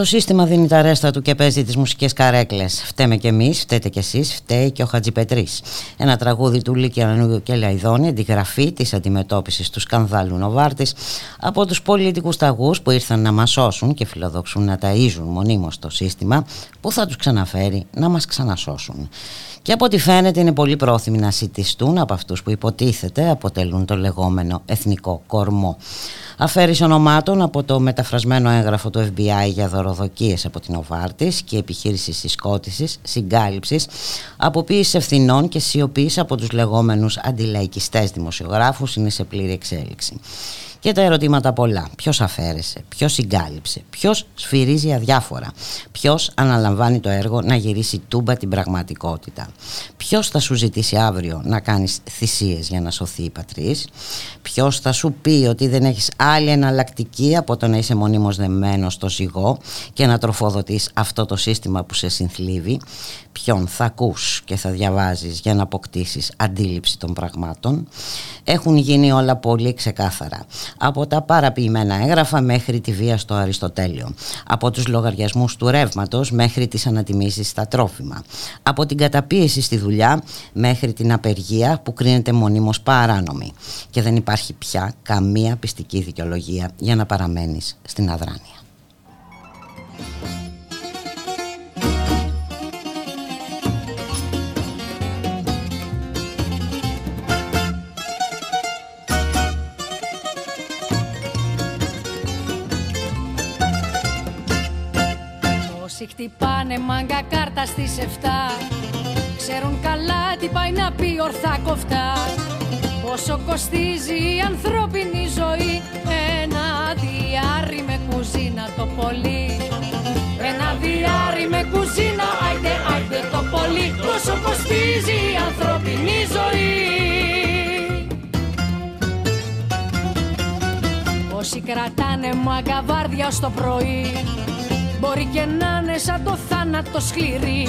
Το σύστημα δίνει τα ρέστα του και παίζει τις μουσικές καρέκλες. Φταίμε κι εμείς, φταίτε κι εσείς, φταίει και ο Χατζιπετρής. Ένα τραγούδι του Λίκη Ανανούγιου και Λαϊδόνη, αντιγραφή της αντιμετώπισης του σκανδάλου Νοβάρτης από τους πολιτικούς ταγούς που ήρθαν να μας σώσουν και φιλοδοξούν να ταΐζουν μονίμως το σύστημα που θα τους ξαναφέρει να μας ξανασώσουν. Και από ό,τι φαίνεται είναι πολύ πρόθυμοι να σητιστούν από αυτούς που υποτίθεται αποτελούν το λεγόμενο εθνικό κορμό. Αφαίρεση ονομάτων από το μεταφρασμένο έγγραφο του FBI για δωροδοκίες από την Οβάρτης και επιχείρηση συσκότησης, συγκάλυψης, αποποίηση ευθυνών και σιωπής από τους λεγόμενους αντιλαϊκιστές δημοσιογράφους είναι σε πλήρη εξέλιξη. Και τα ερωτήματα πολλά. Ποιος αφαίρεσε, ποιος συγκάλυψε, ποιος σφυρίζει αδιάφορα, ποιος αναλαμβάνει το έργο να γυρίσει τούμπα την πραγματικότητα, ποιος θα σου ζητήσει αύριο να κάνεις θυσίες για να σωθεί η πατρίς, ποιος θα σου πει ότι δεν έχεις άλλη εναλλακτική από το να είσαι μονίμως δεμένος στο ζυγό και να τροφοδοτείς αυτό το σύστημα που σε συνθλίβει, ποιον θα ακούς και θα διαβάζεις για να αποκτήσεις αντίληψη των πραγμάτων; Έχουν γίνει όλα πολύ ξεκάθαρα από τα παραποιημένα έγγραφα μέχρι τη βία στο Αριστοτέλειο από τους λογαριασμούς του ρεύματος μέχρι τις ανατιμήσεις στα τρόφιμα από την καταπίεση στη δουλειά μέχρι την απεργία που κρίνεται μονίμως παράνομη. Και δεν υπάρχει πια καμία πιστική δικαιολογία για να παραμένεις στην αδράνεια μάγκα κάρτα στις 7 Ξέρουν καλά τι πάει να πει ορθά κοφτά. Πόσο κοστίζει η ανθρώπινη ζωή. Ένα διάρρη με κουζίνα το πολύ. Ένα διάρρη με κουζίνα Άιντε, άιντε το πολύ. Πόσο κοστίζει η ανθρώπινη ζωή. Όσοι κρατάνε μάγκα βάρδια ως το πρωί Μπορεί και να είναι σαν το θάνατο σκληρή.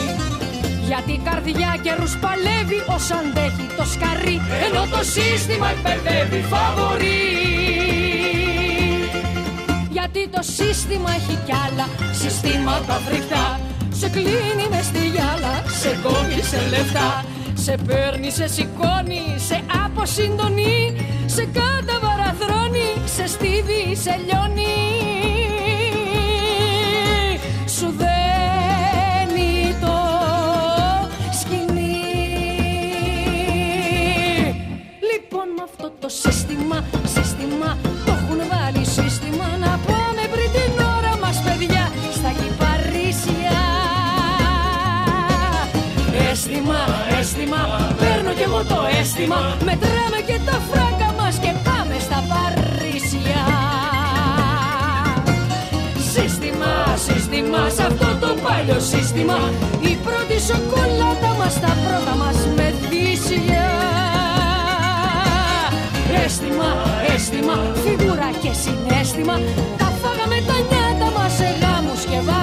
Γιατί η καρδιά καιρούς παλεύει όσο αντέχει το σκαρί. Ενώ το σύστημα εκπαιδεύει φαβορή. Γιατί το σύστημα έχει κι άλλα συστήματα φρικτά. Σε κλείνει μες στη γυάλα, σε κόβει σε λεφτά. Σε παίρνει, σε σηκώνει, σε αποσυντονεί. Σε καταβαραθρωνεί, σε στίβει, σε λιώνει το σύστημα, σύστημα το έχουν βάλει σύστημα να πάμε πριν την ώρα μας παιδιά στα κυπαρίσια. Αίσθημα, αίσθημα, παίρνω κι εγώ το αίσθημα μετράμε και τα φράγκα μας και πάμε στα παρίσια. Σύστημα, σε αυτό το παλιό σύστημα Η πρώτη σοκολάτα μας, τα πρώτα μας μεθύσια Αίσθημα, αίσθημα, φιγούρα και συνέστημα. Τα φάγαμε τα νιάτα μας σε γάμους και βαφτίσια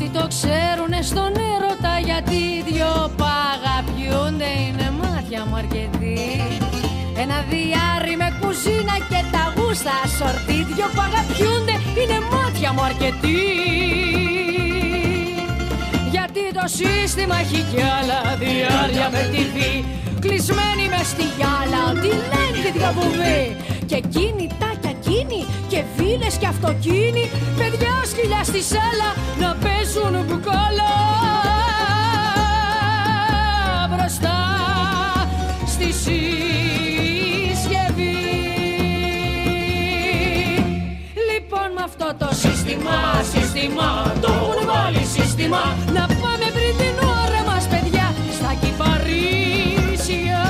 Αυτοί το ξέρουνε στον έρωτα γιατί δυο παγαπιούνται είναι μάτια μου αρκετοί. Ένα διάρρη με κουζίνα και τα γούστα σορτί Δυο παγαπιούνται είναι μάτια μου αρκετοί. Γιατί το σύστημα έχει κι άλλα διάρκεια με τη βή Κλεισμένοι μες στη γυάλα Ό,τι λένε και την Και εκείνη τάκια εκείνη Και βίλες και αυτοκίνη Παιδιά σκυλιά στη σάλα Να παίζουν μπουκάλα Μπροστά στη συσκευή σύστημα, σύστημα Το έχουν βάλει σύστημα. Να πάμε πριν την ώρα μας παιδιά Στα κυπαρίσια.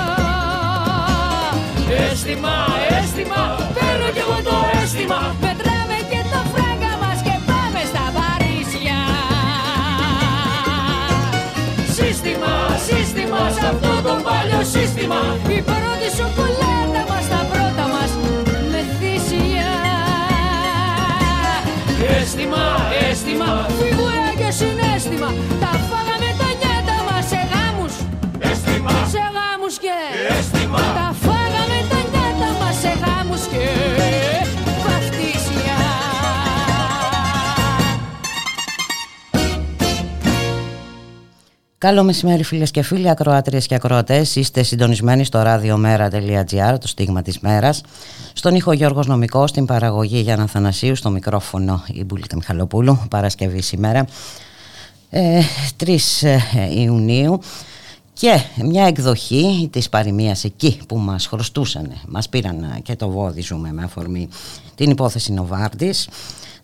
Αίσθημα, αίσθημα αίσθημα Πετράμε και τα φράγκα μας Και πάμε στα Παρίσια. Σύστημα, σύστημα Σε αυτό το παλιό σύστημα. Η πρώτη σοκολάτα μας Τα πρώτα μας με θυσία Αίσθημα, αίσθημα Φιγούρα και συνέστημα Τα φάγαμε Καλό μεσημέρι φίλες και φίλοι, ακροάτριες και ακροατές. Είστε συντονισμένοι στο radiomera.gr, το στίγμα της μέρας. Στον ήχο Γιώργος Νομικός, στην παραγωγή Γιάννα Θανασίου, στο μικρόφωνο η Μπουλίκα Μιχαλοπούλου, Παρασκευή σήμερα. Ε, 3 ε, Ιουνίου και μια εκδοχή της παροιμίας εκεί που μας χρωστούσαν, μας πήραν ε, και το βόδι ζούμε με αφορμή την υπόθεση Νοβάρτης.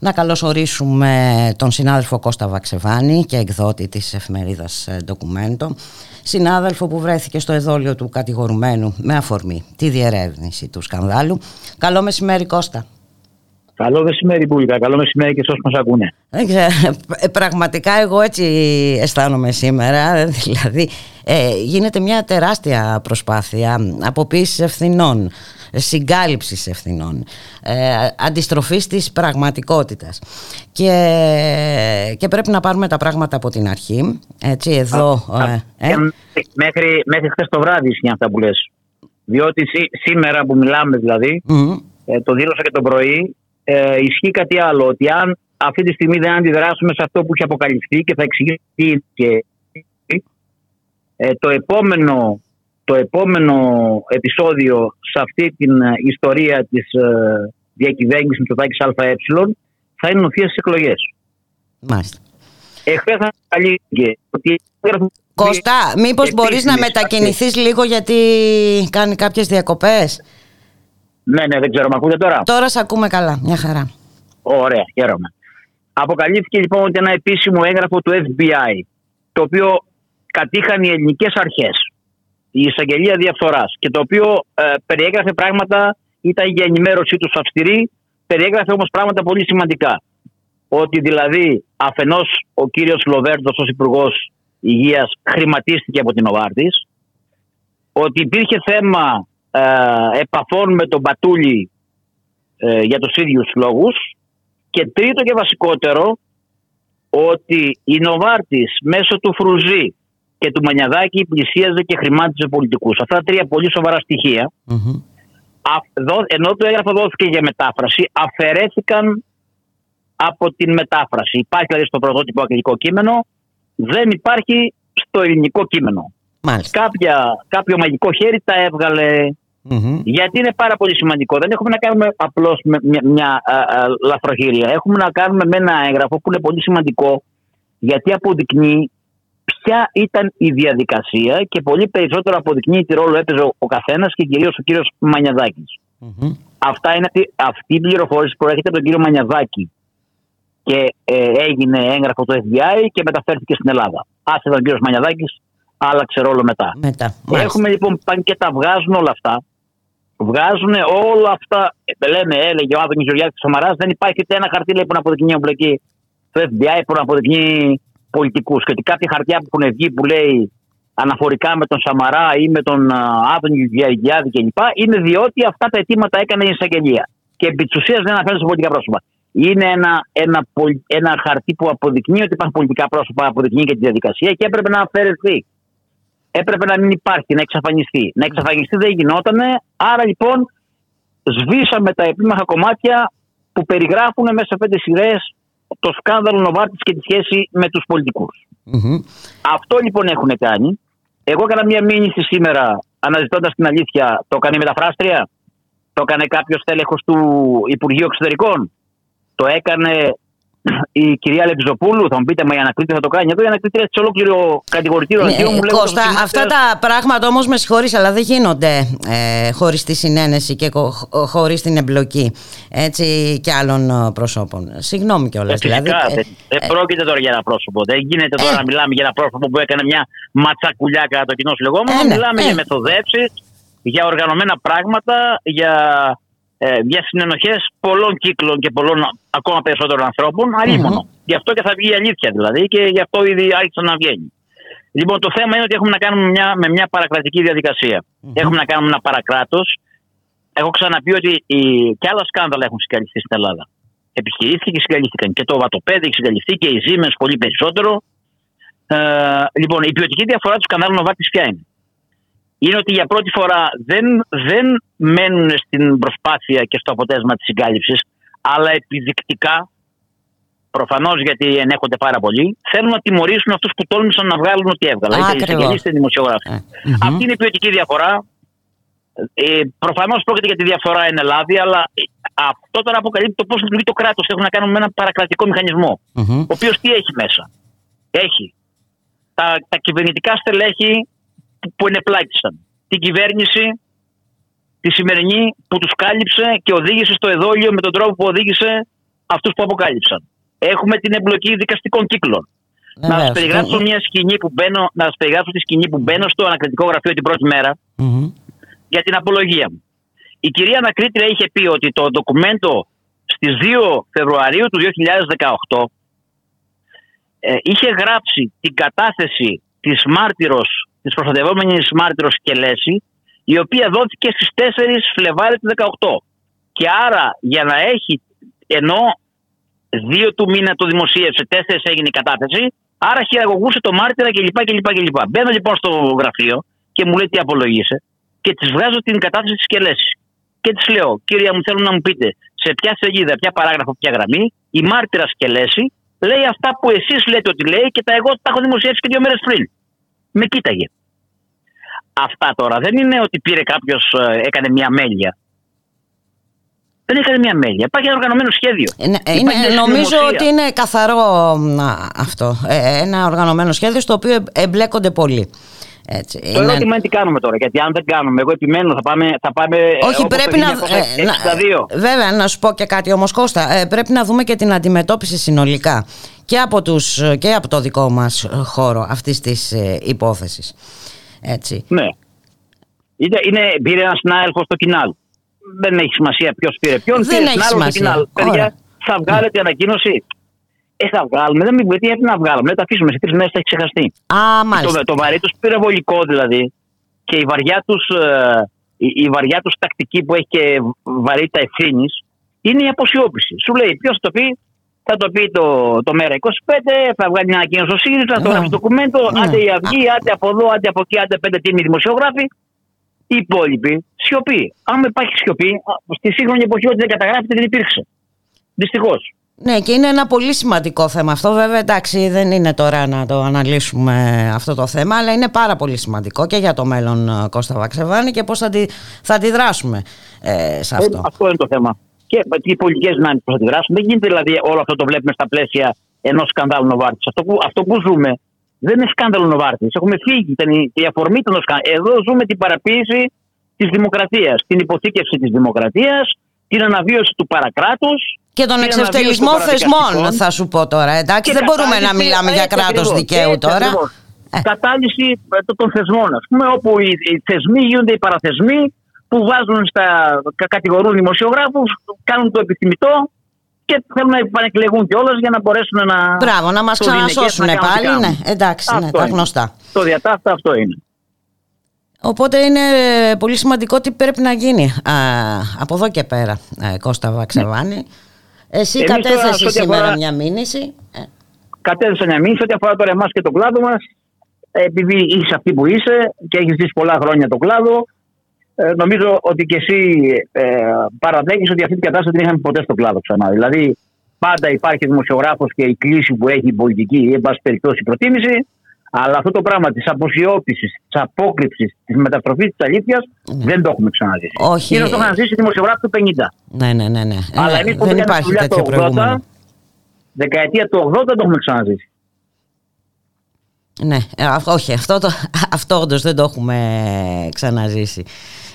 Να καλωσορίσουμε τον συνάδελφο Κώστα Βαξεβάνη και εκδότη της εφημερίδας ε, Ντοκουμέντο, συνάδελφο που βρέθηκε στο εδόλιο του κατηγορουμένου με αφορμή τη διερεύνηση του σκανδάλου. Καλό μεσημέρι Κώστα. Καλό μεσημέρι, Μπούλικα. Καλό μεσημέρι και σε όσους μας ακούνε. Δεν ξέρω, ε, πραγματικά εγώ έτσι αισθάνομαι σήμερα, δηλαδή ε, γίνεται μια τεράστια προσπάθεια αποποίησης ευθυνών, συγκάλυψης ευθυνών, ε, αντιστροφής της πραγματικότητας και, και πρέπει να πάρουμε τα πράγματα από την αρχή, έτσι εδώ... ε, Και μέχρι, μέχρι χθες το βράδυ ισχύει αυτά που λες. Διότι σή- σήμερα που μιλάμε δηλαδή, μμ, ε, το δήλωσα και το πρωί, ε, ισχύει κάτι άλλο. Ότι αν αυτή τη στιγμή δεν αντιδράσουμε σε αυτό που έχει αποκαλυφθεί και θα εξηγηθεί και ε, το επόμενο το επόμενο επεισόδιο σε αυτή την ε, ιστορία της ε, διακυβέρνησης Μητσοτάκης ΑΕ θα είναι νοθείας στις εκλογές. μάλιστα. Εχθές θα καλύφθηκε ότι Κώστα, μήπως μπορείς να Επίσημες μετακινηθείς λίγο γιατί κάνει κάποιες διακοπές; Ναι, ναι, δεν ξέρω, με ακούτε τώρα; Τώρα σε ακούμε καλά, μια χαρά. Ωραία, χαίρομαι. Αποκαλύφθηκε λοιπόν ότι ένα επίσημο έγγραφο του FBI, το οποίο κατήχαν οι ελληνικές αρχές, η εισαγγελία διαφθοράς και το οποίο ε, περιέγραφε πράγματα, ήταν για ενημέρωσή τους αυστηρή, περιέγραφε όμως πράγματα πολύ σημαντικά. Ότι δηλαδή αφενός ο κύριος Λοβέρντος ως υπουργός Υγείας χρηματίστηκε από την Οβάρτης, ότι υπήρχε θέμα ε, επαφών με τον Πατούλη ε, για τους ίδιους λόγους και τρίτο και βασικότερο ότι η Νοβάρτης μέσω του Φρουζή και του Μανιαδάκη πλησίαζε και χρημάτιζε πολιτικούς. Αυτά τα τρία πολύ σοβαρά στοιχεία Μμμ. Α- δο- ενώ το έγγραφο δόθηκε για μετάφραση, αφαιρέθηκαν από την μετάφραση. Υπάρχει δηλαδή στο πρωτότυπο αγγλικό κείμενο, δεν υπάρχει στο ελληνικό κείμενο. Μάλιστα. Κάποια, κάποιο μαγικό χέρι τα έβγαλε. Μμμ. Γιατί είναι πάρα πολύ σημαντικό. Δεν έχουμε να κάνουμε απλώς με μια, μια α, α, λαθροχειρία. Έχουμε να κάνουμε με ένα έγγραφο που είναι πολύ σημαντικό γιατί αποδεικνύει ποια ήταν η διαδικασία και πολύ περισσότερο αποδεικνύει τι ρόλο έπαιζε ο, ο καθένας και κυρίως ο κύριος Μανιαδάκης. Μμμ. Αυτά είναι, αυτή- αυτή η πληροφόρηση προέρχεται από τον κύριο Μανιαδάκη και ε, έγινε έγγραφο του FBI και μεταφέρθηκε στην Ελλάδα. Άσε τον κύριο Μανιαδάκης, άλλαξε ρόλο μετά. Μετά. Μάλιστα. Έχουμε λοιπόν πάνε και τα βγάζουν όλα αυτά. Βγάζουν όλα αυτά. Ε, λέμε, έλεγε ο Άδωνης Γεωργιάδης Σαμαρά, δεν υπάρχει ούτε ένα χαρτί λέει, που να αποδεικνύει εμπλοκή του FBI που να αποδεικνύει πολιτικούς. Και ότι κάποια χαρτιά που έχουν βγει που λέει αναφορικά με τον Σαμαρά ή με τον α, Άδωνη Γεωργιάδη κλπ. είναι διότι αυτά τα αιτήματα έκανε η εισαγγελία. Και επί της ουσίας δεν αναφέρονται σε πολιτικά πρόσωπα. Είναι ένα, ένα, πολι- ένα χαρτί που αποδεικνύει ότι υπάρχουν πολιτικά πρόσωπα, αποδεικνύει και τη διαδικασία και έπρεπε να αφαιρεθεί έπρεπε να μην υπάρχει, να εξαφανιστεί. Να εξαφανιστεί δεν γινόταν. Άρα λοιπόν σβήσαμε τα επίμαχα κομμάτια που περιγράφουν μέσα σε πέντε σειρές το σκάνδαλο Νοβάρτης και τη σχέση με τους πολιτικούς. Μμμ. Αυτό λοιπόν έχουν κάνει. Εγώ έκανα μια μήνυση σήμερα αναζητώντας την αλήθεια. Το έκανε η μεταφράστρια, το έκανε κάποιος τέλεχος του Υπουργείου Εξωτερικών, το έκανε η κυρία Λεπιζοπούλου, θα μου πείτε, μα η ανακρίτη θα το κάνει. Εδώ η ανακρίτη σε ολόκληρο κατηγορητήριο ναι, μου Κώστα, αυτά τα πράγματα όμως με συγχωρείς, αλλά δεν γίνονται ε, χωρίς τη συνένεση και χωρίς την εμπλοκή έτσι, και άλλων ε, προσώπων. Συγγνώμη κιόλας. Ε, δηλαδή, ε, δεν ε, πρόκειται τώρα για ένα πρόσωπο. Δεν γίνεται τώρα ε. να μιλάμε για ένα πρόσωπο που έκανε μια ματσακουλιά κατά το κοινό λεγόμενο. Ναι, μιλάμε για μεθοδεύσεις, για οργανωμένα πράγματα, για ε, για συνενοχέ πολλών κύκλων και πολλών ακόμα περισσότερων ανθρώπων, αλίμονο. Mm-hmm. Γι' αυτό και θα βγει η αλήθεια δηλαδή και γι' αυτό ήδη άρχισε να βγαίνει. Λοιπόν, το θέμα είναι ότι έχουμε να κάνουμε μια, με μια παρακρατική διαδικασία. Mm-hmm. Έχουμε να κάνουμε ένα παρακράτος. Έχω ξαναπεί ότι οι, και άλλα σκάνδαλα έχουν συγκαλυφθεί στην Ελλάδα. Επιχειρήθηκε και συγκαλύφθηκαν. Και το Βατοπέδι έχει συγκαλυφθεί και οι Ζήμε πολύ περισσότερο. Ε, λοιπόν, η ποιοτική διαφορά τους σκανδάλου Νοβάκη ποια είναι; Είναι ότι για πρώτη φορά δεν, δεν μένουν στην προσπάθεια και στο αποτέλεσμα της συγκάλυψης, αλλά επιδεικτικά, προφανώς γιατί ενέχονται πάρα πολύ, θέλουν να τιμωρήσουν αυτούς που τόλμησαν να βγάλουν ό,τι έβγαλαν. Είτε δημοσιογράφοι. Ε, Αυτή είναι η ποιοτική διαφορά. Ε, Προφανώς πρόκειται για τη διαφορά εν Ελλάδα, αλλά αυτό τώρα αποκαλύπτει το πώ λειτουργεί το κράτος. Έχουμε να κάνουμε με ένα παρακρατικό ο οποίος τι έχει μέσα. Έχει τα, τα κυβερνητικά στελέχη που ενεπλάκησαν. Την κυβέρνηση τη σημερινή που τους κάλυψε και οδήγησε στο εδόλιο με τον τρόπο που οδήγησε αυτούς που αποκάλυψαν. Έχουμε την εμπλοκή δικαστικών κύκλων. Ναι, να σας περιγράψω μια σκηνή που μπαίνω, να σας περιγράψω τη σκηνή που μπαίνω στο ανακριτικό γραφείο την πρώτη για την απολογία μου. Η κυρία Ανακρίτρια είχε πει ότι το ντοκουμέντο στις 2 Φεβρουαρίου του 2018 ε, είχε γράψει την κατάθεση της μάρτυρος της προστατευόμενης μάρτυρος Κελέση, η οποία δόθηκε στις 4 Φλεβάρι του 2018. Και άρα για να έχει, ενώ δύο του μήνα το δημοσίευσε, τέσσερις έγινε η κατάθεση, άρα χειραγωγούσε το μάρτυρα κλπ. κλπ, κλπ. Μπαίνω λοιπόν στο γραφείο και μου λέει τι απολογείσαι και της βγάζω την κατάθεση της Κελέσης. Και της λέω, κυρία μου, θέλω να μου πείτε σε ποια σελίδα, ποια παράγραφο, ποια γραμμή η μάρτυρας Κελέση λέει αυτά που εσείς λέτε ότι λέει και τα εγώ τα έχω δημοσιεύσει και δύο μέρες πριν με κοίταγε. Αυτά τώρα δεν είναι ότι πήρε κάποιος, ε, έκανε μια μέλια. Δεν έκανε μια μέλια. Υπάρχει ένα οργανωμένο σχέδιο. Ε, είναι, νομίζω ότι είναι καθαρό αυτό. Ε, ένα οργανωμένο σχέδιο στο οποίο εμπλέκονται πολύ. Έτσι, το είναι... ερώτημα είναι τι κάνουμε τώρα. Γιατί αν δεν κάνουμε, εγώ επιμένω, θα πάμε. Θα πάμε Όχι, πρέπει να. Ε, βέβαια, να σου πω και κάτι όμως, Κώστα. πρέπει να δούμε και την αντιμετώπιση συνολικά και από, τους, και από το δικό μας χώρο αυτής της ε, υπόθεσης. Έτσι. Ναι. Είναι, είναι, πήρε ένας συνάδελφος στο κοινάλ. Δεν έχει σημασία ποιος πήρε ποιον. Δεν πήρε έχει σημασία. Παιδιά, θα βγάλετε ανακοίνωση. Ε, θα βγάλουμε. Δεν μην γιατί να βγάλουμε. Δεν τα αφήσουμε σε τρεις μέρες, θα έχει ξεχαστεί. Α, μάλιστα. Το, το βαρύ τους πυροβολικό δηλαδή και η βαριά τους ε, η, η βαριά τους τακτική που έχει και βαρύτητα ευθύνης είναι η αποσιώπηση. Σου λέει ποιος το πει, θα το πει το, το ΜΕΡΑ25, θα βγάλει μια ανακοίνωση στο ΣΥΡΙΖΑ, θα γράψει το ντοκουμέντο, ναι. άντε η Αυγή, άντε από εδώ, άντε από εκεί, άντε πέντε τίμοι δημοσιογράφοι. Οι υπόλοιποι σιωπή. Αν υπάρχει σιωπή, στη σύγχρονη εποχή ότι δεν καταγράφεται δεν υπήρξε. Δυστυχώς. Ναι, και είναι ένα πολύ σημαντικό θέμα αυτό. Βέβαια, εντάξει, δεν είναι τώρα να το αναλύσουμε αυτό το θέμα, αλλά είναι πάρα πολύ σημαντικό και για το μέλλον ε, Κώστα Βαξεβάνη και πώς θα, θα αντιδράσουμε ε, σε αυτό. Ε, αυτό είναι το θέμα και οι πολιτικές δυνάμει που θα τη δράσουν. Δεν γίνεται δηλαδή όλο αυτό το βλέπουμε στα πλαίσια ενός σκανδάλου Νοβάρτης. Αυτό, που, αυτό που ζούμε δεν είναι σκάνδαλο Νοβάρτης. Έχουμε φύγει. Ήταν η, αφορμή των σκανδάλων. Εδώ ζούμε την παραποίηση της δημοκρατίας, την υποθήκευση της δημοκρατίας, την αναβίωση του παρακράτους. Και τον εξευτελισμό θεσμών, θα σου πω τώρα. Εντάξει, δεν μπορούμε να μιλάμε για κράτος δικαίου τώρα. Ε. Κατάλυση των θεσμών, ας πούμε, όπου οι, οι θεσμοί γίνονται οι παραθεσμοί που βάζουν στα. κατηγορούν δημοσιογράφους, κάνουν το επιθυμητό και θέλουν να επανεκλεγούν κιόλας για να μπορέσουν να. Μπράβο, να μας ξανασώσουν πάλι. Ναι, εντάξει, ναι, τα γνωστά. Το διατάφτα αυτό είναι. Οπότε είναι πολύ σημαντικό τι πρέπει να γίνει α, από εδώ και πέρα, α, Κώστα Βαξεβάνη. Ναι. Εσύ κατέθεσες σήμερα αφορά... μια μήνυση. Ε. Κατέθεσα μια μήνυση ό,τι αφορά τώρα εμάς και τον κλάδο μας. Επειδή είσαι αυτή που είσαι και έχεις ζήσει πολλά χρόνια τον κλάδο, ε, νομίζω ότι και εσύ ε, παραδέχεις ότι αυτή την κατάσταση δεν είχαμε ποτέ στο κλάδο ξανά. Δηλαδή, πάντα υπάρχει δημοσιογράφος και η κλίση που έχει η πολιτική ή, εν πάση περιπτώσει, η προτίμηση. Αλλά αυτό το πράγμα της αποσιώπησης, της απόκρυψης, της μεταστροφής της αλήθειας ναι. δεν το έχουμε ξαναζήσει. Όχι. Είναι το είχαν ζήσει δημοσιογράφοι του 50. Ναι, ναι, ναι. ναι. Αλλά εμείς που δεν υπάρχει τέτοιο προηγούμενο. Δεκαετία του 80 το έχουμε ξαναζήσει. Ναι, ε, όχι, αυτό, το, αυτό όντως δεν το έχουμε ξαναζήσει.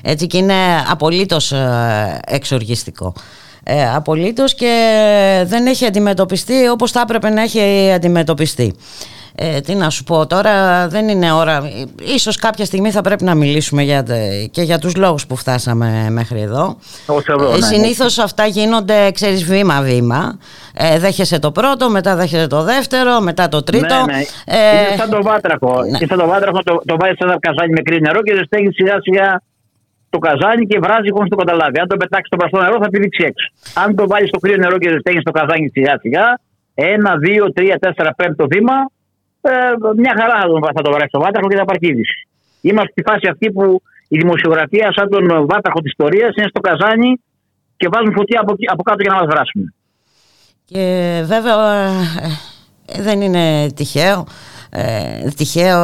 Έτσι και είναι απολύτως ε, εξοργιστικό. Ε, απολύτως και δεν έχει αντιμετωπιστεί όπως θα έπρεπε να έχει αντιμετωπιστεί. Ε, τι να σου πω τώρα, δεν είναι ώρα. Ίσως κάποια στιγμή θα πρέπει να μιλήσουμε για, και για τους λόγους που φτάσαμε μέχρι εδώ. εδώ ε, συνήθως αυτά γίνονται, ξέρεις, βήμα-βήμα. Ε, δέχεσαι το πρώτο, μετά δέχεσαι το δεύτερο, μετά το τρίτο. Ναι, ναι. Ε, είναι σαν το βάτραχο. Ναι. σαν το βάτραχο το, το βάζεις σε ένα καζάνι με κρύο νερό και δεν στέγεις σιγά σιγά το καζάνι και βράζει χωρίς το καταλάβει. Αν το πετάξεις στο πραστό νερό θα πηδήξει έξω. Αν το βάλεις στο κρύο νερό και δεν στέγεις στο καζάνι σιγά σιγά, ένα, δύο, τρία, τέσσερα, πέμπτο βήμα, ε, μια χαρά θα, τον, θα το βρει στο βάτραχο και θα παρκίδει. Είμαστε στη φάση αυτή που η δημοσιογραφία, σαν τον βάτραχο της ιστορίας, είναι στο καζάνι και βάζουν φωτιά από, από κάτω για να μας βράσουν. Και βέβαια ε, δεν είναι τυχαίο. Ε, τυχαίο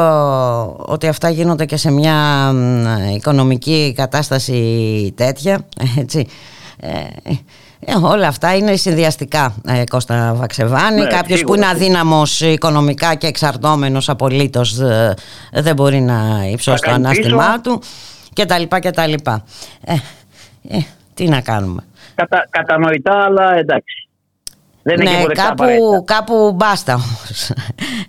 ότι αυτά γίνονται και σε μια οικονομική κατάσταση τέτοια έτσι. Ε, ε, όλα αυτά είναι συνδυαστικά, ε, Κώστα Βαξεβάνη. Ναι, Κάποιος που είναι αδύναμος οικονομικά και εξαρτώμενος απολύτως ε, δεν μπορεί να υψώσει το ανάστημά του κτλ. κτλ. Ε, ε, τι να κάνουμε. Κατα, κατανοητά, αλλά εντάξει. Δεν ναι, είναι κάπου, κάπου μπάστα όμως.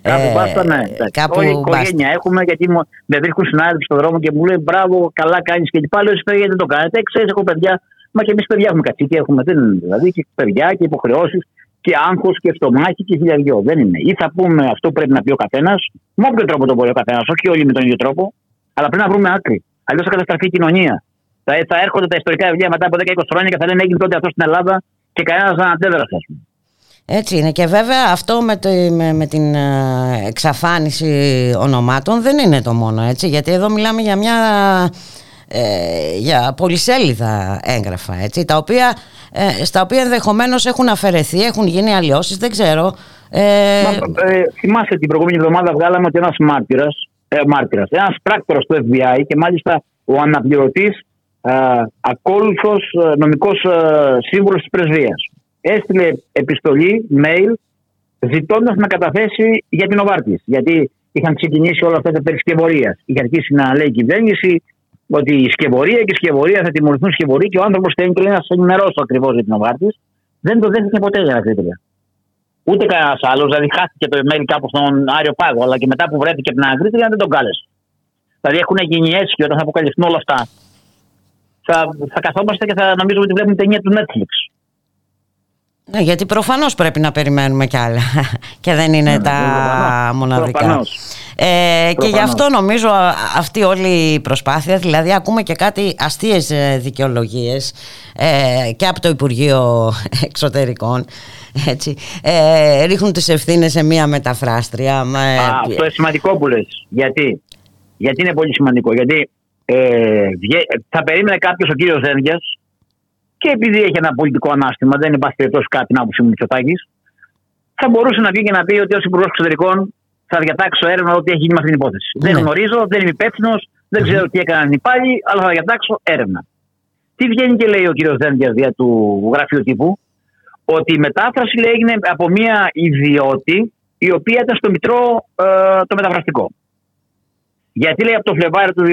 Κάπου μπάστα, ναι. Κάπου Όλη η οικογένεια έχουμε, γιατί με βρίσκουν συνάδελφοι στον δρόμο και μου λέει μπράβο, καλά κάνεις και λοιπά. Λέω εσύ γιατί δεν το κάνετε; Ξέρεις, έχω παιδιά Μα και εμείς παιδιά έχουμε κατσίκια, έχουμε δεν είναι, δηλαδή και παιδιά και υποχρεώσεις και άγχος και στομάχι και χιλιαριό. Δεν είναι. Ή θα πούμε αυτό πρέπει να πει ο καθένας, με όποιο τρόπο το μπορεί ο καθένας, όχι όλοι με τον ίδιο τρόπο, αλλά πρέπει να βρούμε άκρη. Αλλιώς θα καταστραφεί η κοινωνία. Θα, θα έρχονται τα ιστορικά βιβλία μετά από 10-20 χρόνια και θα λένε έγινε τότε αυτό στην Ελλάδα και κανένας δεν αντέδρασε, ας πούμε. Έτσι είναι και βέβαια αυτό με, το, με, με, την ε, εξαφάνιση ονομάτων δεν είναι το μόνο έτσι γιατί εδώ μιλάμε για μια ε, για πολυσέλιδα έγγραφα έτσι, τα οποία, ε, στα οποία ενδεχομένως έχουν αφαιρεθεί, έχουν γίνει αλλοιώσεις, δεν ξέρω. Ε... Μα, ε, θυμάσαι την προηγούμενη εβδομάδα βγάλαμε ότι ένας μάρτυρας, ε, μάρτυρας ένας πράκτορας του FBI και μάλιστα ο αναπληρωτής ε, ακόλουθος ε, νομικός ε, σύμβουλος της πρεσβείας. Έστειλε επιστολή, mail, ζητώντας να καταθέσει για την Οβάρτης. Γιατί είχαν ξεκινήσει όλα αυτά τα περισκευωρία. Είχε αρχίσει να λέει η κυβέρνηση, ότι η σκευωρία και η σκευωρία θα τιμωρηθούν σκευωρία και ο άνθρωπος θέλει και να σα ενημερώσω ακριβώς για την Οβάρτη. Δεν το δέχτηκε ποτέ για ακρίβεια. Ούτε κανένας άλλος, δηλαδή χάθηκε το email κάπου στον Άριο Πάγο, αλλά και μετά που βρέθηκε την Αγκρίτρια δεν τον κάλεσε. Δηλαδή έχουν γίνει έτσι και όταν θα αποκαλυφθούν όλα αυτά, θα, θα καθόμαστε και θα νομίζουμε ότι βλέπουμε ταινία του Netflix. Ναι, γιατί προφανώς πρέπει να περιμένουμε κι άλλα και δεν είναι ναι, τα προφανώς. μοναδικά. Προφανώς. Ε, και γι' αυτό νομίζω αυτή όλη η προσπάθεια, δηλαδή ακούμε και κάτι αστείες ε, δικαιολογίες ε, και από το Υπουργείο Εξωτερικών έτσι, ε, ρίχνουν τις ευθύνες σε μία μεταφράστρια. Α, αυτό είναι σημαντικό που λες. Γιατί, Γιατί είναι πολύ σημαντικό. Γιατί ε, θα περίμενε κάποιος ο κύριος Ζένδιας και επειδή έχει ένα πολιτικό ανάστημα, δεν υπάρχει περιπτώσει κάτι να άποψη μου θα μπορούσε να βγει και να πει ότι ως Υπουργός Εξωτερικών θα διατάξω έρευνα ό,τι έχει γίνει με αυτή την υπόθεση. Δεν ναι. γνωρίζω, δεν είμαι υπεύθυνος, δεν ξέρω τι έκαναν οι πάλι, αλλά θα διατάξω έρευνα. Τι βγαίνει και λέει ο κ. Δένδια δια του γραφείου τύπου, ότι η μετάφραση λέει, έγινε από μια ιδιώτη η οποία ήταν στο Μητρό ε, το μεταφραστικό. Γιατί λέει από το Φλεβάριο του 2021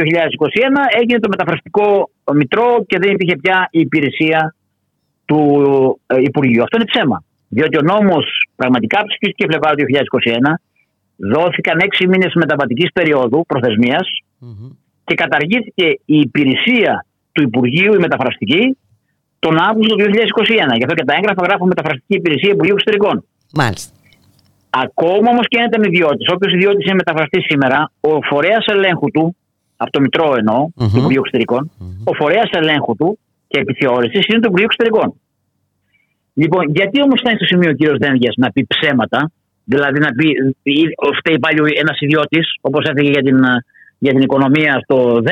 έγινε το μεταφραστικό Μητρό και δεν υπήρχε πια η υπηρεσία του ε, Υπουργείου. Αυτό είναι ψέμα. Διότι ο νόμος πραγματικά ψηφίστηκε Φλεβάριο του 2021 δόθηκαν έξι μήνες μεταβατικής περίοδου και καταργήθηκε η υπηρεσία του Υπουργείου η μεταφραστική τον Αύγουστο του 2021. Γι' αυτό και τα έγγραφα γράφουν μεταφραστική υπηρεσία Υπουργείου Εξωτερικών. Μάλιστα. Ακόμα όμως και αν ήταν ιδιώτης, όποιος ιδιώτης είναι μεταφραστής σήμερα, ο φορέας ελέγχου του, από το Μητρό εννοώ, mm-hmm. του Υπουργείου ο φορέας ελέγχου του και επιθεώρησης είναι το Υπουργείο Εξωτερικών. Λοιπόν, γιατί όμως ήταν στο σημείο ο κύριος Δένδια να πει ψέματα Δηλαδή να πει, φταίει πάλι ένας ιδιώτης, όπως έφυγε για την, για την οικονομία στο 10,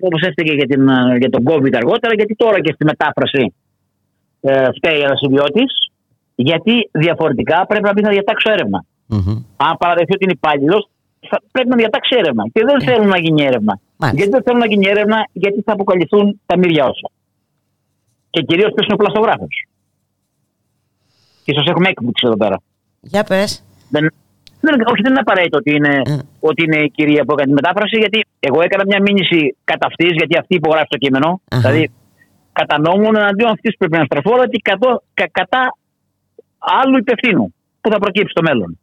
όπως έφυγε για, την, για τον COVID αργότερα, γιατί τώρα και στη μετάφραση ε, φταίει ένας ιδιώτης, γιατί διαφορετικά πρέπει να πει να διατάξω έρευνα. Mm-hmm. Αν παραδεχθεί ότι είναι υπάλληλος, πρέπει να διατάξει έρευνα. Και δεν yeah. θέλουν να γίνει έρευνα. Γιατί δεν θέλουν να γίνει έρευνα, γιατί θα αποκαλυφθούν τα μύρια όσα. Και κυρίως ποιο είναι ο πλαστογράφο. Και σας έχουμε έκπληξη εδώ πέρα. Για πες. Δεν, δεν, όχι, δεν είναι απαραίτητο ότι είναι, Mm. ότι είναι η κυρία που έκανε τη μετάφραση, γιατί εγώ έκανα μια μήνυση κατά αυτής, γιατί αυτή υπογράφει το κείμενο. Αχα. Δηλαδή, κατά νόμου εναντίον αυτής πρέπει να στραφώ, ότι κατώ- κα- κατά άλλου υπευθύνου που θα προκύψει στο μέλλον.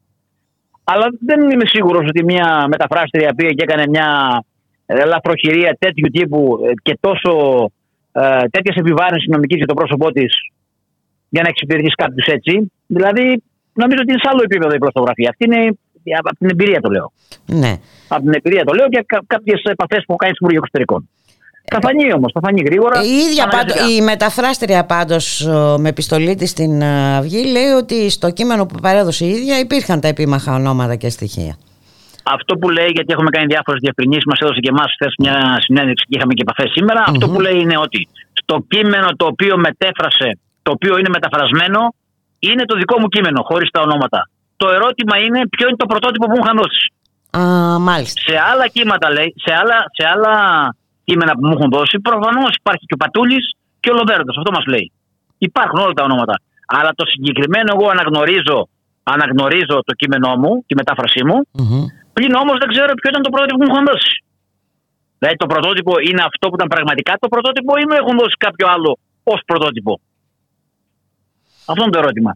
Αλλά δεν είμαι σίγουρος ότι μια μεταφράστρια πήγε και έκανε μια ε, λαθροχειρία τέτοιου τύπου ε, και τόσο ε, τέτοια επιβάρυνση νομικής για το πρόσωπό της για να εξυπηρετήσει κάποιους έτσι. Δηλαδή, νομίζω ότι είναι σε άλλο επίπεδο η πλαστογραφία. Αυτή είναι από την εμπειρία το λέω. Ναι. Από την εμπειρία το λέω και κα, κάποιες επαφές που έχω κάνει στο Υπουργείο Εξωτερικών. Θα φανεί όμως, θα φανεί γρήγορα. Ε, Η, ίδια αναλυτικά. πάντως, η μεταφράστρια πάντως ο, με επιστολή της στην ε, Αυγή λέει ότι στο κείμενο που παρέδωσε η ίδια υπήρχαν τα επίμαχα ονόματα και στοιχεία. Αυτό που λέει, γιατί έχουμε κάνει διάφορες διευκρινήσεις, μας έδωσε και εμάς χθες μια συνέντευξη και είχαμε και επαφές σήμερα. Αυτό που λέει είναι ότι στο κείμενο το οποίο μετέφρασε, το οποίο είναι μεταφρασμένο, είναι το δικό μου κείμενο, χωρίς τα ονόματα. Το ερώτημα είναι ποιο είναι το πρωτότυπο που μου είχαν δώσει. Α, μάλιστα. Σε άλλα κύματα λέει, σε άλλα, σε άλλα κείμενα που μου έχουν δώσει, προφανώς υπάρχει και ο Πατούλης και ο Λοβέρντος. Αυτό μας λέει. Υπάρχουν όλα τα ονόματα. Αλλά το συγκεκριμένο εγώ αναγνωρίζω, αναγνωρίζω το κείμενό μου, τη μετάφρασή μου, Μμμ. πλην όμως δεν ξέρω ποιο ήταν το πρωτότυπο που μου έχουν δώσει. Δηλαδή το πρωτότυπο είναι αυτό που ήταν πραγματικά το πρωτότυπο ή μου έχουν δώσει κάποιο άλλο ως πρωτότυπο; Αυτό είναι το ερώτημα.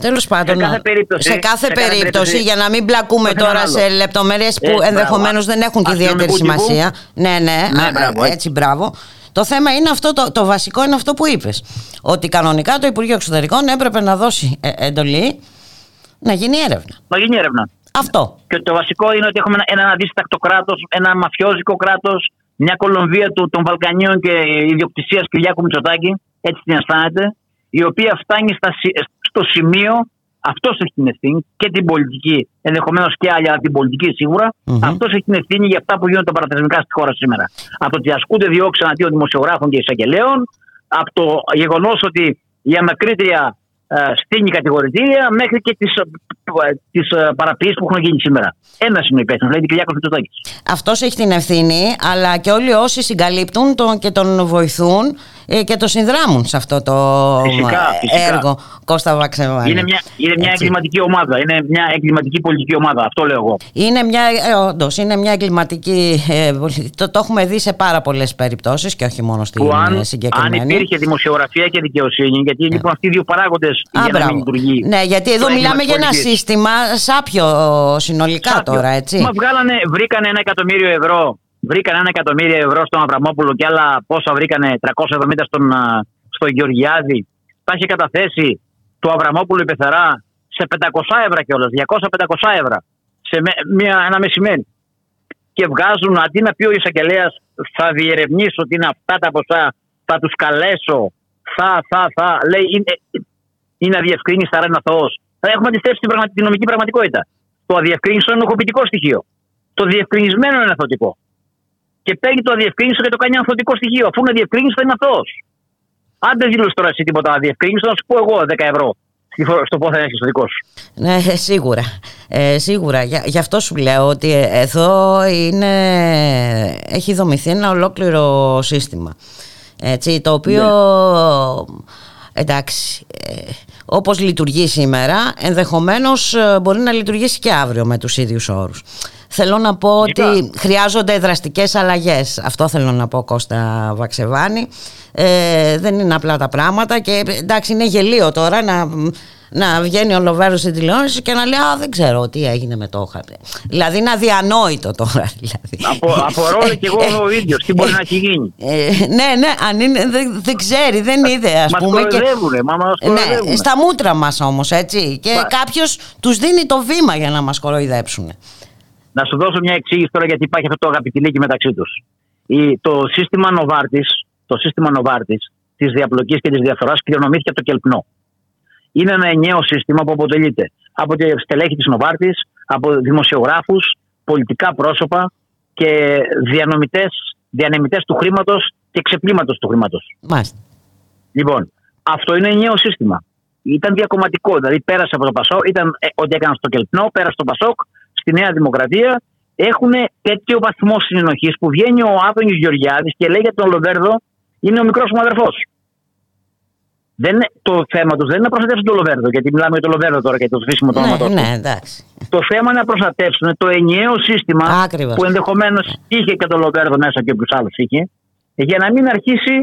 Τέλος πάντων, κάθε περίπτωση- σε κάθε σε κάθε περίπτωση, περίπτωση- για να μην μπλακούμε Το θέμα τώρα άλλο. σε λεπτομέρειες που Ε, ενδεχομένως μπράβο. δεν έχουν και ιδιαίτερη Αστυνομικού τύπου. σημασία. Ναι, ναι, Ναι, α, μπράβο, ε, ε. έτσι μπράβο. Το θέμα είναι αυτό, το, το βασικό είναι αυτό που είπες. Ότι κανονικά το Υπουργείο Εξωτερικών έπρεπε να δώσει ε, εντολή να γίνει έρευνα. Να γίνει έρευνα. Αυτό. Και το βασικό είναι ότι έχουμε ένα, ένα αδίστακτο κράτος, ένα μαφιόζικο κράτος, μια Κολομβία του, των Βαλκανίων και ιδιοκτησίας Κυριάκου Μητσοτάκη, έτσι την αισθάνεται, η οποία φτάνει στα, σι- στο σημείο, αυτός έχει την ευθύνη και την πολιτική, ενδεχομένως και άλλη, αλλά την πολιτική σίγουρα, Μμμ. αυτός έχει την ευθύνη για αυτά που γίνονται παραθεσμικά στη χώρα σήμερα. Από το ότι ασκούνται διώξεις εναντίον δημοσιογράφων και εισαγγελέων, από το γεγονός ότι η αμακρίτρια ε, στείνει κατηγορητήρια μέχρι και τις, ε, τις ε, παραποιήσεις που έχουν γίνει σήμερα. Ένας είναι ο υπεύθυνος, δηλαδή Κυριάκος Μητσοτάκης. Αυτός έχει την ευθύνη, αλλά και όλοι όσοι συγκαλύπτουν τον, και τον βοηθούν ε, και το συνδράμουν σε αυτό το Φυσικά, ε, φυσικά. έργο Κώστα Βαξεβάνη. Είναι μια, είναι μια Έτσι. εγκληματική ομάδα. Είναι μια εγκληματική πολιτική ομάδα. Αυτό λέω εγώ. Είναι μια, ε, όντως, είναι μια εγκληματική. ε, πολι- το, το έχουμε δει σε πάρα πολλές περιπτώσεις και όχι μόνο στην Που ε, αν, αν συγκεκριμένη. υπήρχε δημοσιογραφία και δικαιοσύνη, γιατί λοιπόν αυτοί οι δύο παράγοντες Α, για να μπράβο. μην λειτουργεί. Ναι, γιατί εδώ το έγκλημα μιλάμε της για ένα πολιτικής. σύστημα σάπιο συνολικά Σάπιο. τώρα, έτσι. Μα βγάλανε, βρήκανε ένα εκατομμύριο ευρώ. Βρήκανε ένα εκατομμύριο ευρώ στον Αβραμόπουλο και άλλα πόσα βρήκανε 370 στον, α, στον Γεωργιάδη. Τα είχε καταθέσει το Αβραμόπουλο η Πεθερά σε 500 ευρώ κιόλας, 200-500 ευρώ σε με- μια, ένα μεσημέρι. Και βγάζουν αντί να πει ο εισαγγελέας θα διερευνήσω ότι είναι αυτά τα ποσά, θα τους καλέσω, θα, θα, θα. Λέει είναι, είναι αδιευκρίνηστα, άρα είναι αθώο. Έχουμε αντιστρέψει την, πραγμα- την νομική πραγματικότητα. Το αδιευκρίνιστο είναι οχοποιητικό στοιχείο. Το διευκρινισμένο είναι αθωτικό. Και παίρνει το αδιευκρίνιστο και το κάνει αθωτικό στοιχείο. Αφού είναι αδιευκρίνιστο, είναι αθώο. Αν δεν δηλώσει τώρα εσύ τίποτα αδιευκρίνιστο, να σου πω εγώ 10 ευρώ στη φο- στο πόθεν έχεις το δικό σου. Ναι, ε, σίγουρα. Ε, σίγουρα. Για, γι' αυτό σου λέω ότι ε, εδώ είναι, έχει δομηθεί ένα ολόκληρο σύστημα. Έτσι, το οποίο εντάξει, ε, όπως λειτουργεί σήμερα, ενδεχομένως ε, μπορεί να λειτουργήσει και αύριο με τους ίδιους όρους. Θέλω να πω Φυσικά. ότι χρειάζονται δραστικές αλλαγές. Αυτό θέλω να πω Κώστα Βαξεβάνη. Ε, δεν είναι απλά τα πράγματα και εντάξει είναι γελίο τώρα να, να βγαίνει ο Λοβέρος στην τηλεόραση και να λέει «Α, δεν ξέρω τι έγινε με το χαρτί». Δηλαδή είναι αδιανόητο τώρα. Δηλαδή. Απο, απορώ και εγώ ο ίδιος τι μπορεί να έχει γίνει. Ε, ναι, ναι, αν είναι, δεν, δεν ξέρει, δεν είδε ας Μας πούμε. και- κοροϊδεύουνε, μα μας ναι, κοροϊδεύουνε. στα μούτρα μας όμως, έτσι. Και Μα- κάποιος τους δίνει το βήμα για να μας κοροϊδέψουν. Να σου δώσω μια εξήγηση τώρα γιατί υπάρχει αυτό το αγαπητηλίκι μεταξύ τους. Το σύστημα Νοβάρτη, το σύστημα Νοβάρτης της διαπλοκής και της διαφθοράς κληρονομήθηκε από το Κελπνό. Είναι ένα ενιαίο σύστημα που αποτελείται από τη στελέχη της Νοβάρτη, από δημοσιογράφους, πολιτικά πρόσωπα και διανομητές, διανεμητές του χρήματος και ξεπλήματος του χρήματος. Μάλιστα. Λοιπόν, αυτό είναι ενιαίο σύστημα. Ήταν διακομματικό, δηλαδή πέρασε από το Πασόκ, ήταν ε, ό,τι έκαναν στο Κελπνό, πέρασε στο Πασόκ, στη Νέα Δημοκρατία. Έχουν τέτοιο βαθμό συνενοχής που βγαίνει ο Άδωνη Γεωργιάδης και λέει για τον Λοβέρδο είναι ο μικρός μου αδερφός. δεν, το θέμα τους δεν είναι να προστατεύσουν το Λοβέρδο, γιατί μιλάμε για το Λοβέρδο τώρα και το σβήσιμο το ναι, ναι, εντάξει. Το θέμα είναι να προστατεύσουν το ενιαίο σύστημα Ακριβώς. που ενδεχομένως είχε και το Λοβέρδο μέσα και όποιο άλλο είχε, για να μην αρχίσει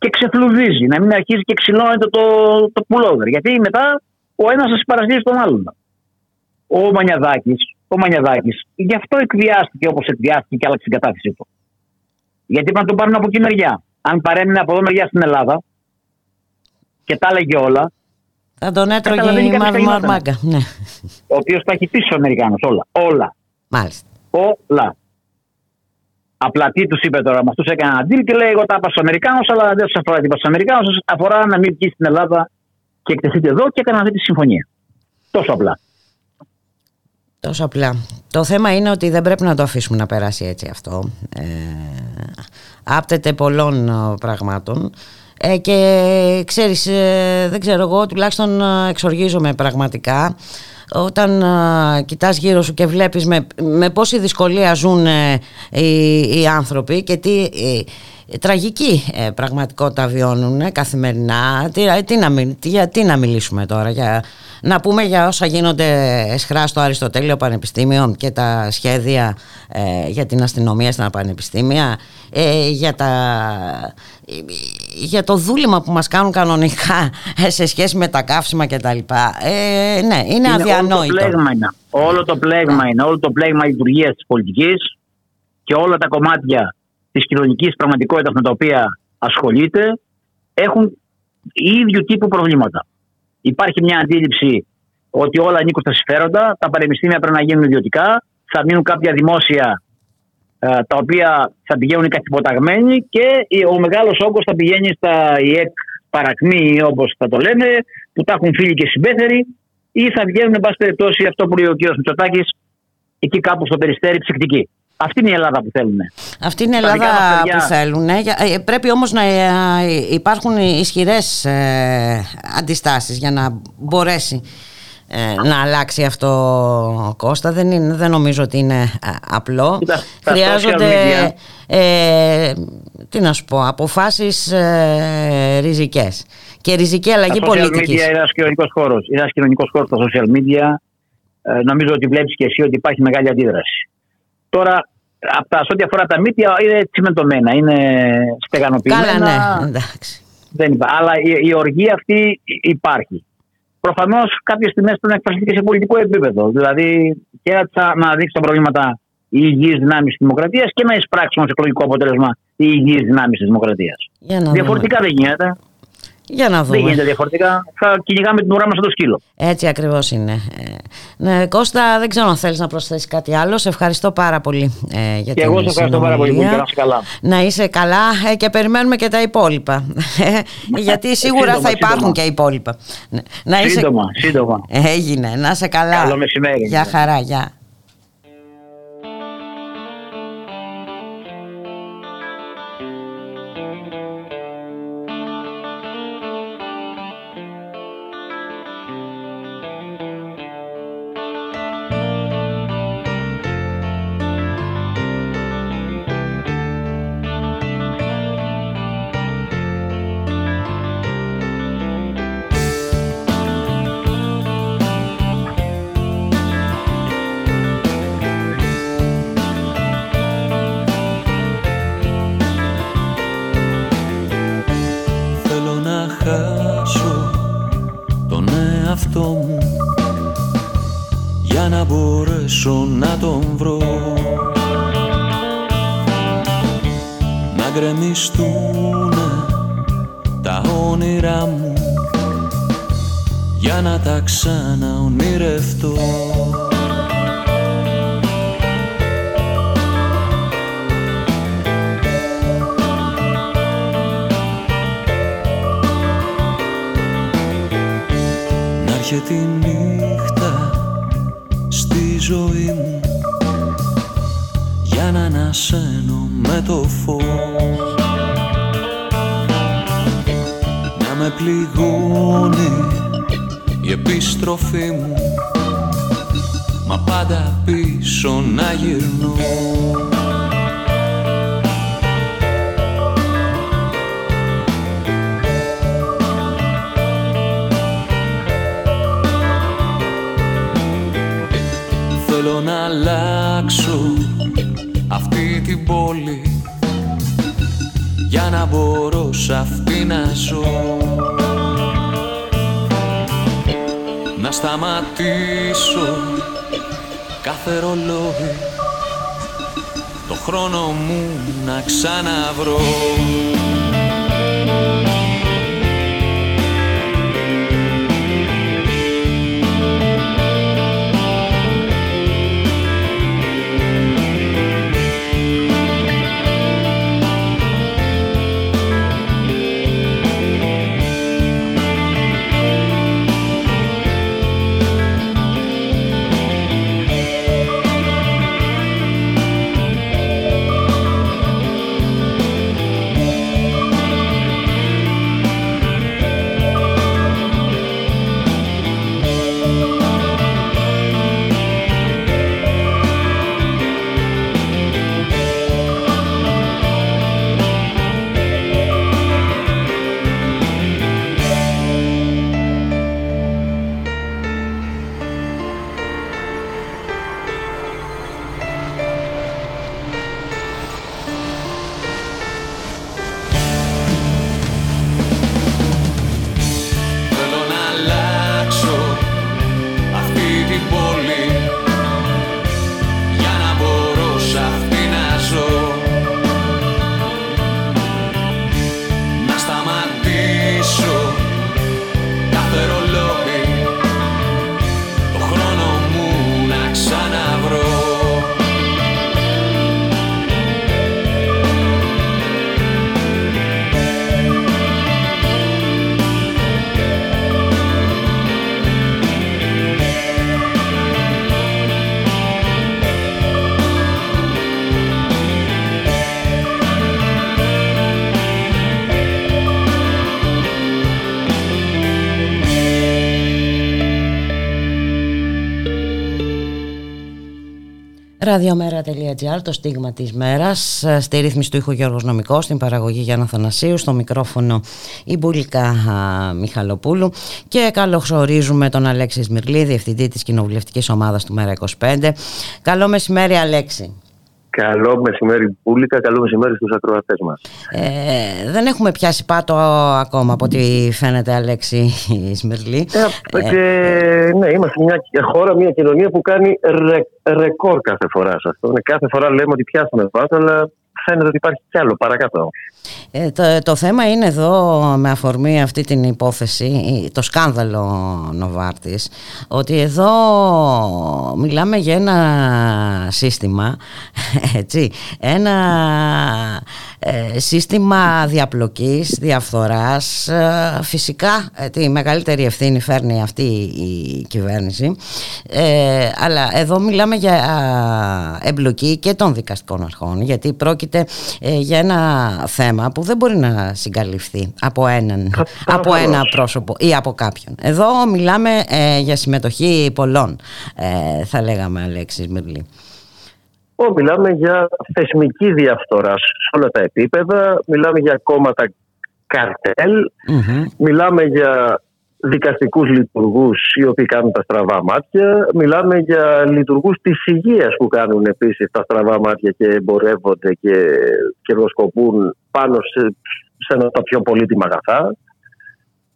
και ξεφλουδίζει, να μην αρχίσει και ξυλώνεται το, το πουλόβερ. Γιατί μετά ο ένας θα συμπαρασύρει τον άλλον. Ο Μανιαδάκης, ο Μανιαδάκης, γι' αυτό εκβιάστηκε όπως εκβιάστηκε και άλλαξε την κατάθεσή του. Γιατί πρέπει να το πάρουν από εκεί μεριά. Αν παρέμεινε από εδώ μεριά στην Ελλάδα, και τα έλεγε όλα. Θα τον έτρωγε η Μαρμάγκα. Ναι. Ο οποίος τα έχει πει στου Αμερικάνου όλα. Όλα. Μάλιστα. Όλα. Απλά τι τους είπε τώρα, με αυτούς έκανε ένα deal και λέει: Εγώ τα είπα στους Αμερικάνους, αλλά δεν σα αφορά τίποτα στους Αμερικάνους. Σα αφορά να μην βγει στην Ελλάδα και εκτεθείτε εδώ και έκανα αυτή τη συμφωνία. Τόσο απλά. Τόσο απλά. Το θέμα είναι ότι δεν πρέπει να το αφήσουμε να περάσει έτσι αυτό. Ε, άπτεται πολλών ε, πραγμάτων. Ε, και ξέρεις, ε, δεν ξέρω εγώ, τουλάχιστον ε, εξοργίζομαι πραγματικά όταν ε, κοιτάς γύρω σου και βλέπεις με, με πόση δυσκολία ζουν οι, οι άνθρωποι και τι τραγική πραγματικότητα βιώνουν καθημερινά. Τι, τι, να, τι, να μιλήσουμε τώρα για, να πούμε για όσα γίνονται εσχρά στο Αριστοτέλειο Πανεπιστήμιο και τα σχέδια για την αστυνομία στα πανεπιστήμια για τα για το δούλημα που μας κάνουν κανονικά ε, σε σχέση με τα καύσιμα και τα λοιπά. Ε, ναι, είναι, είναι αδιανόητο όλο το πλέγμα είναι. Όλο το πλέγμα, είναι, όλο το πλέγμα λειτουργίας της πολιτικής και όλα τα κομμάτια της κοινωνικής πραγματικότητας με τα οποία ασχολείται έχουν ίδιου τύπου προβλήματα υπάρχει μια αντίληψη ότι όλα ανήκουν στα συμφέροντα τα πανεπιστήμια πρέπει να γίνουν ιδιωτικά θα μείνουν κάποια δημόσια ε, τα οποία θα πηγαίνουν καθυποταγμένοι και ο μεγάλος όγκος θα πηγαίνει στα ΙΕΚ παρακμή όπως θα το λέμε που τα έχουν φίλοι και συμπέθεροι ή θα βγαίνουν εν πάση περιπτώσει αυτό που λέει ο κ. Μητσοτάκης εκεί κάπου στο περιστέρι ψυκτική. Αυτή είναι η Ελλάδα που θέλουν. Αυτή είναι η Ελλάδα που θέλουν. Ε, πρέπει όμως να ε, υπάρχουν ισχυρές αντιστάσεις για να μπορέσει ε, να αλλάξει αυτό Κώστα. Δεν, είναι, δεν νομίζω ότι είναι ε, απλό. Χρειάζονται ε, τι να σου πω αποφάσεις ε, ριζικές. Και ριζική αλλαγή πολιτικής. είναι ένας κοινωνικός χώρος. Είναι ένας κοινωνικός χώρος στα social media ε, νομίζω ότι βλέπεις και εσύ ότι υπάρχει μεγάλη αντίδραση τώρα από σε ό,τι αφορά τα μύτια είναι τσιμεντωμένα, είναι στεγανοποιημένα. Καλά, ναι, εντάξει. Δεν Αλλά η, η οργή αυτή υπάρχει προφανώς κάποιες τιμές πρέπει να εκφραστεί και σε πολιτικό επίπεδο. Δηλαδή και να δείξει τα προβλήματα οι υγιεί δυνάμεις της δημοκρατίας και να εισπράξουν ω εκλογικό αποτέλεσμα οι υγιεί δυνάμεις της δημοκρατίας. Διαφορετικά δεν γίνεται. Για να δούμε. Δεν γίνεται διαφορετικά. Θα κυνηγάμε την ουρά μας το σκύλο. Έτσι ακριβώς είναι. Ε, ναι, Κώστα, δεν ξέρω αν θέλεις να προσθέσεις κάτι άλλο. Σε ευχαριστώ πάρα πολύ ε, για και εγώ σε ευχαριστώ πάρα πολύ. Να είσαι καλά. Να είσαι καλά ε, και περιμένουμε και τα υπόλοιπα. Γιατί σίγουρα θα υπάρχουν σύντομα. και υπόλοιπα. Να είσαι... Σύντομα, σύντομα. Έγινε. Να είσαι καλά. Καλό μεσημέρι. Γεια χαρά, γεια. radiomera.gr, το στίγμα της μέρας, στη ρύθμιση του ήχου Γιώργος Νομικός, στην παραγωγή Γιάννα Θανασίου, στο μικρόφωνο η Μπουλικά Μιχαλοπούλου και καλωσορίζουμε τον Αλέξη Σμυρλή, Διευθυντή της Κοινοβουλευτικής Ομάδας του Μέρα 25. Καλό μεσημέρι Αλέξη. Καλό μεσημέρι Πούλικα, καλό μεσημέρι στους ακροατές μας. Ε, δεν έχουμε πιάσει πάτο ακόμα από ό,τι φαίνεται Αλέξη Σμερλή. Ε, ε, και, ναι, είμαστε μια χώρα, μια κοινωνία που κάνει ρε, ρεκόρ κάθε φορά σε αυτό. Κάθε φορά λέμε ότι πιάσαμε πάτο, αλλά φαίνεται ότι υπάρχει κι άλλο παρακάτω. Ε, το, το θέμα είναι εδώ με αφορμή αυτή την υπόθεση, το σκάνδαλο Νοβάρτης, ότι εδώ μιλάμε για ένα σύστημα, έτσι, ένα ε, σύστημα διαπλοκής, διαφθοράς. Ε, φυσικά ε, τη μεγαλύτερη ευθύνη φέρνει αυτή η κυβέρνηση, αλλά εδώ μιλάμε για εμπλοκή και των δικαστικών αρχών, γιατί πρόκειται για ένα θέμα που δεν μπορεί να συγκαλυφθεί από, έναν, από ένα πρόσωπο ή από κάποιον. Εδώ μιλάμε για συμμετοχή πολλών, θα λέγαμε Αλέξης Μυρλή. Μιλάμε για θεσμική διαφθορά σε όλα τα επίπεδα, μιλάμε για κόμματα μιλάμε για δικαστικούς λειτουργούς οι οποίοι κάνουν τα στραβά μάτια, μιλάμε για λειτουργούς της υγείας που κάνουν επίσης τα στραβά μάτια και εμπορεύονται και κερδοσκοπούν πάνω σε, σε ένα τα πιο πολύτιμα αγαθά.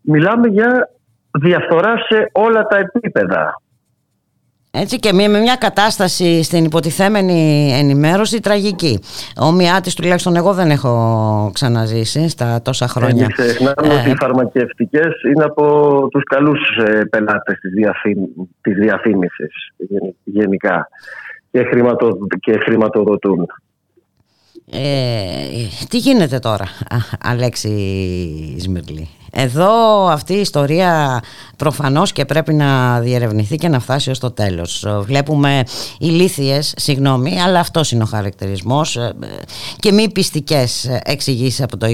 Μιλάμε για διαφθορά σε όλα τα επίπεδα. Έτσι και με μια κατάσταση στην υποτιθέμενη ενημέρωση τραγική. Ομοιά τη τουλάχιστον εγώ δεν έχω ξαναζήσει στα τόσα χρόνια. Δεν ξεχνάμε ότι οι φαρμακευτικές είναι από τους καλούς ε, πελάτες της διαφήμισης γενικά και, χρηματο, και χρηματοδοτούν. Ε, τι γίνεται τώρα, Αλέξη Σμυρλή; Εδώ αυτή η ιστορία προφανώς και πρέπει να διερευνηθεί και να φτάσει ως το τέλος. Βλέπουμε ηλίθιες, συγγνώμη, αλλά αυτός είναι ο χαρακτηρισμός ε, και μη πιστικές εξηγήσεις από το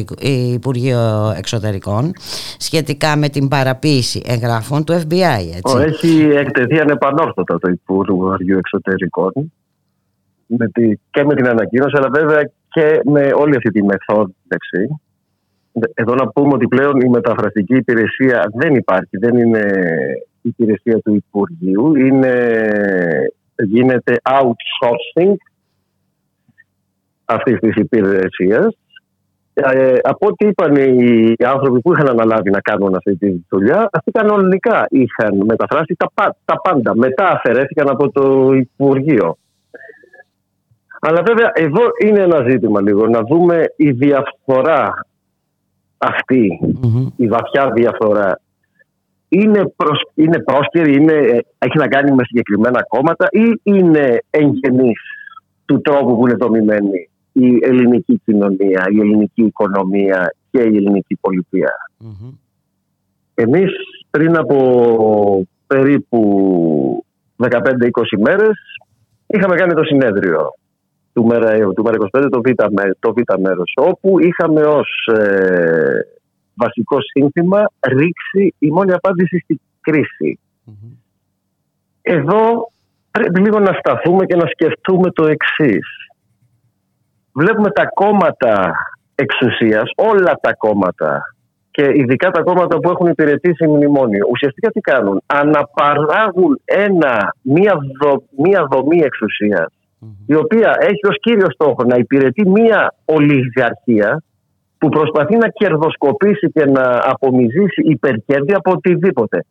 Υπουργείο Εξωτερικών σχετικά με την παραποίηση εγγράφων του FBI. Έτσι. Έχει εκτεθεί ανεπανόρθωτα το Υπουργείο Εξωτερικών και με την ανακοίνωση, αλλά βέβαια και με όλη αυτή τη μεθόδευση. Εδώ να πούμε ότι πλέον η μεταφραστική υπηρεσία δεν υπάρχει, δεν είναι υπηρεσία του Υπουργείου, είναι γίνεται outsourcing αυτής της υπηρεσίας. Ε, από ό,τι είπαν οι άνθρωποι που είχαν αναλάβει να κάνουν αυτή τη δουλειά, αυτοί κανονικά είχαν μεταφράσει τα, τα πάντα. Μετά αφαιρέθηκαν από το Υπουργείο. Αλλά βέβαια εδώ είναι ένα ζήτημα λίγο να δούμε η διαφορά η βαθιά διαφορά είναι, προς, είναι πρόσκαιρη, είναι, έχει να κάνει με συγκεκριμένα κόμματα ή είναι εγγενής του τρόπου που είναι δομημένη η ελληνική κοινωνία, η ελληνική οικονομία και η ελληνική πολιτεία; Mm-hmm. Εμείς πριν από περίπου 15-20 μέρες είχαμε κάνει το συνέδριο του ΜΕΡΑ, του ΜΕΡΑ 25, το β, το β μέρος, όπου είχαμε ως ε, βασικό σύνθημα ρίξει η μόνη απάντηση στην κριση Εδώ πρέπει λίγο να σταθούμε και να σκεφτούμε το εξής. Βλέπουμε τα κόμματα εξουσίας, όλα τα κόμματα και ειδικά τα κόμματα που έχουν υπηρετήσει μνημόνιο, ουσιαστικά τι κάνουν; Αναπαράγουν ένα, μία, δο, μία δομή η οποία έχει ως κύριο στόχο να υπηρετεί μία ολιγαρχία που προσπαθεί να κερδοσκοπήσει και να απομυζήσει υπερκέρδη από οτιδήποτε.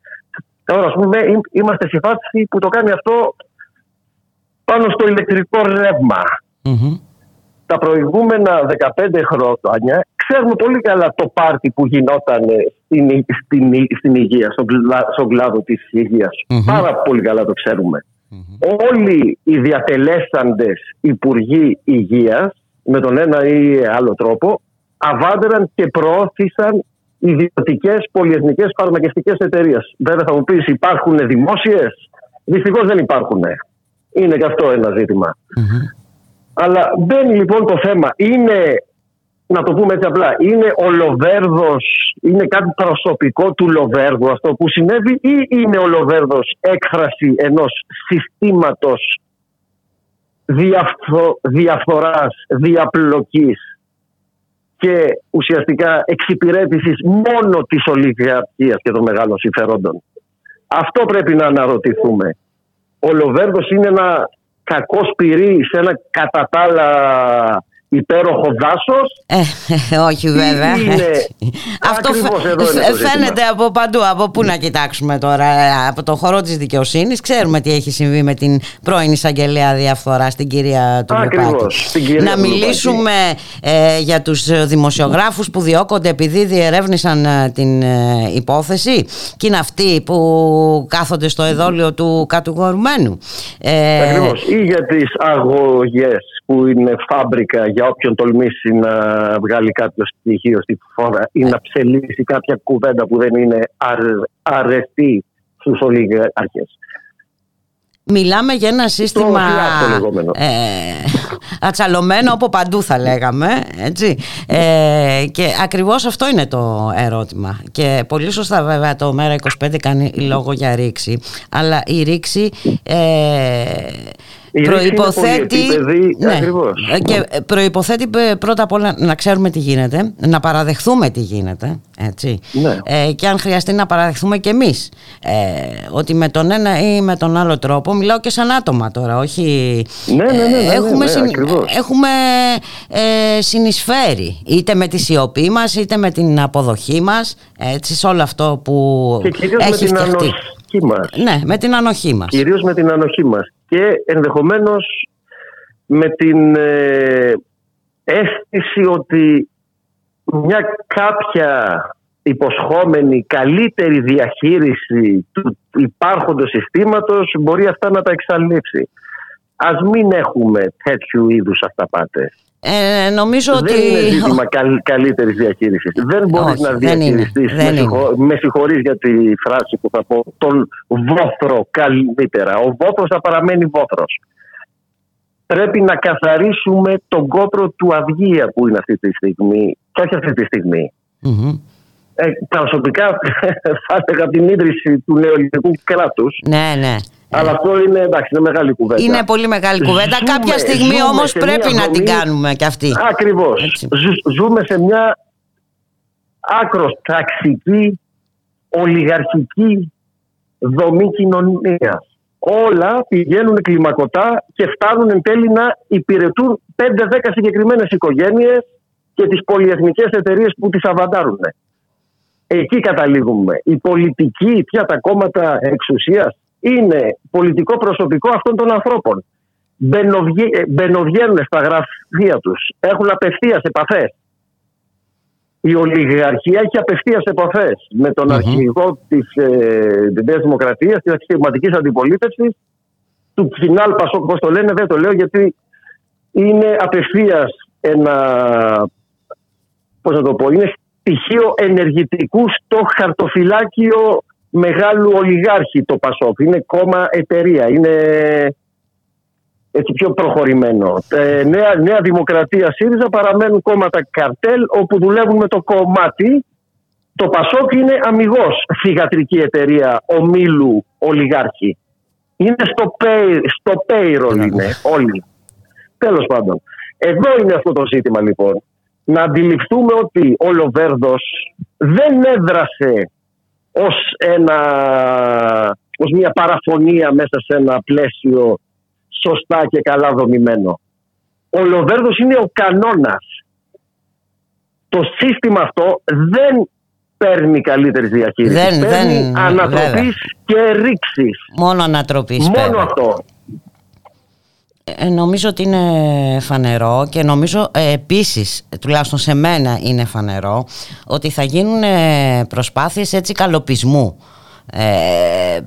Τώρα, ας πούμε, είμαστε σε φάση που το κάνει αυτό πάνω στο ηλεκτρικό τα προηγούμενα 15 χρόνια ξέρουμε πολύ καλά το πάρτι που γινόταν στην, στην, στην υγεία, στον, στον κλάδο της υγειας Πάρα πολύ καλά το ξερουμε Όλοι οι διατελέσταντες υπουργοί υγείας με τον ένα ή άλλο τρόπο αβάντεραν και προώθησαν ιδιωτικές πολυεθνικές φαρμακευτικές εταιρείες. Βέβαια, θα μου πεις, υπάρχουν δημόσιες; Δυστυχώς δεν υπάρχουν. Είναι και αυτό ένα αλλά μπαίνει λοιπόν το θέμα. Είναι, να το πούμε έτσι απλά, είναι ο Λοβέρδος, είναι κάτι προσωπικό του Λοβέρδου αυτό που συνέβη ή είναι ο Λοβέρδος έκφραση ενός συστήματος διαφθο, διαφθοράς, διαπλοκής και ουσιαστικά εξυπηρέτησης μόνο της ολιγαρχίας και των μεγάλων συμφερόντων. Αυτό πρέπει να αναρωτηθούμε. Ο Λοβέρδος είναι ένα κακό σπυρί σε ένα κατά τα άλλα υπέροχο δάσος. Ε, όχι βέβαια. Αυτό φαίνεται από παντού. Από πού να κοιτάξουμε τώρα, ε, από το χώρο της δικαιοσύνης. Ξέρουμε τι έχει συμβεί με την πρώην εισαγγελέα διαφθορά στην κυρία του Να μιλήσουμε ε, για τους δημοσιογράφους που διώκονται επειδή διερεύνησαν ε, την υπόθεση και είναι αυτοί που κάθονται στο εδόλιο του κατηγορουμένου. Ακριβώς. Ή για τις αγωγές που είναι φάμπρικα για όποιον τολμήσει να βγάλει κάποιο στοιχείο στη φόρα ή να ψελίσει κάποια κουβέντα που δεν είναι αρεστή στους ολιγάρχες. Μιλάμε για ένα σύστημα ε, ατσαλωμένο από παντού θα λέγαμε έτσι. Ε, και ακριβώς αυτό είναι το ερώτημα και πολύ σωστά βέβαια το ΜΕΡΑ25 κάνει λόγο για ρήξη αλλά η ρήξη ε, προϋποθέτει, ναι, και προϋποθέτει πρώτα απ' όλα να ξέρουμε τι γίνεται, να παραδεχθούμε τι γίνεται, έτσι. Ναι. Ε, και αν χρειαστεί να παραδεχθούμε και εμείς ε, ότι με τον ένα ή με τον άλλο τρόπο, μιλάω και σαν άτομα τώρα, όχι... Ναι, ναι, ναι, ναι, ναι έχουμε, έχουμε ε, συνεισφέρει, είτε με τη σιωπή μας, είτε με την αποδοχή μας, έτσι, σε όλο αυτό που έχει φτιαχτεί. Ναι, με την ανοχή μας. Κυρίως με την ανοχή μας και ενδεχομένως με την ε, αίσθηση ότι μια κάποια υποσχόμενη καλύτερη διαχείριση του υπάρχοντος συστήματος μπορεί αυτά να τα εξαλείψει. Ας μην έχουμε τέτοιου είδους αυταπάτες. Ε, νομίζω δεν ότι... είναι ζήτημα καλύτερης διαχείρισης. Δεν μπορείς να διαχειριστείς. Με συγχωρείς για τη φράση που θα πω. Τον βόθρο καλύτερα. Ο βόθρος θα παραμένει βόθρος. Πρέπει να καθαρίσουμε τον κόπρο του αυγία που είναι αυτή τη στιγμή. Και όχι αυτή τη στιγμη Ε, προσωπικά θα έλεγα την ίδρυση του νεολικού κράτους. Ναι, ναι. Αλλά αυτό είναι, εντάξει, είναι μεγάλη κουβέντα. Είναι πολύ μεγάλη κουβέντα. Ζούμε, Κάποια στιγμή όμως πρέπει να την κάνουμε κι αυτή. Ακριβώς. Ζούμε σε μια άκρο ταξική, ολιγαρχική δομή κοινωνίας. όλα πηγαίνουν κλιμακωτά και φτάνουν εν τέλει να υπηρετούν 5-10 συγκεκριμένες οικογένειες και τις πολυεθνικές εταιρείες που τις αβαντάρουν. Εκεί καταλήγουμε. Η πολιτική, πια τα κόμματα εξουσίας, είναι πολιτικό προσωπικό αυτών των ανθρώπων. Μπαινοβγαίνουν στα γραφεία τους, έχουν απευθείας επαφές. Η ολιγαρχία έχει απευθείας επαφές με τον αρχηγό της ε, Νέας Δημοκρατίας, της αξιωματική αντιπολίτευσης, του Φινάλ Πασόκ, όπω το λένε, δεν το λέω γιατί είναι απευθείας ένα. Πώς να το πω, είναι στοιχείο ενεργητικού στο χαρτοφυλάκιο μεγάλου ολιγάρχη το Πασόκ. Είναι κόμμα εταιρεία. Είναι έτσι πιο προχωρημένο. Ε, νέα, νέα Δημοκρατία ΣΥΡΙΖΑ παραμένουν κόμματα καρτέλ όπου δουλεύουν με το κομμάτι. Το Πασόκ είναι αμυγός θηγατρική εταιρεία ομίλου ολιγάρχη. Είναι στο, pay, στο payroll είναι όλοι. Τέλος πάντων. Εδώ είναι αυτό το ζήτημα λοιπόν. Να αντιληφθούμε ότι ο Λοβέρδος δεν έδρασε ως, ένα, ως μια παραφωνία μέσα σε ένα πλαίσιο σωστά και καλά δομημένο. Ο Λοβέρδος είναι ο κανόνας. Το σύστημα αυτό δεν παίρνει καλύτερη διαχείριση. Δεν, παίρνει δεν, ανατροπής και ρήξης. Μόνο ανατροπής. Μόνο βέβαια. αυτό. Ε, νομίζω ότι είναι φανερό και νομίζω ε, επίσης, τουλάχιστον σε μένα είναι φανερό, ότι θα γίνουν ε, προσπάθειες έτσι καλοπισμού ε,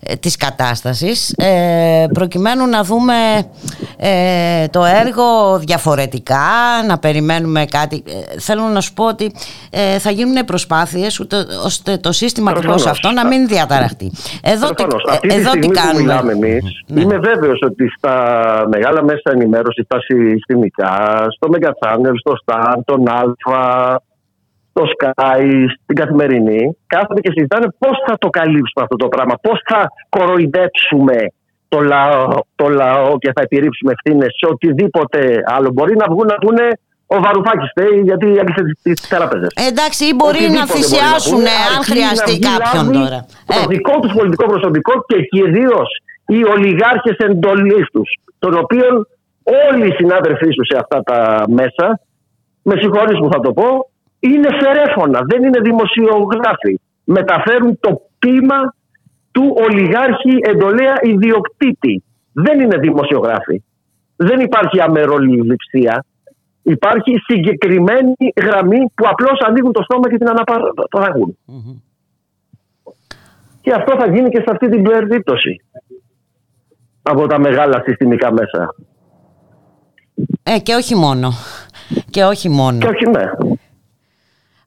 ε, της κατάστασης ε, προκειμένου να δούμε ε, το έργο διαφορετικά να περιμένουμε κάτι. Θέλω να σου πω ότι ε, θα γίνουν προσπάθειες ούτε, ώστε το σύστημα ακριβώς αυτό να μην διαταραχτεί. Εδώ, τι, Αυτή εδώ τη τι στιγμή κάνουμε. που μιλάμε εμείς, Ναι. είμαι βέβαιος ότι στα μεγάλα μέσα ενημέρωση, στα συστημικά, στο Mega Channel, στο Star, τον Alpha, στο Sky, στην καθημερινή, κάθονται και συζητάνε πώς θα το καλύψουμε αυτό το πράγμα, πώς θα κοροϊδέψουμε το λαό, το λαό και θα επιρρύψουμε ευθύνες σε οτιδήποτε άλλο. Μπορεί να βγουν να πούνε ο Βαρουφάκης φταίει γιατί έκλεισε τις τράπεζες. Εντάξει, ή μπορεί να θυσιάσουν αν χρειαστεί κάποιον τώρα. Το Ε, δικό τους πολιτικό προσωπικό και κυρίως οι ολιγάρχες εντολής τους, των οποίων όλοι οι συνάδελφοί του σε αυτά τα μέσα, με συγχωρείς που θα το πω, είναι φερέφωνα, δεν είναι δημοσιογράφοι. Μεταφέρουν το πείμα του ολιγάρχη εντολέα ιδιοκτήτη. Δεν είναι δημοσιογράφοι. Δεν υπάρχει αμεροληψία. Υπάρχει συγκεκριμένη γραμμή που απλώς ανοίγουν το στόμα και την αναπαραγούν. Και αυτό θα γίνει και σε αυτή την περίπτωση. Από τα μεγάλα συστημικά μέσα. ε, και όχι μόνο. Και όχι μόνο. Και όχι ναι.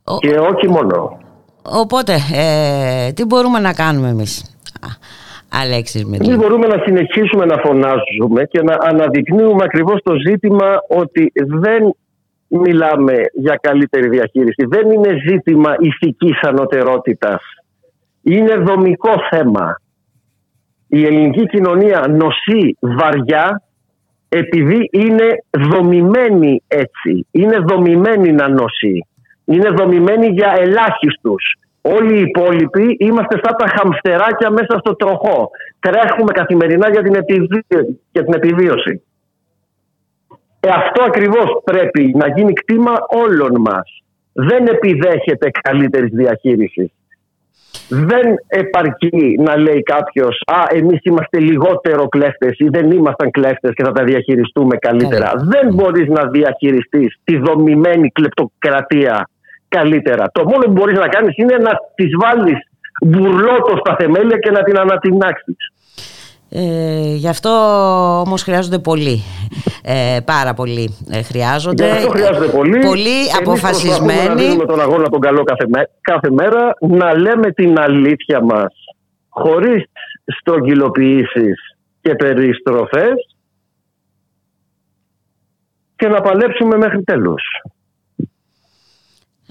Ο- Και όχι μόνο. Οπότε, ε, τι μπορούμε να κάνουμε εμείς, Α, Αλέξης Εμείς Μυρλή. μπορούμε να συνεχίσουμε να φωνάζουμε και να αναδεικνύουμε ακριβώς το ζήτημα ότι δεν μιλάμε για καλύτερη διαχείριση. Δεν είναι ζήτημα ηθικής ανωτερότητας. Είναι δομικό θέμα. Η ελληνική κοινωνία νοσεί βαριά επειδή είναι δομημένη έτσι. Είναι δομημένη να νοσεί. Είναι δομημένη για ελάχιστους. Όλοι οι υπόλοιποι είμαστε σαν τα χαμστεράκια μέσα στο τροχό. Τρέχουμε καθημερινά για την, επιβίωση. Για την επιβίωση. Ε, αυτό ακριβώς πρέπει να γίνει κτήμα όλων μας. Δεν επιδέχεται καλύτερης διαχείρισης. Δεν επαρκεί να λέει κάποιος Α, εμείς είμαστε λιγότερο κλέφτες ή δεν ήμασταν κλέφτες και θα τα διαχειριστούμε καλύτερα. Δεν μπορείς να διαχειριστείς τη δομημένη κλεπτοκρατία καλύτερα. Το μόνο που μπορείς να κάνεις είναι να της βάλεις μπουρλότο στα θεμέλια και να την ανατινάξεις. Ε, γι' αυτό όμως χρειάζονται πολλοί. Ε, πάρα πολλοί ε, χρειάζονται. Γι' αυτό χρειάζεται πολύ. Πολύ Εμείς προσπαθούμε να αποφασισμένοι. δίνουμε τον αγώνα τον καλό κάθε, μέ- κάθε μέρα, να λέμε την αλήθεια μας χωρίς στρογγυλοποιήσεις και περιστροφές και να παλέψουμε μέχρι τέλους.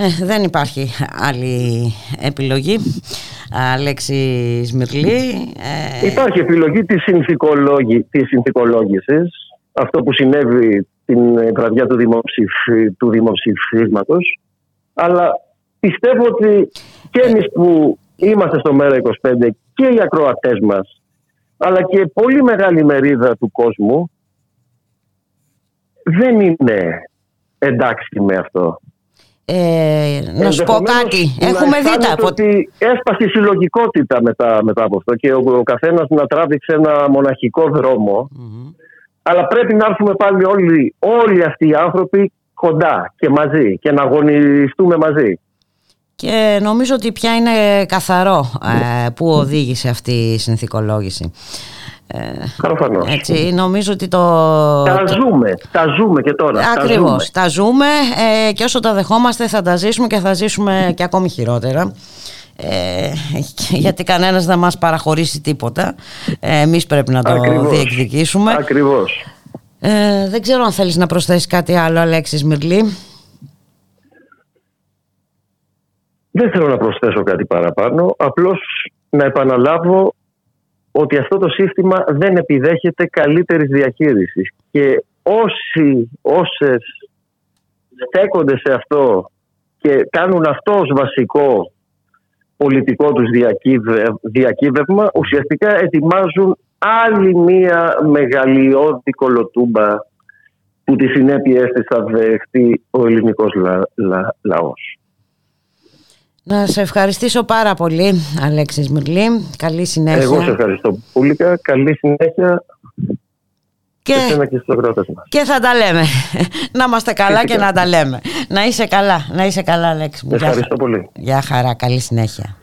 Ε, δεν υπάρχει άλλη επιλογή. Αλέξη Σμυρλή. Ε, Υπάρχει επιλογή της, συνθηκολόγη, της συνθηκολόγησης, αυτό που συνέβη την ε, βραδιά του, δημοψηφι, του δημοψηφίσματος, αλλά πιστεύω ότι και εμείς που είμαστε στο ΜΕΡΑ25 και οι ακροατές μας αλλά και πολύ μεγάλη μερίδα του κόσμου δεν είναι εντάξει με αυτό. Ε, να σου πω κάτι. Έχουμε δει τα. Ότι έσπασε η συλλογικότητα μετά, μετά από αυτό και ο, ο καθένας να τράβηξε ένα μοναχικό Αλλά πρέπει να έρθουμε πάλι όλοι, όλοι αυτοί οι άνθρωποι κοντά και μαζί και να αγωνιστούμε μαζί. Και νομίζω ότι πια είναι καθαρό ε, που οδήγησε αυτή η συνθηκολόγηση. Ε, έτσι, νομίζω ότι το... Τα ζούμε, τα ζούμε και τώρα. Ακριβώς, τα ζούμε, ε, και όσο τα δεχόμαστε θα τα ζήσουμε και θα ζήσουμε και ακόμη χειρότερα. Ε, γιατί κανένας δεν μας παραχωρήσει τίποτα ε, εμείς πρέπει να το Ακριβώς. διεκδικήσουμε Ακριβώς ε, δεν ξέρω αν θέλεις να προσθέσεις κάτι άλλο Αλέξης Μυρλή δεν θέλω να προσθέσω κάτι παραπάνω απλώς να επαναλάβω ότι αυτό το σύστημα δεν επιδέχεται καλύτερης διαχείρισης και όσοι, όσες στέκονται σε αυτό και κάνουν αυτό ως βασικό πολιτικό τους διακύβευμα ουσιαστικά ετοιμάζουν άλλη μία μεγαλειώδη κολοτούμπα που τη συνέπειε της θα δεχτεί ο ελληνικός λα, λαός. Να σε ευχαριστήσω πάρα πολύ Αλέξης Μυρλή. Καλή συνέχεια. Εγώ σε ευχαριστώ πολύ. Καλή συνέχεια και, και, και θα τα λέμε. να είμαστε καλά και να τα λέμε. Να είσαι καλά. Να είσαι καλά Αλέξης μου. Ευχαριστώ πολύ. Γεια χαρά. Καλή συνέχεια.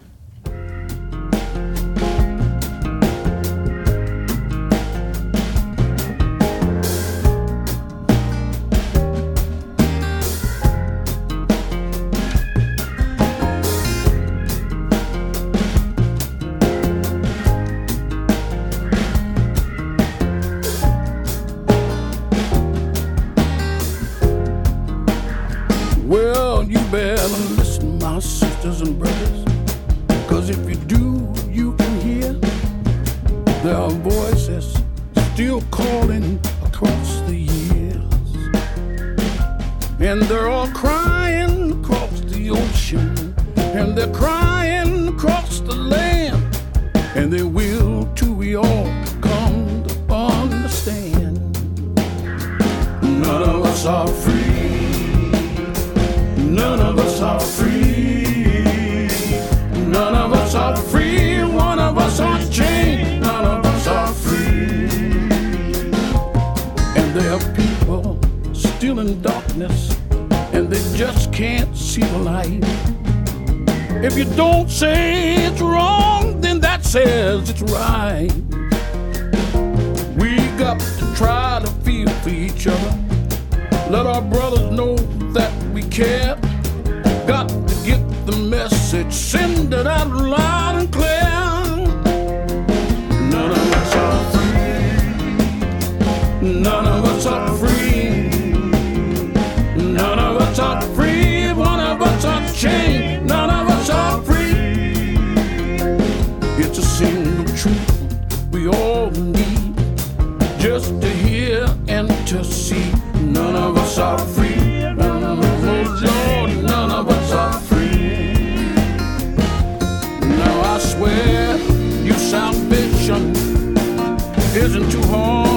isn't too hard.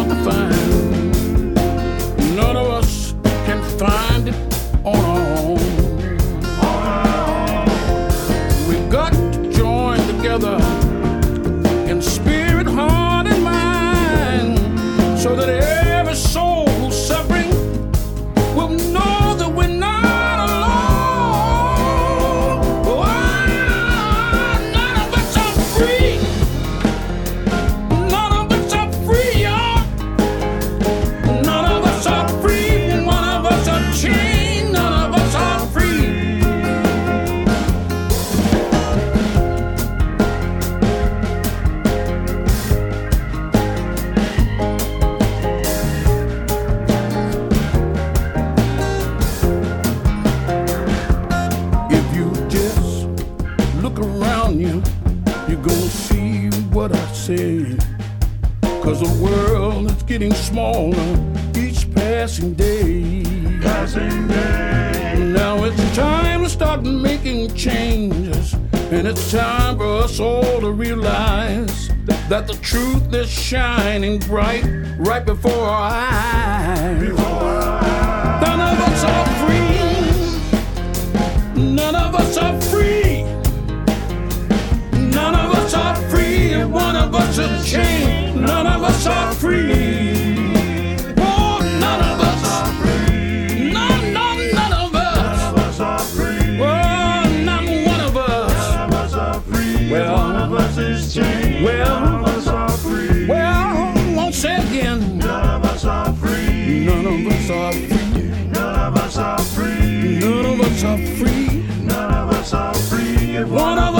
That the truth is shining bright right before our eyes. None of us are free. None of us are free. None of us are free. One of us is chained. None of us are us are free. None of us are free. If one of us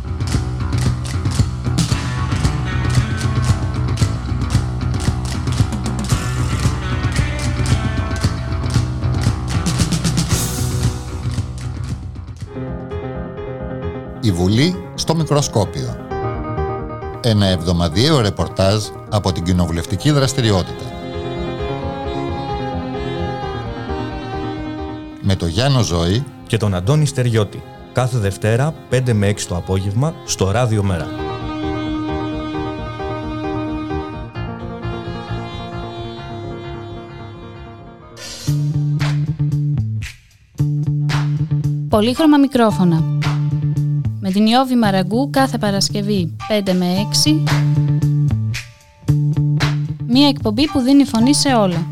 Η Βουλή στο μικροσκόπιο. Ένα εβδομαδιαίο ρεπορτάζ από την κοινοβουλευτική δραστηριότητα. Με το Γιάννο Ζώη και τον Αντώνη Στεριώτη. Κάθε Δευτέρα 5 με 6 το απόγευμα στο Ράδιο Μέρα. Πολύχρωμα μικρόφωνα. Με την Ιώβη Μαραγκού κάθε Παρασκευή 5 με 6. Μία εκπομπή που δίνει φωνή σε όλα.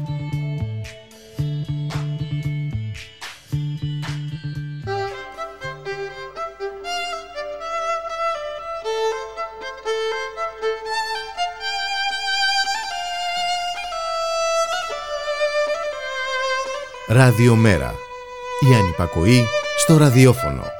Ραδιομέρα. Η ανυπακοή στο ραδιόφωνο.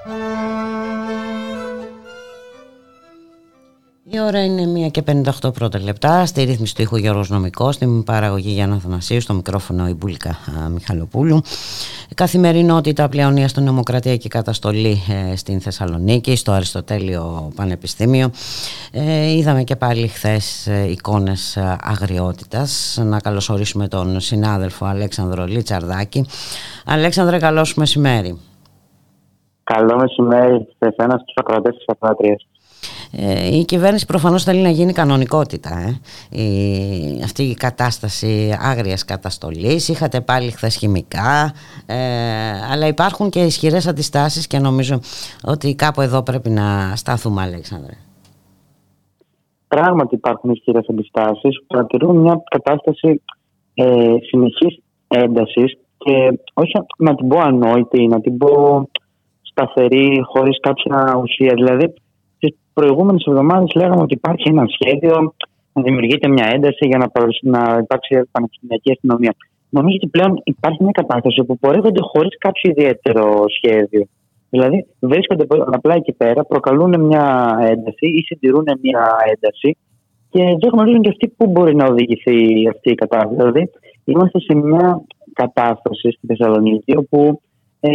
Ώρα είναι 1 και 58 πρώτα λεπτά. Στη ρύθμιση του ήχου Γιώργος Νομικός, στην παραγωγή Γιάννα Θανασίου, στο μικρόφωνο η Μπουλίκα Μιχαλοπούλου. Καθημερινότητα πλεονία στην Νομοκρατία και καταστολή ε, στην Θεσσαλονίκη, στο Αριστοτέλειο Πανεπιστήμιο. Ε, είδαμε και πάλι χθες ε, εικόνες αγριότητας. Να καλωσορίσουμε τον συνάδελφο Αλέξανδρο Λιτσαρδάκη. Αλέξανδρε, καλώς μεσημέρι. Καλό μεσημέρι σε εσένα, στους ακροατές της Ακράτριας. Ε, η κυβέρνηση προφανώς θέλει να γίνει κανονικότητα ε. η, αυτή η κατάσταση άγριας καταστολής. Είχατε πάλι χθες χημικά ε, αλλά υπάρχουν και ισχυρές αντιστάσεις και νομίζω ότι κάπου εδώ πρέπει να σταθούμε Αλέξανδρε. Πράγματι υπάρχουν ισχυρές αντιστάσεις. Που παρατηρούν μια κατάσταση ε, συνεχής έντασης και όχι να την πω ανόητη, να την πω σταθερή χωρίς κάποια ουσία. Δηλαδή προηγούμενες εβδομάδες λέγαμε ότι υπάρχει ένα σχέδιο να δημιουργείται μια ένταση για να, να υπάρξει πανεπιστημιακή αστυνομία. Νομίζω ότι πλέον υπάρχει μια κατάσταση που πορεύονται χωρίς κάποιο ιδιαίτερο σχέδιο. Δηλαδή βρίσκονται απλά εκεί πέρα, προκαλούν μια ένταση ή συντηρούν μια ένταση και δεν γνωρίζουν και αυτοί πού μπορεί να οδηγηθεί αυτή η κατάσταση. Δηλαδή είμαστε σε μια κατάσταση στη Θεσσαλονίκη όπου ε,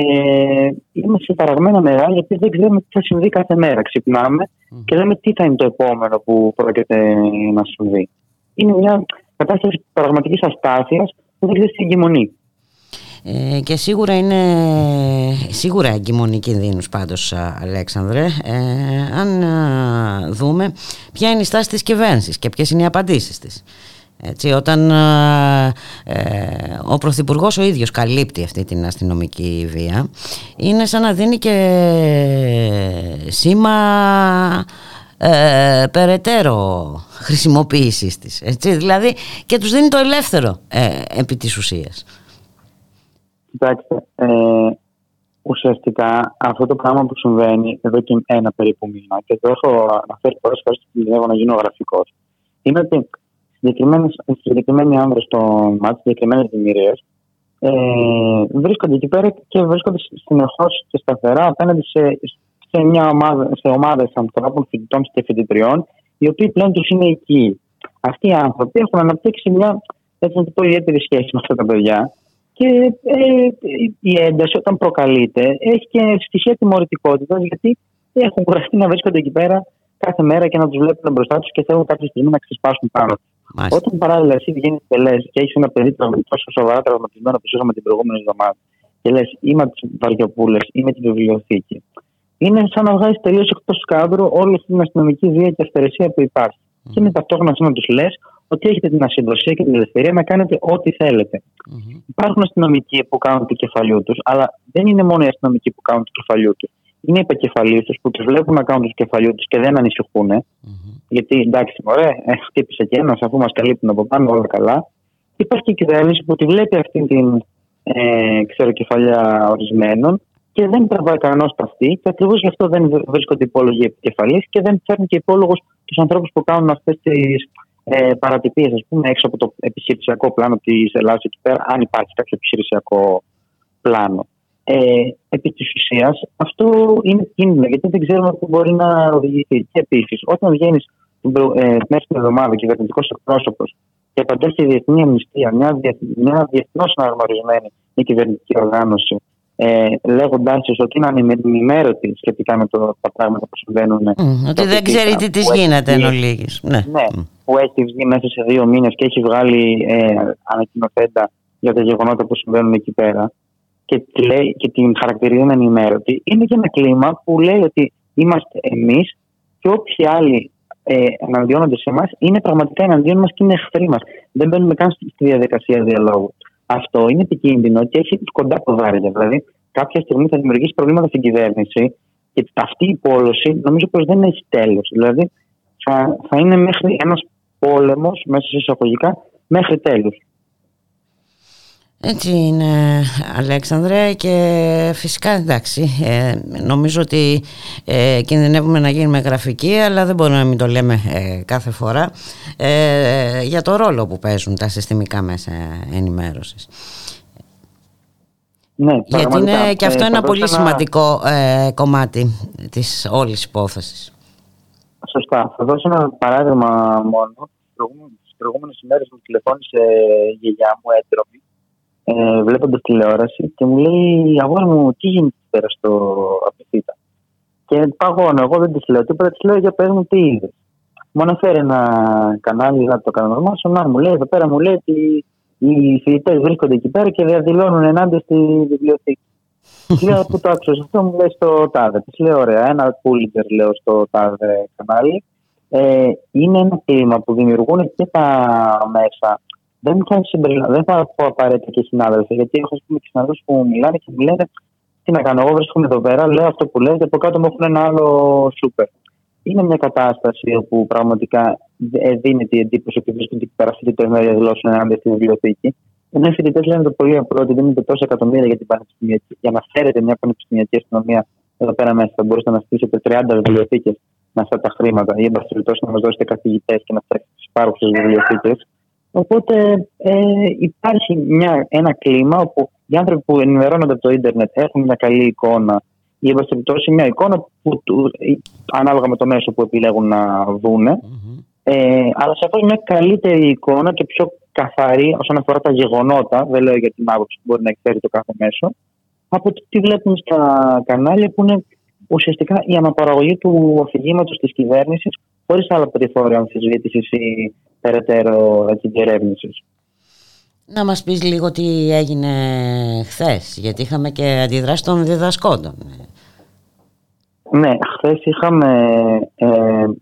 είμαστε σε ταραγμένα νερά γιατί δεν ξέρουμε τι θα συμβεί κάθε μέρα. Ξυπνάμε και λέμε τι θα είναι το επόμενο που πρόκειται να συμβεί. Είναι μια κατάσταση πραγματικής αστάθειας που δεν ξέρει τι εγκυμονεί. Ε, και σίγουρα είναι σίγουρα εγκυμονή κινδύνους πάντως Αλέξανδρε ε, αν δούμε ποια είναι η στάση της κυβέρνησης και ποιες είναι οι απαντήσεις της έτσι, όταν ε, ο Πρωθυπουργός ο ίδιος καλύπτει αυτή την αστυνομική βία είναι σαν να δίνει και σήμα ε, περαιτέρω χρησιμοποίησης της έτσι, δηλαδή και τους δίνει το ελεύθερο ε, επί της ουσίας Κοιτάξτε, ε, ουσιαστικά αυτό το πράγμα που συμβαίνει εδώ και ένα περίπου μήνα και το έχω αναφέρει πολλές φορές και κινδυνεύω να γίνω γραφικός. Είναι ότι συγκεκριμένοι άνδρες στο ΜΑΤ, συγκεκριμένες δημιουργίες, ε, βρίσκονται εκεί πέρα και βρίσκονται συνεχώς και σταθερά απέναντι σε, σε, μια ομάδα, σε ομάδες ανθρώπων, φοιτητών και φοιτητριών, οι οποίοι πλέον τους είναι εκεί. Αυτοί οι άνθρωποι έχουν αναπτύξει μια έτσι να το πω, ιδιαίτερη σχέση με αυτά τα παιδιά και ε, η ένταση όταν προκαλείται έχει και στοιχεία τιμωρητικότητας γιατί έχουν κουραστεί να βρίσκονται εκεί πέρα κάθε μέρα και να τους βλέπουν μπροστά τους και θέλουν κάποια στιγμή να ξεσπάσουν πάνω. Μάλιστα. Όταν παράλληλα εσύ βγαίνεις και λες και έχεις ένα παιδί τόσο σοβαρά τραυματισμένο που είχαμε την προηγούμενη εβδομάδα και λες είμαι τις βαριοπούλε ή με τη βιβλιοθήκη. Είναι σαν να βγάζεις τελείως εκτός κάδρου όλη την αστυνομική βία και αυτερεσία που υπάρχει. Mm. Και είναι ταυτόχρονα σαν να τους λες ότι έχετε την ασυντοσία και την ελευθερία να κάνετε ό,τι θέλετε. Mm-hmm. Υπάρχουν αστυνομικοί που κάνουν το κεφαλιού τους, αλλά δεν είναι μόνο οι αστυνομικοί που κάνουν το κεφαλιού τους. Είναι οι επικεφαλεί τους που τους βλέπουν να κάνουν το κεφαλιού τους και δεν ανησυχούν. Mm-hmm. Γιατί εντάξει, ωραία, ε, χτύπησε και ένας αφού μας καλύπτουν από πάνω όλα καλά. Και υπάρχει και η κυβέρνηση που τη βλέπει αυτή την ε, ξέρω, κεφαλιά ορισμένων και δεν τραβάει κανένας παυτή και ακριβώς γι' αυτό δεν βρίσκονται υπόλογοι επικεφαλεί και δεν φέρνουν και υπόλογους τους ανθρώπους που κάνουν αυτές τις ε, παρατυπίες, ας πούμε, έξω από το επιχειρησιακό πλάνο της Ελλάδας εκεί πέρα, αν υπάρχει κάποιο επιχειρησιακό πλάνο. Ε, επί της ουσίας, αυτό είναι κίνδυνο, γιατί δεν ξέρουμε πού μπορεί να οδηγηθεί. Και επίσης, όταν βγαίνεις ε, μέσα στην εβδομάδα κυβερνητικός εκπρόσωπος και απαντάει διεθνή αμνηστία, μια, μια διεθνώς αναγνωρισμένη κυβερνητική οργάνωση, ε, λέγοντάς της ότι είναι ανημερώτης σχετικά με το, τα πράγματα που συμβαίνουν. Mm, ότι δεν ξέρει τι της γίνεται εν ολίγης. Ναι. ναι mm. που έχει βγει μέσα σε δύο μήνες και έχει βγάλει ε, ανακοινοθέντα για τα γεγονότα που συμβαίνουν εκεί πέρα και, λέει, και την χαρακτηρίζει ενημέρωτη, είναι και ένα κλίμα που λέει ότι είμαστε εμείς και όποιοι άλλοι ε, εναντιώνονται σε εμάς είναι πραγματικά εναντίον μας και είναι εχθροί μας. Δεν μπαίνουμε καν στη διαδικασία διαλόγου αυτό είναι επικίνδυνο και έχει κοντά κοδάρια. Δηλαδή, κάποια στιγμή θα δημιουργήσει προβλήματα στην κυβέρνηση και αυτή η πόλωση νομίζω πως δεν έχει τέλος. Δηλαδή, θα, θα είναι μέχρι ένας πόλεμος, μέσα σε εισαγωγικά, μέχρι τέλους. Έτσι είναι Αλέξανδρε και φυσικά εντάξει ε, νομίζω ότι ε, κινδυνεύουμε να γίνουμε γραφικοί αλλά δεν μπορούμε να μην το λέμε ε, κάθε φορά ε, για το ρόλο που παίζουν τα συστημικά μέσα ενημέρωσης. Ναι, Γιατί είναι και αυτό ένα πολύ σημαντικό κομμάτι της όλης υπόθεσης. Σωστά. Θα δώσω ένα παράδειγμα μόνο. Τις προηγούμενες ημέρες μου τηλεφώνησε η γιαγιά μου έντρομη ε, βλέποντας τηλεόραση και μου λέει: Αγόρι μου, τι γίνεται πέρα στο απευθύτα; Και παγώνω, εγώ δεν της λέω τίποτα, της λέω για πέρα μου τι είδες; Μου αναφέρει ένα κανάλι, να το κάνω να μου λέει εδώ πέρα μου λέει ότι οι φοιτητές βρίσκονται εκεί πέρα και διαδηλώνουν ενάντια στη βιβλιοθήκη. λέω που το άκουσα αυτό, μου λέει στο τάδε. Της λέω: Ωραία, ένα πούλιτερ λέω στο τάδε κανάλι. Ε, είναι ένα κλίμα που δημιουργούν και τα μέσα δεν θα, συμπεριλα... δεν θα πω απαραίτητα και συνάδελφοι, γιατί έχω πούμε, και συνάδελφους που μου μιλάνε και μου λένε τι να κάνω, εγώ βρίσκομαι εδώ πέρα, λέω αυτό που λέω και από κάτω μου έχουν ένα άλλο σούπερ. Είναι μια κατάσταση όπου πραγματικά ε, δίνεται η εντύπωση ότι βρίσκονται εκεί πέρα φοιτητές να διαδηλώσουν ενάντια στη βιβλιοθήκη. Ενώ οι φοιτητές λένε το πολύ απλό ότι δίνετε τόσα εκατομμύρια για την πανεπιστημιακή, για να φέρετε μια πανεπιστημιακή αστυνομία εδώ πέρα μέσα. Θα μπορούσατε να στήσετε 30 βιβλιοθήκες με αυτά τα χρήματα ή εν πάση περιπτώσει να μας δώσετε καθηγητές και να φτιάξετε τι υπάρχουσες βιβλιοθήκες. Οπότε ε, υπάρχει μια, ένα κλίμα όπου οι άνθρωποι που ενημερώνονται από το ίντερνετ έχουν μια καλή εικόνα. Ή εν πάση περιπτώσει μια εικόνα που, του, ανάλογα με το μέσο που επιλέγουν να δουνε ε, αλλά σαφώ μια καλύτερη εικόνα και πιο καθαρή όσον αφορά τα γεγονότα, δεν λέω για την άποψη που μπορεί να εκφέρει το κάθε μέσο, από το τι βλέπουμε στα κανάλια που είναι ουσιαστικά η αναπαραγωγή του αφηγήματο της κυβέρνησης χωρίς άλλα περιθώρια αμφισβήτησης ή περαιτέρω διερεύνησης. Να μας πεις λίγο τι έγινε χθες, γιατί είχαμε και αντιδράσεις των διδασκόντων. Ναι, χθες είχαμε ε,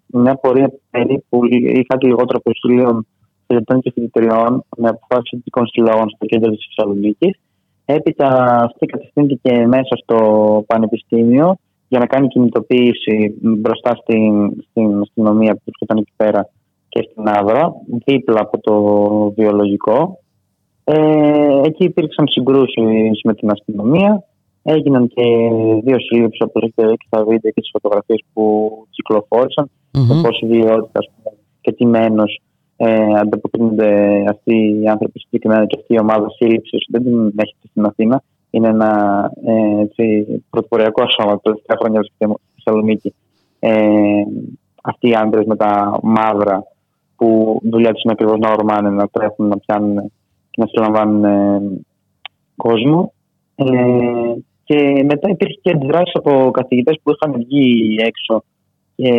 μια πορεία περίπου, είχα και λιγότερο από χιλίων φοιτητών και φοιτητριών με αποφάσεις φοιτητικών συλλόγων στο κέντρο της Θεσσαλονίκης. Έπειτα αυτή κατευθύνθηκε μέσα στο Πανεπιστήμιο για να κάνει κινητοποίηση μπροστά στην, στην αστυνομία που ήταν εκεί πέρα και στην Άβρα, δίπλα από το βιολογικό. Ε, εκεί υπήρξαν συγκρούσεις με την αστυνομία. Έγιναν και δύο σύλληψει όπω έχετε δει και στα βίντεο και τις φωτογραφίες που κυκλοφόρησαν. Mm-hmm. Το πώς η βιότητα και τι μένος ε, ανταποκρίνονται αυτοί οι άνθρωποι συγκεκριμένα και αυτή η ομάδα σύλληψης. Δεν την έχετε στην Αθήνα. Είναι ένα ε, έτσι, πρωτοποριακό σώμα το τελευταία χρόνια στη Θεσσαλονίκη. Ε, αυτοί οι άντρες με τα μαύρα που δουλειά τους είναι ακριβώς να ορμάνε, να τρέχουν, να πιάνουν και να συλλαμβάνουν ε, κόσμο. Ε, και μετά υπήρχε και αντιδράσεις από καθηγητές που είχαν βγει έξω και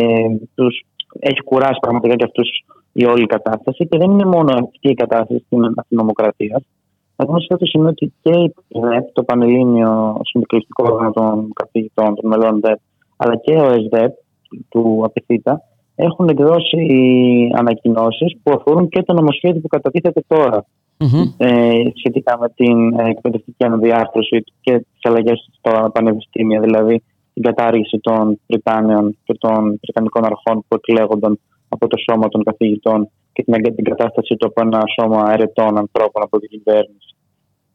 τους έχει κουράσει πραγματικά και αυτούς η όλη κατάσταση. Και δεν είναι μόνο αυτή η κατάσταση στην αστυνομοκρατία. Να δούμε σε αυτό σημείο ότι και η ΕΣΔΕΠ, το Πανελλήνιο Συνδικαλιστικό Όργανο των Καθηγητών, των μελών ΔΕΠ, αλλά και ο ΕΣΔΕΠ του ΑΠΕΘΙΤΑ, έχουν εκδώσει ανακοινώσεις που αφορούν και το νομοσχέδιο που κατατίθεται τώρα ε, σχετικά με την εκπαιδευτική αναδιάρθρωση και τις αλλαγές στα πανεπιστήμια, δηλαδή την κατάργηση των Βρυτάνιων και των Βρετανικών αρχών που εκλέγονταν από το σώμα των καθηγητών και την κατάσταση του από ένα σώμα αιρετών ανθρώπων από την κυβέρνηση.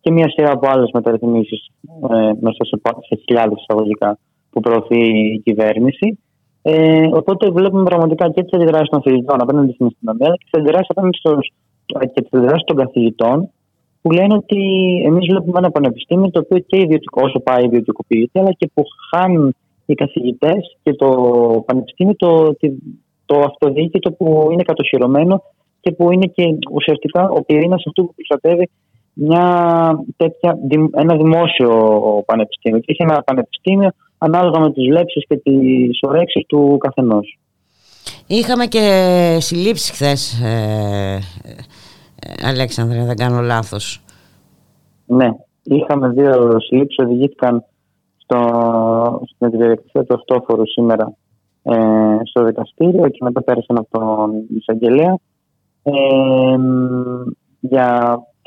Και μια σειρά από άλλες μεταρρυθμίσεις ε, μέσα σε, σε χιλιάδες εισαγωγικά που προωθεί η κυβέρνηση. Ε, οπότε βλέπουμε πραγματικά και τις αντιδράσεις των φοιτητών απέναντι στην αστυνομία και τις αντιδράσεις απέναντι στους, και τις αντιδράσεις των καθηγητών που λένε ότι εμείς βλέπουμε ένα πανεπιστήμιο το οποίο και ιδιωτικό, όσο πάει ιδιωτικοποιείται, αλλά και που χάνουν οι καθηγητές και το πανεπιστήμιο το, το αυτοδιοίκητο που είναι κατοχυρωμένο και που είναι και ουσιαστικά ο πυρήνας αυτού που προστατεύει μια τέτοια, ένα δημόσιο πανεπιστήμιο. Και έχει ένα πανεπιστήμιο ανάλογα με τις λέξεις και τις ορέξεις του καθενός. Είχαμε και συλλήψεις χθες, ε, ε, Αλέξανδρε, δεν κάνω λάθος. Ναι, είχαμε δύο συλλήψεις, οδηγήθηκαν στο, στην διαδικασία του αυτόφορου σήμερα ε, στο δικαστήριο και μετά πέρασαν από τον εισαγγελέα ε,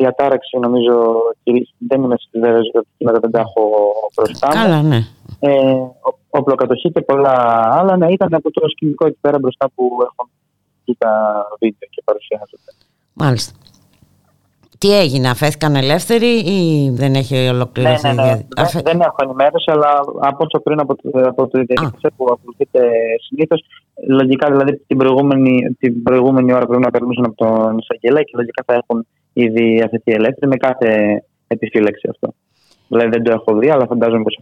για διατάραξη νομίζω δεν είμαι βέβαιος γιατί δεν τα έχω μπροστά μου. Καλά, ναι. Ε, οπλοκατοχή και πολλά άλλα να ήταν από το σκηνικό εκεί πέρα μπροστά που έχω δει τα βίντεο και παρουσιάζονται. Μάλιστα. Τι έγινε, αφέθηκαν ελεύθεροι ή δεν έχει ολοκληρωθεί ναι, ναι, ναι. Δεν, δεν έχω ενημέρωση, αλλά από όσο πριν από, από τη διαδικασία που ακολουθείται συνήθως, λογικά δηλαδή την προηγούμενη, την προηγούμενη ώρα πρέπει να περνούσαν από τον εισαγγελέα και λογικά θα έχουν ήδη αφαιθεί ελεύθεροι με κάθε επιφύλαξη αυτό. Δηλαδή δεν το έχω δει, αλλά φαντάζομαι πως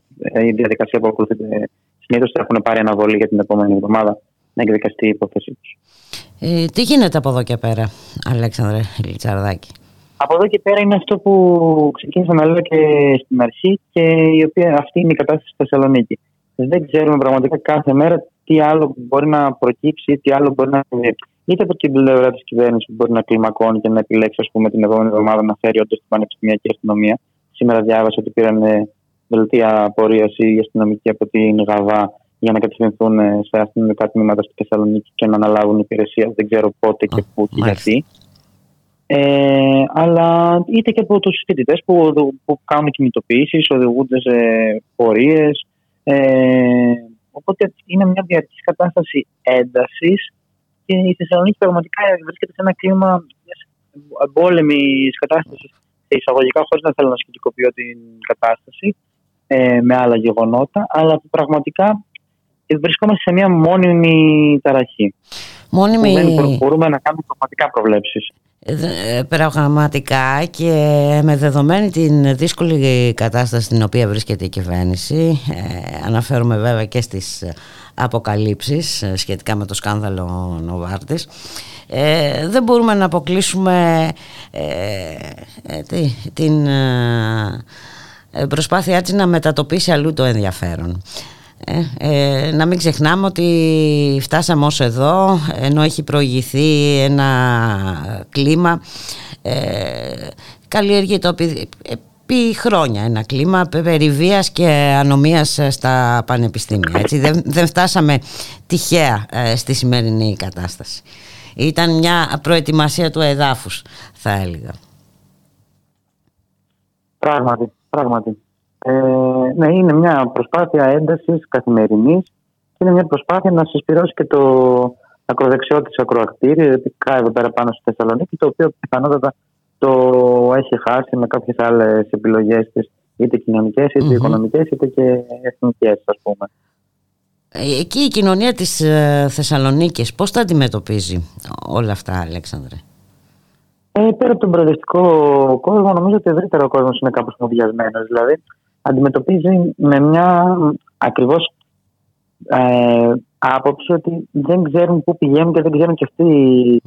η διαδικασία που ακολουθείται συνήθως θα έχουν πάρει αναβολή για την επόμενη εβδομάδα να εκδικαστεί η υπόθεσή τους. Ε, τι γίνεται από εδώ και πέρα, Αλέξανδρε Λιτσαρδάκη; Από εδώ και πέρα είναι αυτό που ξεκίνησα να λέω και στην αρχή και η οποία αυτή είναι η κατάσταση στη Θεσσαλονίκη. Δεν ξέρουμε πραγματικά κάθε μέρα τι άλλο μπορεί να προκύψει, τι άλλο μπορεί να συμβεί. Είτε από την πλευρά της κυβέρνησης που μπορεί να κλιμακώνει και να επιλέξει, ας πούμε, την επόμενη εβδομάδα να φέρει όντως την πανεπιστημιακή αστυνομία. Σήμερα διάβασα ότι πήραν δελτία πορεία οι αστυνομικοί από την ΓΑΒΑ για να κατευθυνθούν σε αστυνομικά τμήματα στη Θεσσαλονίκη και να αναλάβουν υπηρεσία. Δεν ξέρω πότε και πού και γιατί. Ε, αλλά είτε και από τους φοιτητές που, που κάνουν κινητοποιήσεις, οδηγούνται σε πορείες. Ε, οπότε είναι μια διαρκής κατάσταση έντασης και η Θεσσαλονίκη πραγματικά βρίσκεται σε ένα κλίμα εμπόλεμης κατάστασης σε εισαγωγικά, χωρίς να θέλω να σχετικοποιώ την κατάσταση ε, με άλλα γεγονότα, αλλά πραγματικά βρισκόμαστε σε μια μόνιμη ταραχή. Μόνιμη... Δεν μπορούμε να κάνουμε πραγματικά προβλέψεις. Ε, πραγματικά και με δεδομένη την δύσκολη κατάσταση στην οποία βρίσκεται η κυβέρνηση ε, αναφέρομαι βέβαια και στις αποκαλύψεις ε, σχετικά με το σκάνδαλο Νοβάρτης ε, δεν μπορούμε να αποκλείσουμε ε, την προσπάθειά της να μετατοπίσει αλλού το ενδιαφέρον ε, να μην ξεχνάμε ότι φτάσαμε ως εδώ ενώ έχει προηγηθεί ένα κλίμα ε, καλλιεργείται επί χρόνια ένα κλίμα περιβίας και ανομίας στα πανεπιστήμια έτσι. Δεν, δεν φτάσαμε τυχαία ε, στη σημερινή κατάσταση. Ήταν μια προετοιμασία του εδάφους θα έλεγα. Πράγματι, πράγματι ε, ναι, είναι μια προσπάθεια έντασης καθημερινής και είναι μια προσπάθεια να συσπηρώσει και το ακροδεξιό της ακροακτήριο, ειδικά εδώ πέρα πάνω στη Θεσσαλονίκη, το οποίο πιθανότατα το έχει χάσει με κάποιες άλλες επιλογές της, είτε κοινωνικές, είτε mm-hmm. οικονομικές, είτε και εθνικές, ας πούμε. Ε, εκεί η κοινωνία της ε, Θεσσαλονίκης πώς τα αντιμετωπίζει όλα αυτά, Αλέξανδρε; Ε, πέρα από τον προοδευτικό κόσμο, νομίζω ότι ευρύτερο ο κόσμος είναι κάπως μοδιασμένο. Δηλαδή, αντιμετωπίζει με μια ακριβώς ε, άποψη ότι δεν ξέρουν πού πηγαίνουν και δεν ξέρουν και αυτοί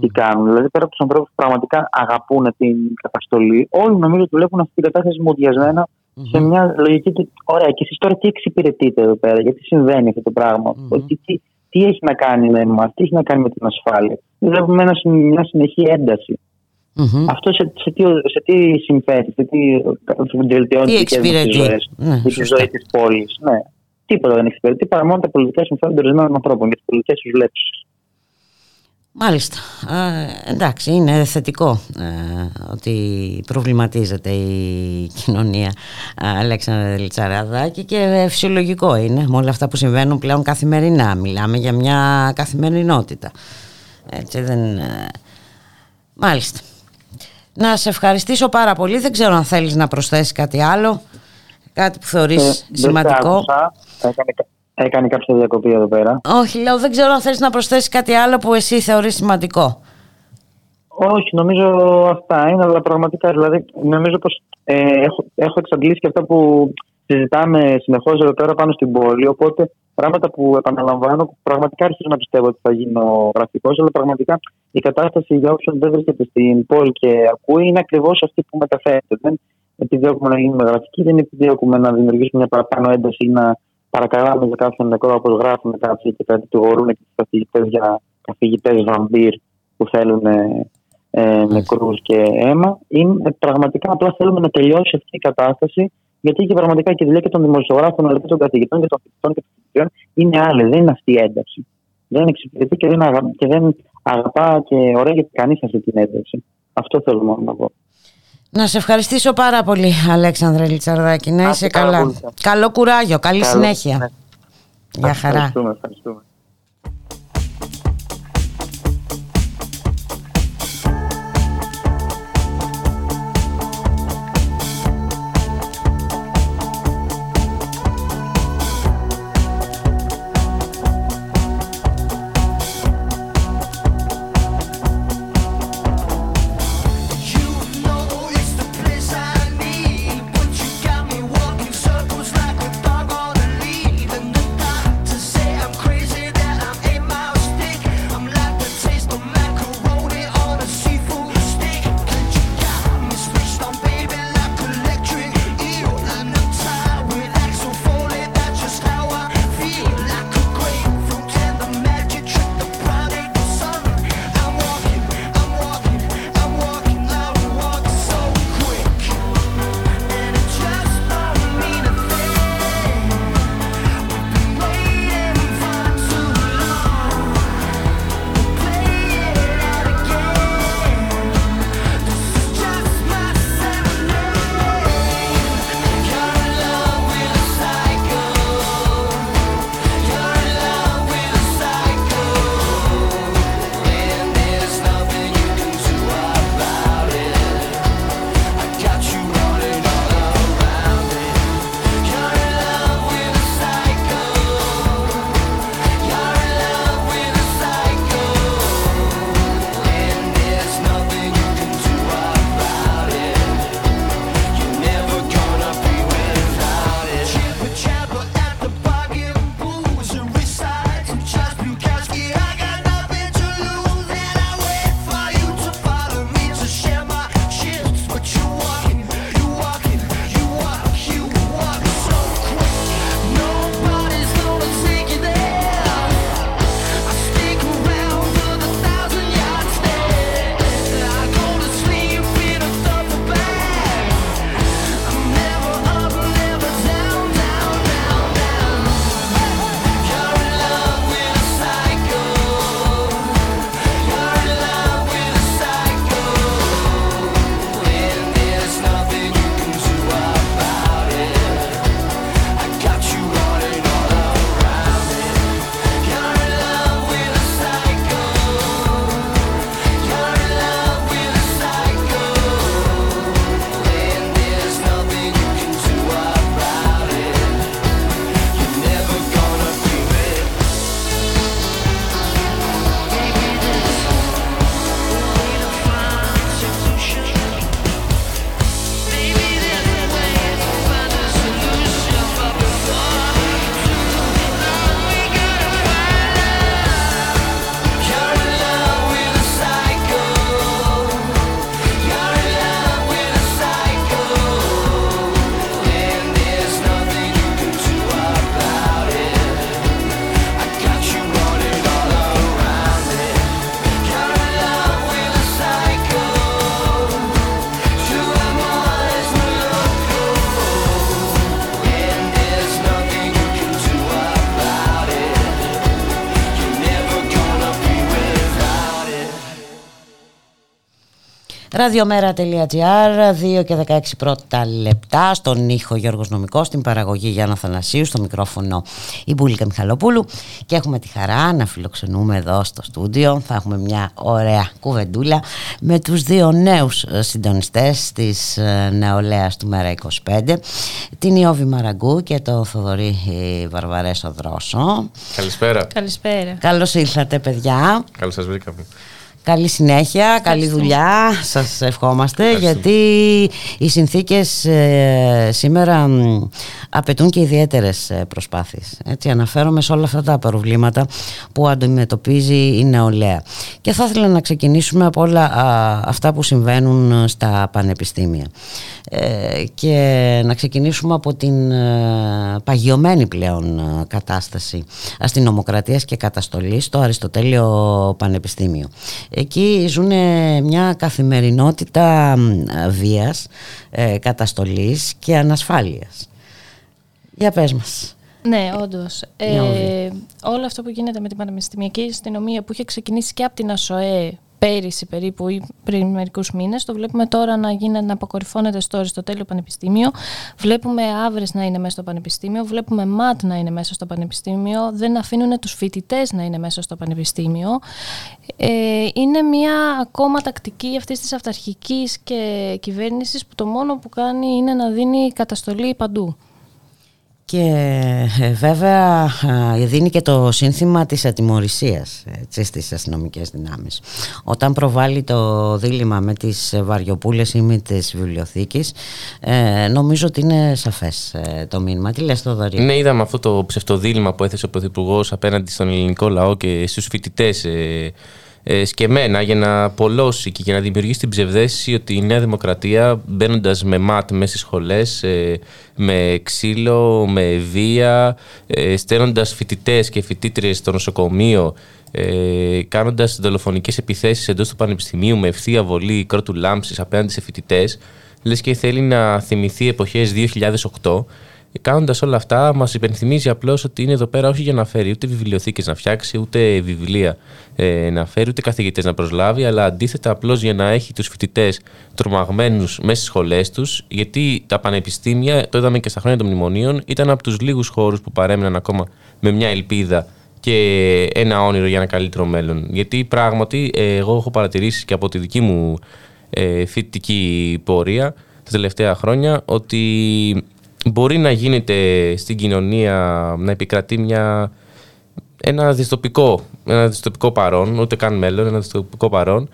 τι κάνουν. Δηλαδή, πέρα από τους ανθρώπους που πραγματικά αγαπούν την καταστολή, όλοι νομίζω ότι βλέπουν αυτή την κατάσταση μοδιασμένα mm-hmm. σε μια λογική του. Ωραία, και εσείς τώρα τι εξυπηρετείτε εδώ πέρα, γιατί συμβαίνει αυτό το πράγμα, mm-hmm. τι, τι, τι, έχει να κάνει με εμά, τι έχει να κάνει με την ασφάλεια. Βλέπουμε ένα, μια συνεχή ένταση. Mm-hmm. Αυτό σε, σε, τι, σε τι συμφέρει, σε τι βελτιώνει τι εξυπηρετεί ναι, τη ζωή της πόλης. Ναι. Τίποτα δεν εξυπηρετεί παρά μόνο τα πολιτικά συμφέροντα ορισμένων ανθρώπων και τις πολιτικές τους βλέψεις. Μάλιστα. Ε, εντάξει, είναι θετικό ε, ότι προβληματίζεται η κοινωνία Αλέξανδρα Λιτσαραδάκη και φυσιολογικό είναι με όλα αυτά που συμβαίνουν πλέον καθημερινά. Μιλάμε για μια καθημερινότητα. Έτσι δεν... Ε, μάλιστα. Να σε ευχαριστήσω πάρα πολύ. Δεν ξέρω αν θέλεις να προσθέσεις κάτι άλλο. Κάτι που θεωρείς ε, σημαντικό. Έκανε, έκανε κάποια διακοπή εδώ πέρα. Όχι, λέω δεν ξέρω αν θέλεις να προσθέσεις κάτι άλλο που εσύ θεωρείς σημαντικό. Όχι, νομίζω αυτά είναι, αλλά πραγματικά δηλαδή, νομίζω πως ε, έχω, έχω εξαντλήσει και αυτά που συζητάμε συνεχώς εδώ πέρα πάνω στην πόλη, οπότε πράγματα που επαναλαμβάνω, που πραγματικά αρχίζω να πιστεύω ότι θα γίνω γραφικός, αλλά πραγματικά η κατάσταση για όποιον δεν βρίσκεται στην πόλη και ακούει είναι ακριβώς αυτή που μεταφέρεται. Δεν επιδιώκουμε να γίνουμε γραφικοί, δεν επιδιώκουμε να δημιουργήσουμε μια παραπάνω ένταση ή να παρακαλάμε για κάποιον νεκρό όπως γράφουν κάποιοι και κατηγορούν και τους καθηγητές για καθηγητές βαμπύρ που θέλουν ε, ε νεκρούς και αίμα. Είναι, πραγματικά απλά θέλουμε να τελειώσει αυτή η κατάσταση γιατί και πραγματικά και η δουλειά και των δημοσιογράφων, αλλά και των καθηγητών και των φοιτητών και των φοιτητών είναι άλλη. Δεν είναι αυτή η ένταξη. Δεν εξυπηρετεί και δεν, αγα... και δεν αγαπά και ωραία γιατί κανείς αυτή την ένταξη. Αυτό θέλω μόνο να πω. Να σε ευχαριστήσω πάρα πολύ, Αλέξανδρε Λιτσαρδάκη. Να είσαι καλά. Καλό κουράγιο, καλή συνέχεια. Ναι. Γεια χαρά. Ευχαριστούμε, ευχαριστούμε. Ραδιομέρα.gr 2 και 16 πρώτα λεπτά στον ήχο Γιώργος Νομικός στην παραγωγή Γιάννα Θανασίου στο μικρόφωνο η Μπούλικα Μιχαλοπούλου. Και έχουμε τη χαρά να φιλοξενούμε εδώ στο στούντιο. Θα έχουμε μια ωραία κουβεντούλα με τους δύο νέους συντονιστές της ε, νεολαίας του Μέρα 25 την Ιώβη Μαραγκού και τον Θοδωρή Βαρβαρέσο Δρόσο. Καλησπέρα. Καλησπέρα. Καλώς ήρθατε παιδιά. Καλώς σας βρήκαμε Καλή συνέχεια, καλή δουλειά, σας ευχόμαστε γιατί οι συνθήκες ε, σήμερα απαιτούν και ιδιαίτερες ε, προσπάθειες. Έτσι, αναφέρομαι σε όλα αυτά τα προβλήματα που αντιμετωπίζει η νεολαία. Και θα ήθελα να ξεκινήσουμε από όλα αυτά που συμβαίνουν στα πανεπιστήμια. Ε, και να ξεκινήσουμε από την παγιωμένη πλέον κατάσταση αστυνομοκρατίας και καταστολής στο Αριστοτέλειο Πανεπιστήμιο. Εκεί ζουν μια καθημερινότητα βίας, ε, καταστολής και ανασφάλειας. Για πες μας. Ναι, όντως. Ε, όλο αυτό που γίνεται με την Πανεπιστημιακή Αστυνομία που είχε ξεκινήσει και από την ΑΣΟΕ πέρυσι περίπου ή πριν μερικούς μήνες. Το βλέπουμε τώρα να, γίνεται, να αποκορυφώνεται στο Αριστοτέλειο Πανεπιστήμιο. Βλέπουμε άβρες να είναι μέσα στο Πανεπιστήμιο. Βλέπουμε ΜΑΤ να είναι μέσα στο Πανεπιστήμιο. Δεν αφήνουν τους φοιτητές να είναι μέσα στο Πανεπιστήμιο. Ε, είναι μια ακόμα τακτική αυτής της αυταρχικής και κυβέρνησης που το μόνο που κάνει είναι να δίνει καταστολή παντού. Και ε, βέβαια δίνει και το σύνθημα της ατιμορρησίας έτσι, στις αστυνομικές δυνάμεις. Όταν προβάλλει το δίλημα με τις βαριοπούλες ή με τις βιβλιοθήκες ε, νομίζω ότι είναι σαφές ε, το μήνυμα. Τι λες το Δωρή. Ναι, είδαμε αυτό το ψευτοδίλημα που έθεσε ο Πρωθυπουργός απέναντι στον ελληνικό λαό και στους φοιτητές ε, σκεμμένα για να πολλώσει και για να δημιουργήσει την ψευδέστηση ότι η Νέα Δημοκρατία μπαίνοντας με ΜΑΤ μέσα στις σχολές, ε, με ξύλο, με βία, ε, στέλνοντας φοιτητές και φοιτήτριες στο νοσοκομείο, ε, κάνοντας δολοφονικές επιθέσεις εντός του Πανεπιστημίου με ευθεία βολή κρότου λάμψης απέναντι σε φοιτητές, λες και θέλει να θυμηθεί εποχές 2008 Κάνοντας όλα αυτά, μας υπενθυμίζει απλώς ότι είναι εδώ πέρα όχι για να φέρει ούτε βιβλιοθήκες να φτιάξει, ούτε βιβλία ε, να φέρει, ούτε καθηγητές να προσλάβει, αλλά αντίθετα απλώς για να έχει τους φοιτητές τρομαγμένους μέσα στις σχολές τους, γιατί τα πανεπιστήμια, το είδαμε και στα χρόνια των μνημονίων, ήταν από τους λίγους χώρους που παρέμειναν ακόμα με μια ελπίδα και ένα όνειρο για ένα καλύτερο μέλλον. Γιατί πράγματι, ε, εγώ έχω παρατηρήσει και από τη δική μου ε, φοιτητική πορεία τα τελευταία χρόνια ότι μπορεί να γίνεται στην κοινωνία να επικρατεί μια, ένα δυστοπικό, ένα δυστοπικό παρόν, ούτε καν μέλλον, ένα δυστοπικό παρόν,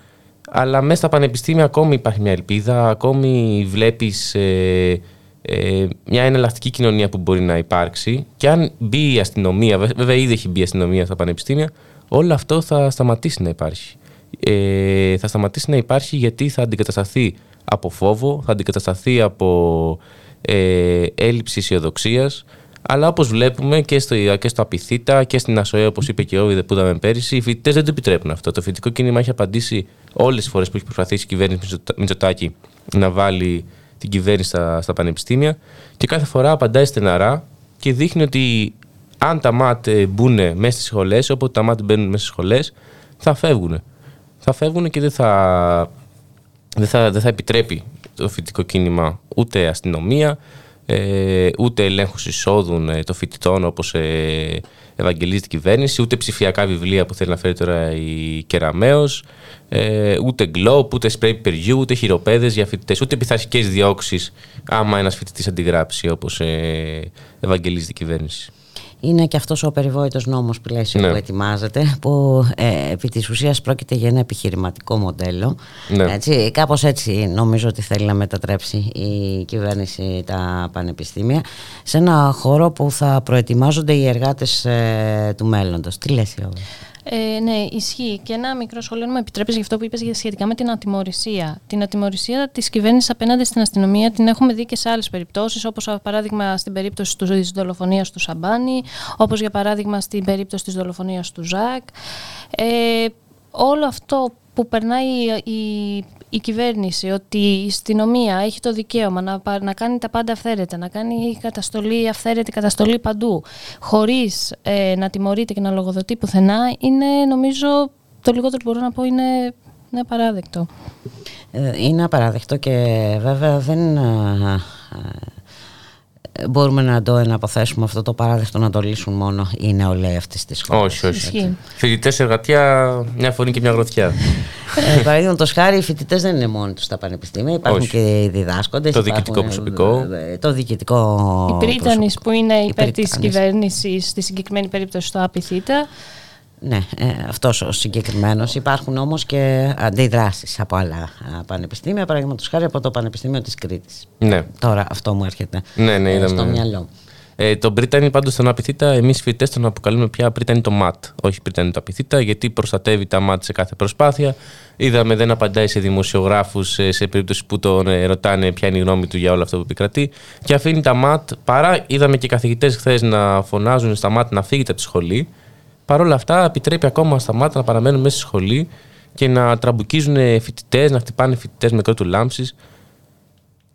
αλλά μέσα στα πανεπιστήμια ακόμη υπάρχει μια ελπίδα, ακόμη βλέπεις ε, ε, μια εναλλακτική κοινωνία που μπορεί να υπάρξει και αν μπει η αστυνομία, βέβαια ήδη έχει μπει η αστυνομία στα πανεπιστήμια, όλο αυτό θα σταματήσει να υπάρχει. Ε, θα σταματήσει να υπάρχει γιατί θα αντικατασταθεί από φόβο, θα αντικατασταθεί από ε, έλλειψη αισιοδοξίας. Αλλά όπως βλέπουμε και στο, και στο Απιθύτα και στην Ασοέ, όπως είπε και ο Όβιδε που είδαμε πέρυσι, οι φοιτητές δεν το επιτρέπουν αυτό. Το φοιτητικό κίνημα έχει απαντήσει όλες τις φορές που έχει προσπαθήσει η κυβέρνηση Μητσοτάκη να βάλει την κυβέρνηση στα, στα πανεπιστήμια και κάθε φορά απαντάει στεναρά και δείχνει ότι αν τα ΜΑΤ μπουν μέσα στις σχολές, όποτε τα ΜΑΤ μπαίνουν μέσα στις σχολές, θα φεύγουν. Θα φεύγουν και δεν θα, δεν θα, δεν θα επιτρέπει το φοιτητικό κίνημα ούτε αστυνομία, ε, ούτε ελέγχους εισόδων ε, των φοιτητών όπως ε, ευαγγελίζει την κυβέρνηση, ούτε ψηφιακά βιβλία που θέλει να φέρει τώρα η Κεραμαίο, ε, ούτε γκλόπ, ούτε spray per you, ούτε χειροπέδες για φοιτητές, ούτε πειθαρχικές διώξεις άμα ένας φοιτητής αντιγράψει όπως ε, ευαγγελίζει την κυβέρνηση είναι και αυτός ο περιβόητος νόμος πλαίσιο ναι. που ετοιμάζεται που ε, επί της ουσίας πρόκειται για ένα επιχειρηματικό μοντέλο ναι. έτσι, κάπως έτσι νομίζω ότι θέλει να μετατρέψει η κυβέρνηση τα πανεπιστήμια σε ένα χώρο που θα προετοιμάζονται οι εργάτες ε, του μέλλοντος τι λες Ιώβη ε, ναι, ισχύει. Και ένα μικρό σχόλιο, αν μου επιτρέπεις για αυτό που είπες σχετικά με την ατιμορρησία. Την ατιμορρησία της κυβέρνησης απέναντι στην αστυνομία την έχουμε δει και σε άλλες περιπτώσεις, όπως παράδειγμα στην περίπτωση της δολοφονίας του Σαμπάνη, όπως για παράδειγμα στην περίπτωση της δολοφονίας του Ζακ. Ε, όλο αυτό που περνάει η η κυβέρνηση ότι η αστυνομία έχει το δικαίωμα να, να κάνει τα πάντα αυθαίρετα, να κάνει καταστολή, αυθαίρετη καταστολή παντού, χωρίς ε, να τιμωρείται και να λογοδοτεί πουθενά, είναι νομίζω το λιγότερο που μπορώ να πω είναι είναι απαράδεκτο. Ε, είναι απαράδεκτο και βέβαια δεν ε, ε, μπορούμε να το εναποθέσουμε αυτό το παράδεκτο να το λύσουν μόνο οι νεολαίοι αυτής της χώρας. Όχι, όχι. Φοιτητές εργατιά, μια φωνή και μια γροθιά. ε, Παραδείγματος χάρη, οι φοιτητές δεν είναι μόνοι τους στα πανεπιστήμια. Υπάρχουν Όχι. και οι διδάσκοντες. Το διοικητικό προσωπικό. Το διοικητικό. Οι πρίτανης που είναι υπέρ της πρίτανης. κυβέρνησης, στη συγκεκριμένη περίπτωση το ΑΠΙΘΙΤΑ. Ναι, ε, αυτός ο συγκεκριμένος. Υπάρχουν όμως και αντιδράσεις από άλλα α, πανεπιστήμια, παραδείγματος χάρη από το Πανεπιστήμιο της Κρήτης. Ναι. Τώρα αυτό μου έρχεται Ναι, ναι, ε, είδαμε. στο μυαλό. Ε, το Brittany πάντως τον απειθήτα, εμείς φοιτητές τον αποκαλούμε πια Brittany το ΜΑΤ, όχι Brittany το απειθήτα, γιατί προστατεύει τα ΜΑΤ σε κάθε προσπάθεια. Είδαμε δεν απαντάει σε δημοσιογράφους ε, σε περίπτωση που τον ε, ρωτάνε ποια είναι η γνώμη του για όλο αυτό που επικρατεί και αφήνει τα ΜΑΤ, παρά είδαμε και καθηγητές χθες να φωνάζουν στα ΜΑΤ να φύγετε από τη σχολή, Παρ' όλα αυτά, επιτρέπει ακόμα στα μάτια να παραμένουν μέσα στη σχολή και να τραμπουκίζουν φοιτητές, να χτυπάνε φοιτητές με κρότου λάμψη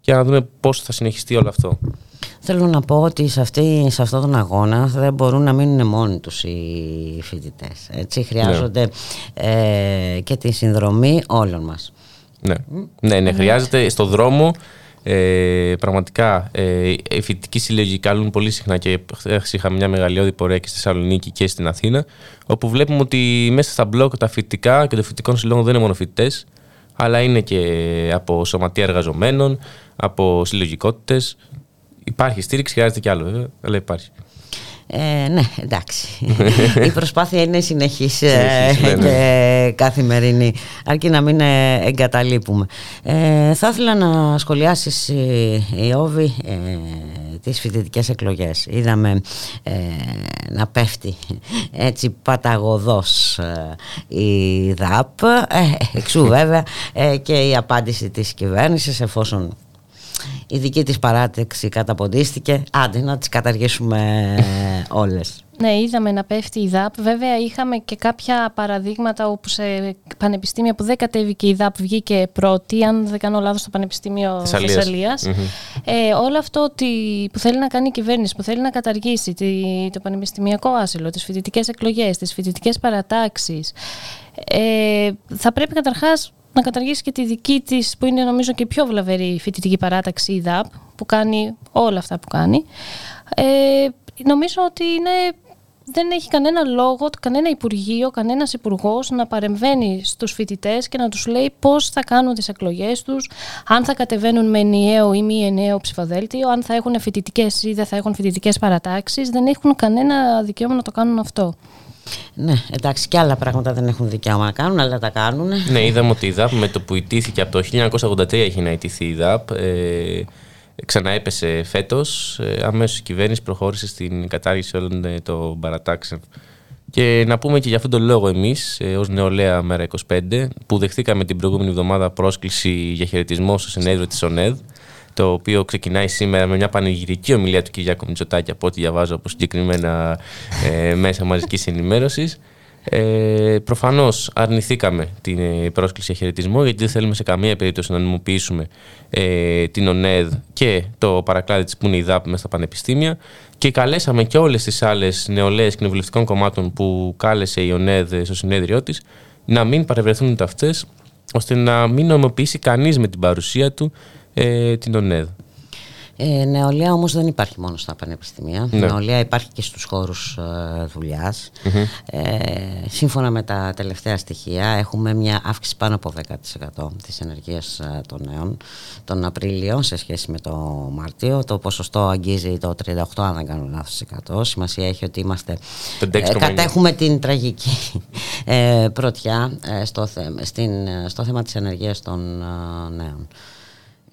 για να δούμε πώς θα συνεχιστεί όλο αυτό. Θέλω να πω ότι σε, αυτή, σε αυτόν τον αγώνα δεν μπορούν να μείνουν μόνοι τους οι φοιτητές. Έτσι χρειάζονται ε, και τη συνδρομή όλων μας. Ναι, ναι, ναι χρειάζεται στο δρόμο. Ε, πραγματικά ε, οι φοιτητικοί σύλλογοι καλούν πολύ συχνά και χθες είχαμε μια μεγαλειώδη πορεία και στη Θεσσαλονίκη και στην Αθήνα όπου βλέπουμε ότι μέσα στα μπλοκ τα φοιτητικά και των φοιτητικών συλλόγων δεν είναι μόνο φοιτητές, αλλά είναι και από σωματεία εργαζομένων, από συλλογικότητες. Υπάρχει στήριξη, χρειάζεται κι άλλο βέβαια, αλλά υπάρχει. Ε, ναι, εντάξει. Η προσπάθεια είναι συνεχής ε, Συνεχής, ναι, ναι. και καθημερινή, αρκεί να μην ε, εγκαταλείπουμε. Ε, θα ήθελα να σχολιάσεις, ε, Ιώβη, ε, τις φοιτητικές εκλογές. Είδαμε ε, να πέφτει έτσι παταγωδός ε, η ΔΑΠ, ε, εξού βέβαια ε, και η απάντηση της κυβέρνησης εφόσον η δική της παράταξη καταποντίστηκε, άντε να τις καταργήσουμε όλες. Ναι, είδαμε να πέφτει η ΔΑΠ. Βέβαια, είχαμε και κάποια παραδείγματα όπου σε πανεπιστήμια που δεν κατέβηκε η ΔΑΠ βγήκε πρώτη, αν δεν κάνω λάθος, στο Πανεπιστήμιο Θεσσαλίας. Θεσσαλίας. Μμμ. Ε, όλο αυτό ότι, που θέλει να κάνει η κυβέρνηση, που θέλει να καταργήσει τη, το πανεπιστημιακό άσυλο, τις φοιτητικές εκλογές, τις φοιτητικές παρατάξεις, ε, θα πρέπει καταρχάς να καταργήσει και τη δική της, που είναι νομίζω και η πιο βλαβερή φοιτητική παράταξη, η ΔΑΠ, που κάνει όλα αυτά που κάνει. Ε, νομίζω ότι είναι δεν έχει κανένα λόγο, κανένα υπουργείο, κανένας υπουργός να παρεμβαίνει στους φοιτητές και να τους λέει πώς θα κάνουν τις εκλογές τους, αν θα κατεβαίνουν με ενιαίο ή μη ενιαίο ψηφοδέλτιο, αν θα έχουν φοιτητικές ή δεν θα έχουν φοιτητικές παρατάξεις. Δεν έχουν κανένα δικαίωμα να το κάνουν αυτό. Ναι, εντάξει, και άλλα πράγματα δεν έχουν δικαίωμα να κάνουν, αλλά τα κάνουν. ναι, είδαμε ότι η ΔΑΠ με το που ιτήθηκε από το 1983 έχει να ιτηθεί η ΔΑΠ. Ε, ξαναέπεσε φέτος. Ε, Αμέσως η κυβέρνηση προχώρησε στην κατάργηση όλων ε, των παρατάξεων. Και να πούμε και για αυτόν τον λόγο εμείς, ε, ως νεολαία Μέρα 25, που δεχτήκαμε την προηγούμενη εβδομάδα πρόσκληση για χαιρετισμό στο συνέδριο της ΟΝΕΔ, το οποίο ξεκινάει σήμερα με μια πανηγυρική ομιλία του Κυριάκου Μητσοτάκη, από ό,τι διαβάζω από συγκεκριμένα ε, μέσα μαζικής ενημέρωσης. Ε, Προφανώς αρνηθήκαμε την ε, πρόσκληση για χαιρετισμό, γιατί δεν θέλουμε σε καμία περίπτωση να νομιμοποιήσουμε ε, την ΟΝΕΔ και το παρακλάδι της που είναι η ΔΑΠ μέσα στα πανεπιστήμια. Και καλέσαμε και όλες τις άλλες νεολαίες κοινοβουλευτικών κομμάτων που κάλεσε η ΟΝΕΔ στο συνέδριό της να μην παρευρεθούν ούτε αυτές, ώστε να μην νομιμοποιήσει κανείς με την παρουσία του ε, την ΟΝΕΔ. Ε, νεολαία όμως δεν υπάρχει μόνο στα πανεπιστήμια. Ναι. Νεολαία υπάρχει και στους χώρους ε, δουλειας Μμμ. Ε, σύμφωνα με τα τελευταία στοιχεία έχουμε μια αύξηση πάνω από 10% της ενεργείας ε, των νέων τον Απρίλιο σε σχέση με το Μάρτιο. Το ποσοστό αγγίζει το 38 αν δεν κάνω λάθος 100. Σημασία έχει ότι είμαστε, 56,9. ε, κατέχουμε την τραγική ε, πρωτιά ε, στο, θε- στην, ε, στο θέμα της ενεργείας των ε, νέων.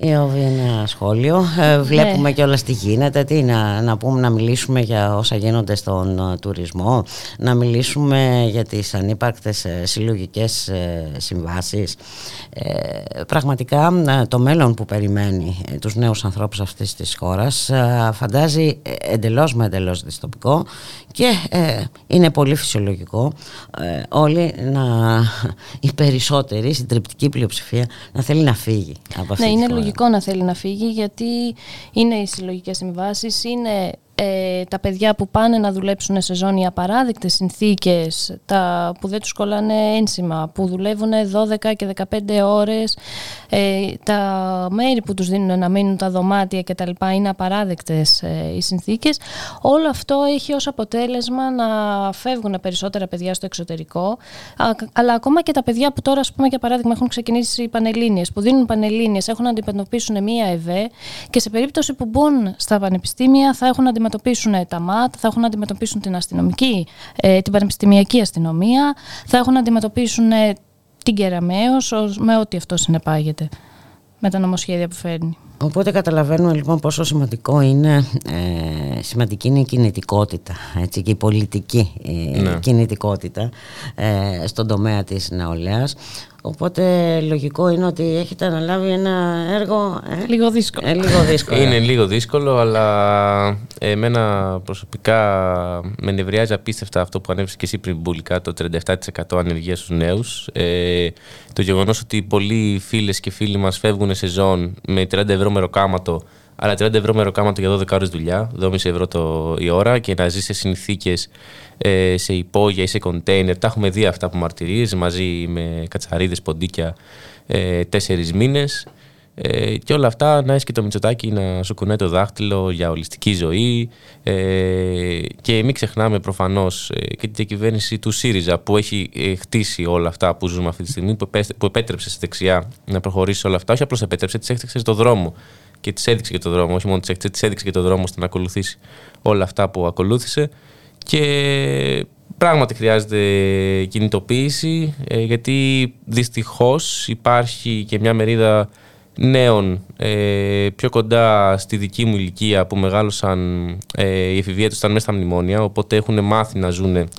Ιωβή, ένα σχόλιο. Ε, βλέπουμε Ναι. και όλα τι γίνεται. Τι να, να πούμε, να μιλήσουμε για όσα γίνονται στον ε, τουρισμό, να μιλήσουμε για τις ανύπαρκτες ε, συλλογικές ε, συμβάσεις. Ε, πραγματικά ε, το μέλλον που περιμένει ε, τους νέους ανθρώπους αυτής της χώρας ε, φαντάζει ε, εντελώς με εντελώς δυστοπικό και ε, είναι πολύ φυσιολογικό ε, όλοι να, οι περισσότεροι, η συντριπτική πλειοψηφία να θέλει να φύγει από αυτή Ναι, τη είναι χώρα. Λογικό να θέλει να φύγει γιατί είναι οι συλλογικές συμβάσεις, είναι ε, τα παιδιά που πάνε να δουλέψουν σε ζώνη απαράδεκτες συνθήκες, τα, που δεν τους κολλάνε ένσημα, που δουλεύουν 12 και 15 ώρες, ε, τα μέρη που τους δίνουν να μείνουν τα δωμάτια κτλ. είναι απαράδεκτες ε, οι συνθήκες. Όλο αυτό έχει ως αποτέλεσμα να φεύγουν περισσότερα παιδιά στο εξωτερικό, αλλά ακόμα και τα παιδιά που τώρα, ας πούμε, για παράδειγμα, έχουν ξεκινήσει οι πανελλήνιες, που δίνουν πανελλήνιες, έχουν να αντιμετωπίσουν μία ΕΒΕ και σε περίπτωση που μπουν στα πανεπιστήμια θα έχουν να αντιμετωπίσουν τα ΜΑΤ, θα έχουν να αντιμετωπίσουν την αστυνομική, ε, την πανεπιστημιακή αστυνομία, θα έχουν να αντιμετωπίσουν ε, την Κεραμαίος με ό,τι αυτό συνεπάγεται με τα νομοσχέδια που φέρνει. Οπότε καταλαβαίνουμε λοιπόν πόσο σημαντικό είναι, ε, σημαντική είναι η κινητικότητα έτσι, και η πολιτική ναι. κινητικότητα ε, στον τομέα της νεολαίας Οπότε λογικό είναι ότι έχετε αναλάβει ένα έργο. Ε, λίγο δύσκολο. Ε, λίγο δύσκολο. είναι λίγο δύσκολο, αλλά εμένα προσωπικά με νευριάζει απίστευτα αυτό που ανέβησε και εσύ πριν πουλικά, το 37% ανεργίας στους νέους. Ε, το γεγονός ότι πολλοί φίλες και φίλοι μας φεύγουν σε ζών με 30 ευρώ μεροκάματο αλλά 30 ευρώ μεροκάματο για 12 ώρες δουλειά, 12 ευρώ το, η ώρα και να ζει σε συνθήκες ε, σε υπόγεια ή σε κοντέινερ. Τα έχουμε δει αυτά που μαρτυρίες μαζί με κατσαρίδες, ποντίκια, ε, τέσσερις μήνες. Ε, και όλα αυτά να έχεις και το Μητσοτάκι να σου κουνάει το δάχτυλο για ολιστική ζωή. Ε, και μην ξεχνάμε προφανώς ε, και την κυβέρνηση του ΣΥΡΙΖΑ που έχει ε, χτίσει όλα αυτά που ζούμε αυτή τη στιγμή που, που επέτρεψε στη δεξιά να προχωρήσει όλα αυτά. Όχι απλώς επέτρεψε, τη έδειξε στο δρόμο. Και τη έδειξε και το δρόμο όχι μόνο τη έδειξε και το δρόμο ώστε να ακολουθήσει όλα αυτά που ακολούθησε. Και πράγματι χρειάζεται κινητοποίηση ε, γιατί δυστυχώς υπάρχει και μια μερίδα νέων ε, πιο κοντά στη δική μου ηλικία που μεγάλωσαν ε, η εφηβεία τους ήταν μέσα στα μνημόνια οπότε έχουν μάθει να ζουν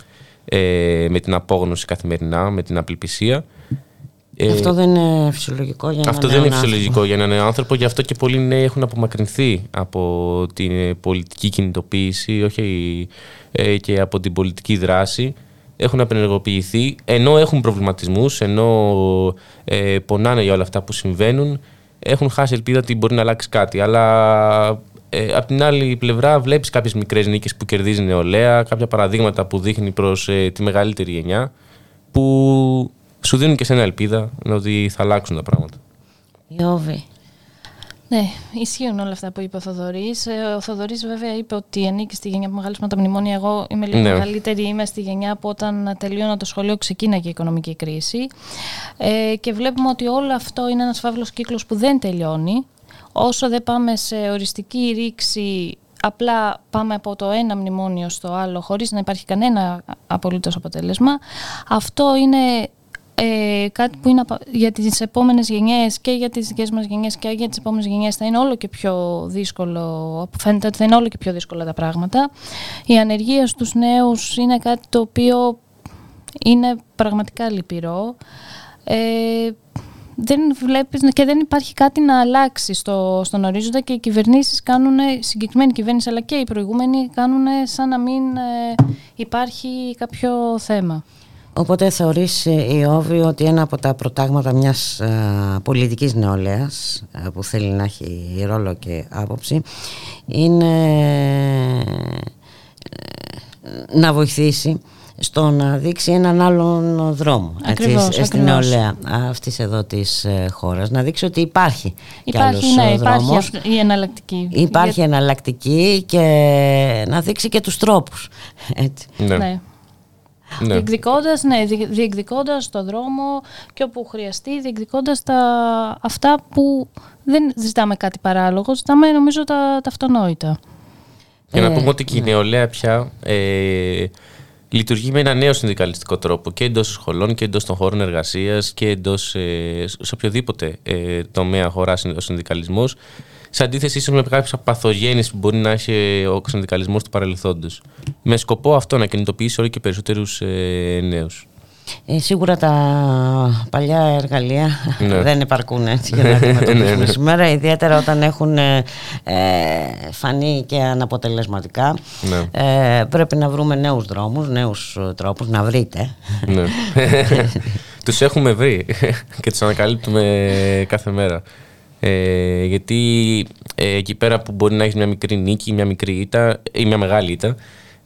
με την απόγνωση καθημερινά, με την απελπισία. Αυτό δεν είναι φυσιολογικό για Αυτό δεν είναι φυσιολογικό για έναν νέο άνθρωπο, γι' αυτό και πολλοί νέοι έχουν απομακρυνθεί από την πολιτική κινητοποίηση, όχι ε, και από την πολιτική δράση. Έχουν απενεργοποιηθεί, ενώ έχουν προβληματισμούς, ενώ ε, πονάνε για όλα αυτά που συμβαίνουν, έχουν χάσει ελπίδα ότι μπορεί να αλλάξει κάτι. Αλλά ε, απ' την άλλη πλευρά βλέπεις κάποιες μικρές νίκες που κερδίζει νεολαία, κάποια παραδείγματα που δείχνει προς ε, τη μεγαλύτερη γενιά, που σου δίνουν και σένα ελπίδα ότι θα αλλάξουν τα πράγματα. Ιώβη. Ναι, ισχύουν όλα αυτά που είπε ο Θοδωρής. Ε, ο Θοδωρής, βέβαια, είπε ότι ανήκει στη γενιά που μεγάλωσε με τα μνημόνια. Εγώ είμαι λίγο ναι. μεγαλύτερη. Είμαι στη γενιά που όταν τελείωνα το σχολείο ξεκίναγε η οικονομική κρίση. Ε, και βλέπουμε ότι όλο αυτό είναι ένας φαύλος κύκλος που δεν τελειώνει. Όσο δεν πάμε σε οριστική ρήξη απλά πάμε από το ένα μνημόνιο στο άλλο χωρίς να υπάρχει κανένα απολύτως αποτέλεσμα. Αυτό είναι ε, κάτι που είναι για τις επόμενες γενιές και για τις δικές μας γενιές και για τις επόμενες γενιές θα είναι όλο και πιο δύσκολο, φαίνεται ότι θα είναι όλο και πιο δύσκολα τα πράγματα. Η ανεργία στους νέους είναι κάτι το οποίο είναι πραγματικά λυπηρό. Ε, δεν βλέπεις και δεν υπάρχει κάτι να αλλάξει στο, στον ορίζοντα και οι κυβερνήσεις κάνουν, συγκεκριμένη κυβέρνηση αλλά και οι προηγούμενοι κάνουν σαν να μην ε, υπάρχει κάποιο θέμα. Οπότε θεωρείς ε, Ιώβη ότι ένα από τα προτάγματα μιας α, ε, πολιτικής νεολαίας α, ε, που θέλει να έχει ρόλο και άποψη είναι να βοηθήσει στο να δείξει έναν άλλον δρόμο ακριβώς, έτσι, στην νεολαία αυτής εδώ της χώρας να δείξει ότι υπάρχει, υπάρχει κι άλλος ναι, δρόμος υπάρχει η εναλλακτική υπάρχει εναλλακτική και να δείξει και τους τρόπους έτσι. ναι. ναι. Ναι. Διεκδικώντας, ναι, διεκδικώντας το δρόμο και όπου χρειαστεί, διεκδικώντας τα, αυτά που δεν ζητάμε κάτι παράλογο, ζητάμε νομίζω τα, τα αυτονόητα. Για να ε, πούμε ότι και η ναι. νεολαία πια ε, λειτουργεί με ένα νέο συνδικαλιστικό τρόπο και εντός σχολών και εντός των χώρων εργασίας και εντός ε, σε οποιοδήποτε ε, τομέα χωράς ο συνδικαλισμός σε αντίθεση ίσως με κάποιες παθογένειες που μπορεί να έχει ο συνδικαλισμό του παρελθόντος. Με σκοπό αυτό να κινητοποιήσει όλο και περισσότερους ε, νέους. Ε, σίγουρα τα παλιά εργαλεία ναι. δεν υπαρκούν έτσι για να αντιμετωπίσουμε ναι, ναι. σήμερα ιδιαίτερα όταν έχουν ε, φανεί και αναποτελεσματικά ναι. ε, πρέπει να βρούμε νέους δρόμους, νέους τρόπους να βρείτε ναι. τους έχουμε βρει και τους ανακαλύπτουμε κάθε μέρα Ε, γιατί ε, εκεί πέρα που μπορεί να έχεις μια μικρή νίκη, μια μικρή ήττα ή μια μεγάλη ήττα,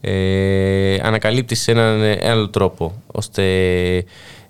ε, ανακαλύπτεις έναν ένα άλλο τρόπο ώστε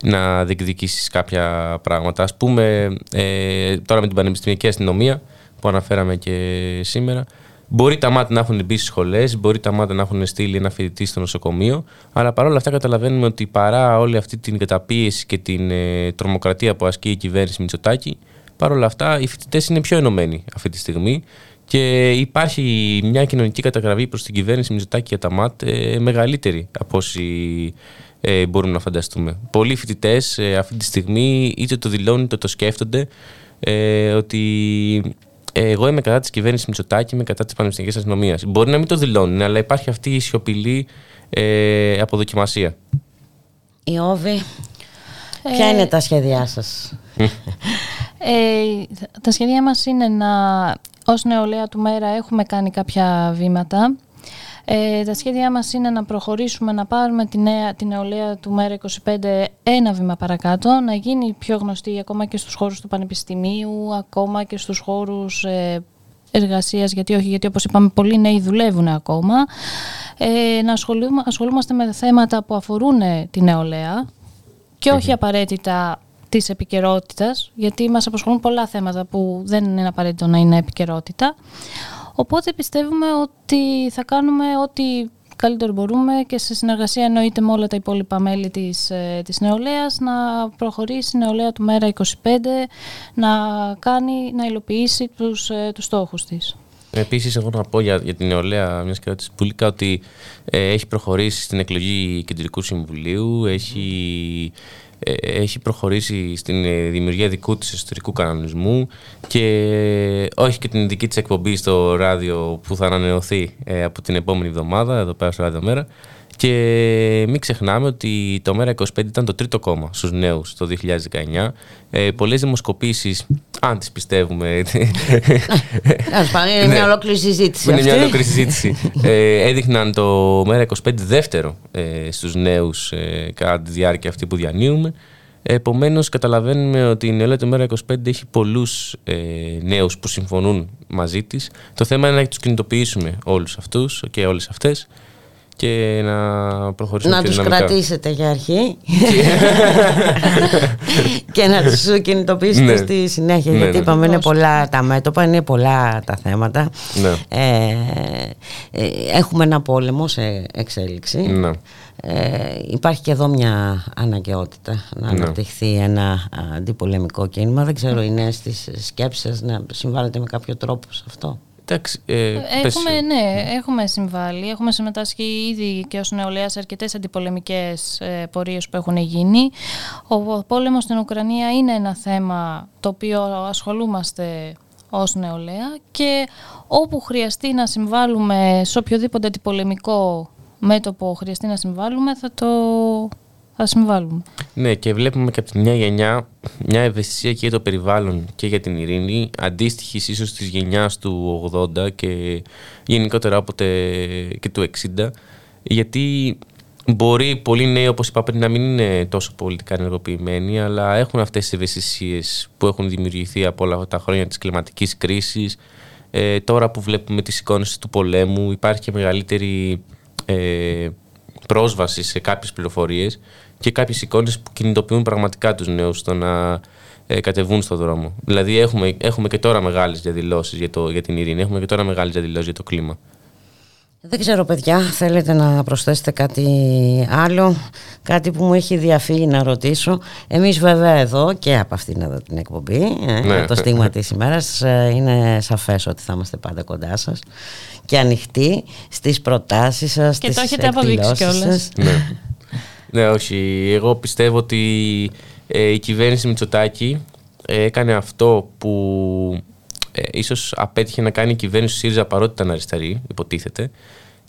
να διεκδικήσεις κάποια πράγματα. Ας πούμε, ε, τώρα με την Πανεπιστημιακή Αστυνομία που αναφέραμε και σήμερα, Μπορεί τα μάτια να έχουν μπει στις σχολές, μπορεί τα μάτια να έχουν στείλει ένα φοιτητή στο νοσοκομείο, αλλά παρόλα αυτά καταλαβαίνουμε ότι παρά όλη αυτή την καταπίεση και την ε, τρομοκρατία που ασκεί η κυβέρνηση Μητσοτάκη, παρόλα αυτά οι φοιτητές είναι πιο ενωμένοι αυτή τη στιγμή και υπάρχει μια κοινωνική καταγραφή προς την κυβέρνηση Μητσοτάκη για τα ΜΑΤ ε, μεγαλύτερη από όσοι ε, μπορούμε να φανταστούμε. Πολλοί φοιτητές ε, αυτή τη στιγμή είτε το δηλώνουν είτε το σκέφτονται ε, ότι εγώ είμαι κατά της κυβέρνησης Μητσοτάκη, είμαι κατά της πανεπιστημιακής αστυνομίας. Μπορεί να μην το δηλώνουν, αλλά υπάρχει αυτή η σιωπηλή ε, αποδοκιμασία. Ιώβη, ποια Ε, είναι τα σχέδιά σας; Ε, τα σχέδιά μας είναι να, ως νεολαία του ΜΕΡΑ έχουμε κάνει κάποια βήματα. Ε, τα σχέδιά μας είναι να προχωρήσουμε, να πάρουμε τη, νέα, τη νεολαία του ΜΕΡΑ 25 ένα βήμα παρακάτω, να γίνει πιο γνωστή ακόμα και στους χώρους του Πανεπιστημίου, ακόμα και στους χώρους ε, εργασίας, γιατί όχι, γιατί όπως είπαμε πολλοί νέοι δουλεύουν ακόμα. Ε, να ασχολούμε, ασχολούμαστε με θέματα που αφορούν τη νεολαία και όχι απαραίτητα της επικαιρότητας, γιατί μας απασχολούν πολλά θέματα που δεν είναι απαραίτητο να είναι επικαιρότητα. Οπότε πιστεύουμε ότι θα κάνουμε ό,τι καλύτερο μπορούμε και σε συνεργασία εννοείται με όλα τα υπόλοιπα μέλη της, ε, της νεολαίας να προχωρήσει η νεολαία του ΜΕΡΑ 25 να, κάνει, να υλοποιήσει τους, ε, τους στόχους της. Επίσης, εγώ να πω για, για την νεολαία μιας και ερώτηση Πουλίκα ότι ε, έχει προχωρήσει στην εκλογή κεντρικού συμβουλίου, έχει, ε, έχει προχωρήσει στην ε, δημιουργία δικού της εσωτερικού κανονισμού και ε, όχι και την δική της εκπομπή στο ράδιο που θα ανανεωθεί ε, από την επόμενη εβδομάδα, εδώ πέρα στο Ράδιο Μέρα. Και μην ξεχνάμε ότι το ΜΕΡΑ 25 ήταν το τρίτο κόμμα στους νέους το 2019. Ε, πολλές δημοσκοπήσεις, αν τις πιστεύουμε... Ας πάμε, είναι Ναι. μια ολόκληρη συζήτηση Είναι μια αυτή. ολόκληρη συζήτηση. ε, έδειχναν το ΜΕΡΑ 25 δεύτερο ε, στους νέους ε, κατά τη διάρκεια αυτή που διανύουμε. Επομένως, καταλαβαίνουμε ότι η νεολαία του ΜΕΡΑ 25 έχει πολλούς ε, νέους που συμφωνούν μαζί της. Το θέμα είναι να τους κινητοποιήσουμε όλους αυτούς και όλες αυτές και να προχωρήσουμε Να πιο τους δυναμικά. κρατήσετε για αρχή και να τους κινητοποιήσετε Ναι. στη συνέχεια Ναι, γιατί ναι. είπαμε είναι πολλά τα μέτωπα, είναι πολλά τα θέματα Ναι. ε, ε, έχουμε ένα πόλεμο σε εξέλιξη Ναι. ε, υπάρχει και εδώ μια αναγκαιότητα να Ναι. αναπτυχθεί ένα αντιπολεμικό κίνημα δεν ξέρω οι νέες τις σκέψεις σας να συμβάλλετε με κάποιο τρόπο σε αυτό; Εντάξει, ε, πες. Έχουμε, ναι, έχουμε συμβάλει, έχουμε συμμετάσχει ήδη και ως νεολαίας σε αρκετές αντιπολεμικές ε, πορείες που έχουν γίνει. Ο πόλεμος στην Ουκρανία είναι ένα θέμα το οποίο ασχολούμαστε ως νεολαία και όπου χρειαστεί να συμβάλλουμε σε οποιοδήποτε αντιπολεμικό μέτωπο χρειαστεί να συμβάλλουμε θα το θα συμβάλλουμε. Ναι, και βλέπουμε και από τη μια γενιά μια ευαισθησία και για το περιβάλλον και για την ειρήνη, αντίστοιχης ίσως της γενιάς του 80 και γενικότερα όποτε και του 60. Γιατί μπορεί πολλοί νέοι, όπως είπα πριν, να μην είναι τόσο πολιτικά ενεργοποιημένοι, αλλά έχουν αυτές τις ευαισθησίες που έχουν δημιουργηθεί από όλα αυτά τα χρόνια της κλιματικής κρίσης. Ε, τώρα που βλέπουμε τις εικόνες του πολέμου υπάρχει και μεγαλύτερη ε, πρόσβαση σε κάποιες πληροφορίες και κάποιες εικόνες που κινητοποιούν πραγματικά τους νέους στο να ε, κατεβούν στο δρόμο. Δηλαδή έχουμε, έχουμε και τώρα μεγάλες διαδηλώσεις για, το, για την ειρήνη, έχουμε και τώρα μεγάλες διαδηλώσεις για το κλίμα. Δεν ξέρω παιδιά, θέλετε να προσθέσετε κάτι άλλο, κάτι που μου έχει διαφύγει να ρωτήσω. Εμείς βέβαια εδώ και από αυτήν εδώ την εκπομπή, ε, Ναι. το στίγμα της ημέρας, ε, είναι σαφές ότι θα είμαστε πάντα κοντά σας και ανοιχτοί στις προτάσεις σας, Και το στις έχετε αποδείξει εκδηλώσεις κιόλας. σας. ναι. Ναι, όχι. Εγώ πιστεύω ότι ε, η κυβέρνηση Μητσοτάκη ε, έκανε αυτό που ε, ίσως απέτυχε να κάνει η κυβέρνηση του ΣΥΡΙΖΑ παρότι ήταν αριστερή, υποτίθεται.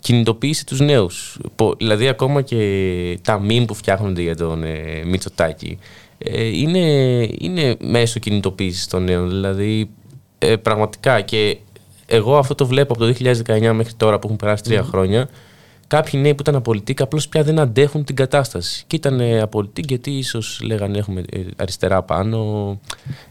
Κινητοποίησε τους νέους. Πο- Δηλαδή ακόμα και τα meme που φτιάχνονται για τον ε, Μητσοτάκη ε, είναι, είναι μέσω κινητοποίησης των νέων. Δηλαδή ε, πραγματικά και εγώ αυτό το βλέπω από το 2019 μέχρι τώρα που έχουν περάσει τρία χρόνια κάποιοι νέοι που ήταν απολυτικοί απλώς πια δεν αντέχουν την κατάσταση. Και ήταν ε, απολυτικοί γιατί ίσως λέγανε έχουμε ε, αριστερά πάνω.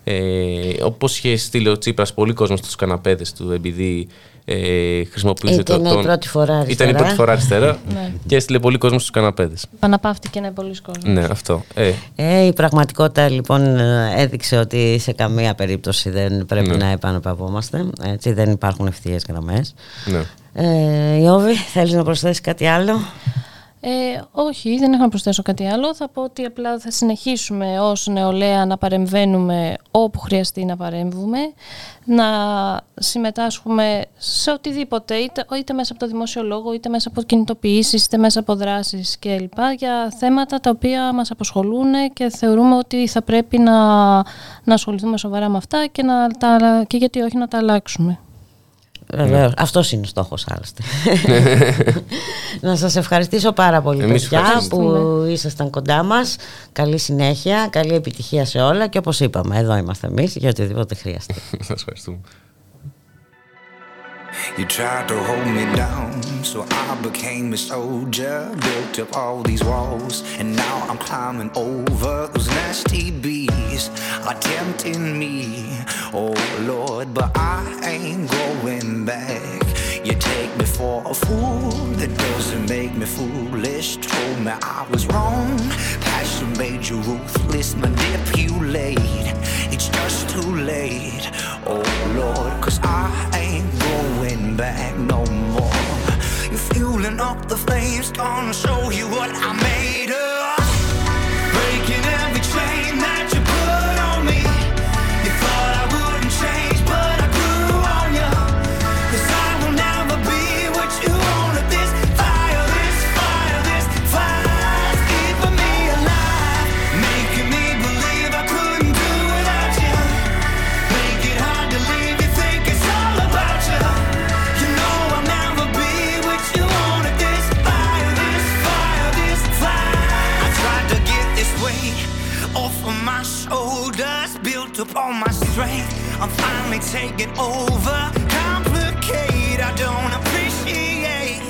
Ε, Όπως είχε στείλει ο Τσίπρας πολύ κόσμος στου καναπέδες του, επειδή ε, χρησιμοποιούσε Ήταν τον. η πρώτη φορά αριστερά. Ήταν η πρώτη φορά αριστερά Ναι. και έστειλε πολύ κόσμο στους καναπέδες. Παναπαύτηκε ένα πολλοί κόσμο. Ναι, αυτό. Ε, Ε, η πραγματικότητα λοιπόν ε, έδειξε ότι σε καμία περίπτωση δεν πρέπει Ναι. να επαναπαυόμαστε. Έτσι δεν υπάρχουν ευθείες γραμμές. ναι. Ε, Ιώβη, θέλεις να προσθέσεις κάτι άλλο; Ε, όχι, δεν έχω να προσθέσω κάτι άλλο. Θα πω ότι απλά θα συνεχίσουμε ως νεολαία να παρεμβαίνουμε όπου χρειαστεί να παρέμβουμε, να συμμετάσχουμε σε οτιδήποτε, είτε, είτε μέσα από το δημόσιο λόγο, είτε μέσα από κινητοποιήσεις, είτε μέσα από δράσεις κλπ. για θέματα τα οποία μας απασχολούν και θεωρούμε ότι θα πρέπει να, να ασχοληθούμε σοβαρά με αυτά και, να τα, και γιατί όχι να τα αλλάξουμε. Βεβαίως. Αυτός είναι ο στόχος άλλωστε. να σας ευχαριστήσω πάρα πολύ Εμείς παιδιά που ευχαριστούμε. ήσασταν κοντά μας. Καλή συνέχεια, καλή επιτυχία σε όλα και όπως είπαμε εδώ είμαστε εμείς για οτιδήποτε χρειαστεί. Σας ευχαριστούμε. You tried to hold me down, so I became a soldier. Built up all these walls, and now I'm climbing over those nasty bees are tempting me. Oh Lord, but I ain't going back. You take me for a fool, that doesn't make me foolish. Told me I was wrong, passion made you ruthless, manipulate. It's just too late. Oh Lord, cause I ain't back no more. You're fueling up the flames, gonna show you what I made of. Up all my strength. I'm finally taking over. Complicate, I don't appreciate.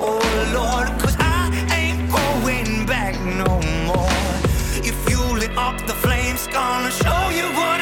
Oh Lord, cause I ain't going back no more. You're fueling up the flames, gonna show you what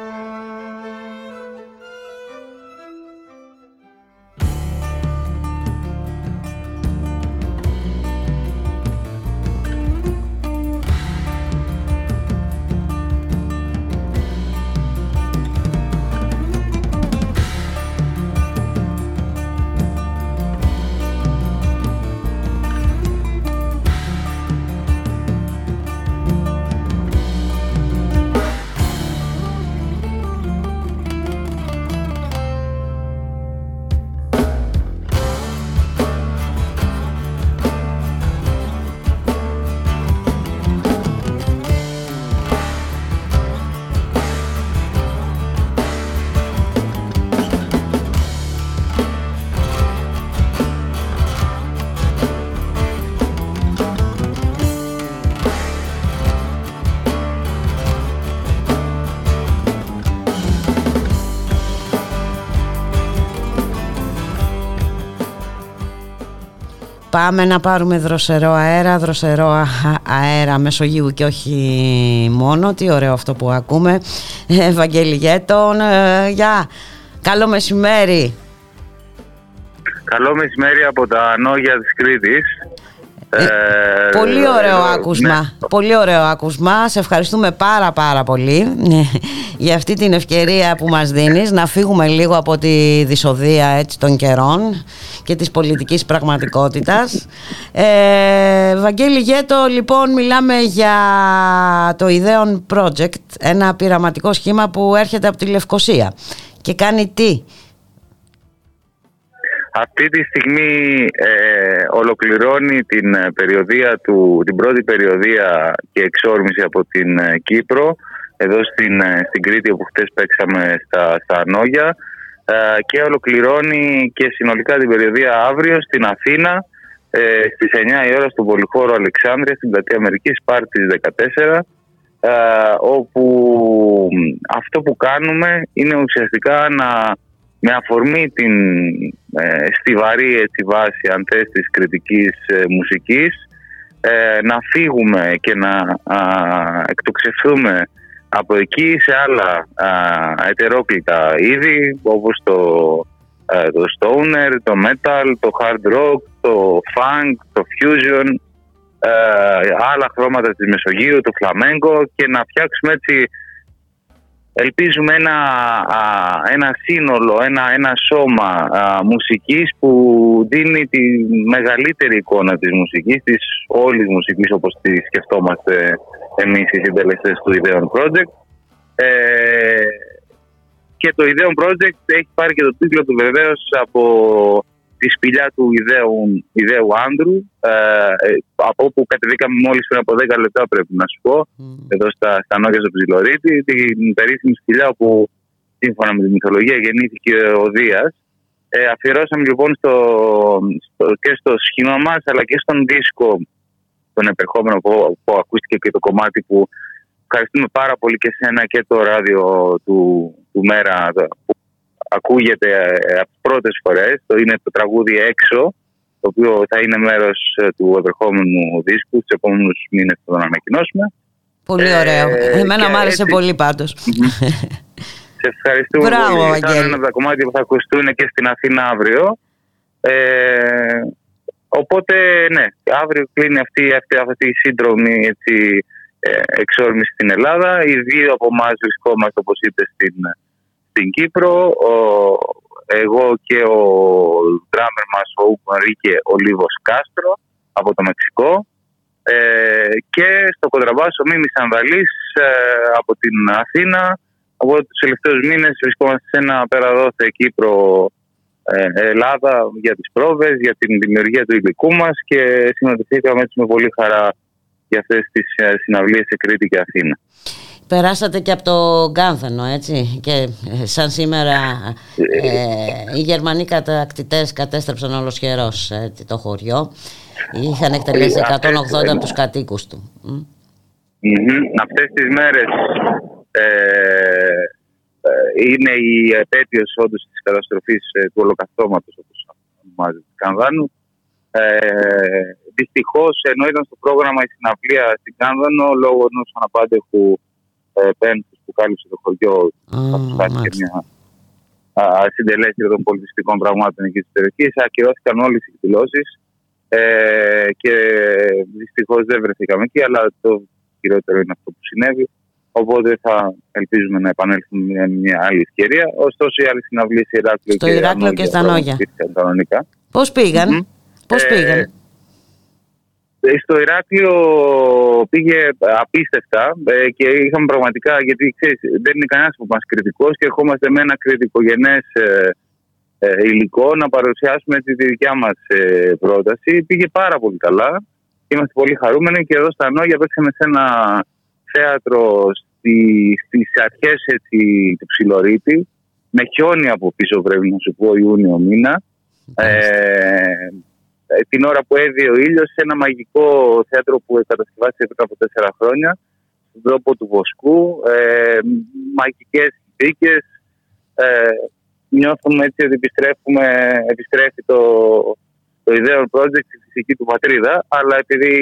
Πάμε να πάρουμε δροσερό αέρα, δροσερό αέρα Μεσογείου και όχι μόνο. Τι ωραίο αυτό που ακούμε. Ευαγγέλη Γέτον, ε, γεια. Καλό μεσημέρι. Καλό μεσημέρι από τα νόγια της Κρήτης. Ε, πολύ ωραίο άκουσμα. Ναι. Πολύ ωραίο άκουσμα. Σε ευχαριστούμε πάρα πάρα πολύ για αυτή την ευκαιρία που μας δίνεις να φύγουμε λίγο από τη δυσοδεία έτσι, των καιρών και της πολιτικής πραγματικότητας. Ε, Βαγγέλη Γέτο, λοιπόν, μιλάμε για το Ιδέων Project, ένα πειραματικό σχήμα που έρχεται από τη Λευκοσία και κάνει τι; Αυτή τη στιγμή ε, ολοκληρώνει την, ε, περιοδία του, την πρώτη περιοδία και εξόρμηση από την ε, Κύπρο εδώ στην, ε, στην Κρήτη όπου χτες παίξαμε στα, στα Νόγια. Και ολοκληρώνει και συνολικά την περιοδία αύριο στην Αθήνα ε, στις 9 η ώρα στον Πολυχώρο Αλεξάνδρεια στην Πλατεία Αμερικής Πάρτης 14 όπου αυτό που κάνουμε είναι ουσιαστικά να με αφορμή την ε, στιβαρή έτσι, βάση αν θες, της κριτικής ε, μουσικής ε, να φύγουμε και να α, εκτοξευθούμε από εκεί σε άλλα α, ετερόκλητα είδη όπως το, ε, το stoner, το metal, το hard rock, το funk, το fusion άλλα χρώματα της Μεσογείου, το flamenco και να φτιάξουμε έτσι ελπίζουμε ένα, ένα σύνολο, ένα, ένα σώμα α, μουσικής που δίνει τη μεγαλύτερη εικόνα της μουσικής, της όλης μουσικής όπως τη σκεφτόμαστε εμείς οι συντελεστές του Ιδέων Project. Ε, και το Ιδέων Project έχει πάρει και το τίτλο του βεβαίως από τη σπηλιά του ιδέου, ιδέου άνδρου, ε, ε, από όπου κατεβήκαμε μόλις πριν από 10 λεπτά πρέπει να σου πω, εδώ στα, στα νότια του Ψιλορίτη, την περίφημη σπηλιά όπου σύμφωνα με τη μυθολογία γεννήθηκε ο Δίας. Ε, αφιερώσαμε λοιπόν στο, στο, και στο σχήμα μας αλλά και στον δίσκο τον επερχόμενο που, που ακούστηκε και το κομμάτι που ευχαριστούμε πάρα πολύ και σένα και το ράδιο του, του Μέρα που ακούγεται ε, από τις πρώτες φορές. Το είναι το τραγούδι Έξω, το οποίο θα είναι μέρος ε, του επερχόμενου δίσκου. Του επόμενους μήνες θα τον ανακοινώσουμε. Πολύ ωραίο. Ε, Εμένα μου άρεσε έτσι... πολύ πάντως. Σε ευχαριστούμε Μπράβο, πολύ. Θα είναι ένα από τα κομμάτια που θα ακουστούν και στην Αθήνα αύριο. Ε, οπότε, ναι, αύριο κλείνει αυτή, αυτή, αυτή η σύντρομη έτσι, ε, εξόρμηση στην Ελλάδα. Οι δύο από εμάς βρισκόμαστε, όπως είπες, στην στην Κύπρο. Ο, εγώ και ο ντράμερ μας, ο Ουγγαρίκε Ολίβος Κάστρο από το Μεξικό. Ε, και στο κοντραμπάσο Μίμη Ανδαλής ε, από την Αθήνα. Από τους τελευταίους μήνες βρισκόμαστε σε ένα πέρα Κύπρο ε, Ελλάδα για τις πρόβες, για την δημιουργία του υλικού μας και συναντηθήκαμε έτσι με πολύ χαρά για αυτές τις ε, συναυλίες σε Κρήτη και Αθήνα. Περάσατε και από το Γκάνθανο, έτσι, και ε, σαν σήμερα ε, οι Γερμανοί κατακτητές κατέστρεψαν ολοσχερός έτσι, το χωριό. Είχαν εκτελέσει 180 από τους κατοίκους του. Mm-hmm. Αυτές τις μέρες ε, ε, είναι η επέτειος όντως της καταστροφής ε, του ολοκαυτώματος, όπως ονομάζεται, του Κανδάνου. Ε, Δυστυχώς, ενώ ήταν στο πρόγραμμα η συναυλία στην Κάνδανο, λόγω ενός αναπάντεχου ε, πένθους που κάλυψε το χωριό. Mm, και μια συντελέστρια των πολιτιστικών πραγμάτων εκεί της περιοχής. Ακυρώθηκαν όλες οι εκδηλώσεις ε, και δυστυχώς δεν βρεθήκαμε εκεί, αλλά το χειρότερο είναι αυτό που συνέβη. Οπότε θα ελπίζουμε να επανέλθουμε με μια άλλη ευκαιρία. Ωστόσο, οι άλλε συναυλίες στο Ηράκλειο και, Ηράκλειο και στα Νόγια. Πώς πήγαν, mm-hmm. πώς πήγαν. Ε, ε, στο Ηράκλειο πήγε απίστευτα ε, και είχαμε πραγματικά, γιατί ξέρεις, δεν είναι κανένας που μας κριτικός και ερχόμαστε με ένα κριτικογενές ε, υλικό να παρουσιάσουμε τη δικιά μας πρόταση. Πήγε πάρα πολύ καλά. Είμαστε πολύ χαρούμενοι και εδώ στα Νόγια παίξαμε σε ένα θέατρο στι, στις αρχές έτσι, του Ψιλορίτη με χιόνι από πίσω πρέπει να σου πω Ιούνιο μήνα. Ε, ε, την ώρα που έδιε ο ήλιος σε ένα μαγικό θέατρο που κατασκευάστηκε πριν από τέσσερα χρόνια στον τρόπο του Βοσκού, ε, μαγικές συνθήκες. Ε, νιώθουμε έτσι ότι επιστρέφουμε, επιστρέφει το, το ιδέο project στη φυσική του πατρίδα, αλλά επειδή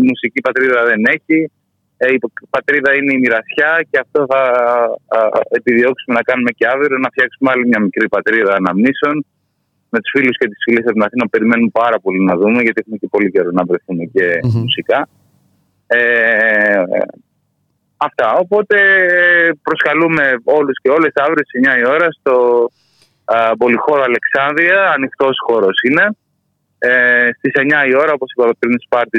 η μουσική πατρίδα δεν έχει, ε, η πατρίδα είναι η μοιρασιά και αυτό θα επιδιώξουμε να κάνουμε και αύριο, να φτιάξουμε άλλη μια μικρή πατρίδα αναμνήσεων με τους φίλους και τις φίλες από την Αθήνα περιμένουμε πάρα πολύ να δούμε, γιατί έχουμε και πολύ καιρό να βρεθούμε και mm μουσικά. Ε, αυτά. Οπότε προσκαλούμε όλους και όλες αύριο στις 9 η ώρα στο α, Πολυχώρο Αλεξάνδρεια. Ανοιχτός χώρος είναι. Ε, Στις 9 η ώρα, όπως είπα πριν, Σπάρτη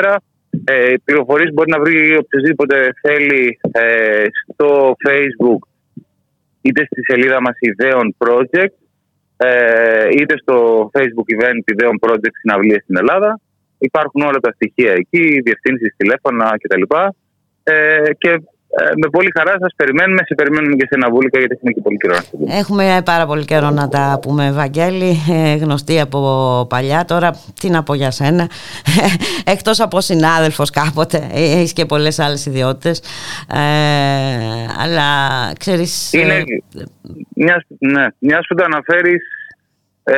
14. Ε, πληροφορίες μπορεί να βρει οποιοδήποτε θέλει ε, στο Facebook είτε στη σελίδα μας Ιδέων Project ε, είτε στο Facebook event ιδέων project συναυλίες στην Ελλάδα. Υπάρχουν όλα τα στοιχεία εκεί, διευθύνσεις, τηλέφωνα κτλ. Ε, και ε, με πολύ χαρά σας περιμένουμε. Σε περιμένουμε και σε ένα βούλικα γιατί έχουμε και πολύ καιρό να πούμε. Έχουμε πάρα πολύ καιρό να τα πούμε, Βαγγέλη. Ε, γνωστή από παλιά. Τώρα, τι να πω για σένα. Εκτός από συνάδελφος κάποτε, έχεις και πολλές άλλες ιδιότητες. Ε, αλλά ξέρεις. Είναι. Ε, μιας, ναι, μιας που το αναφέρεις, ε,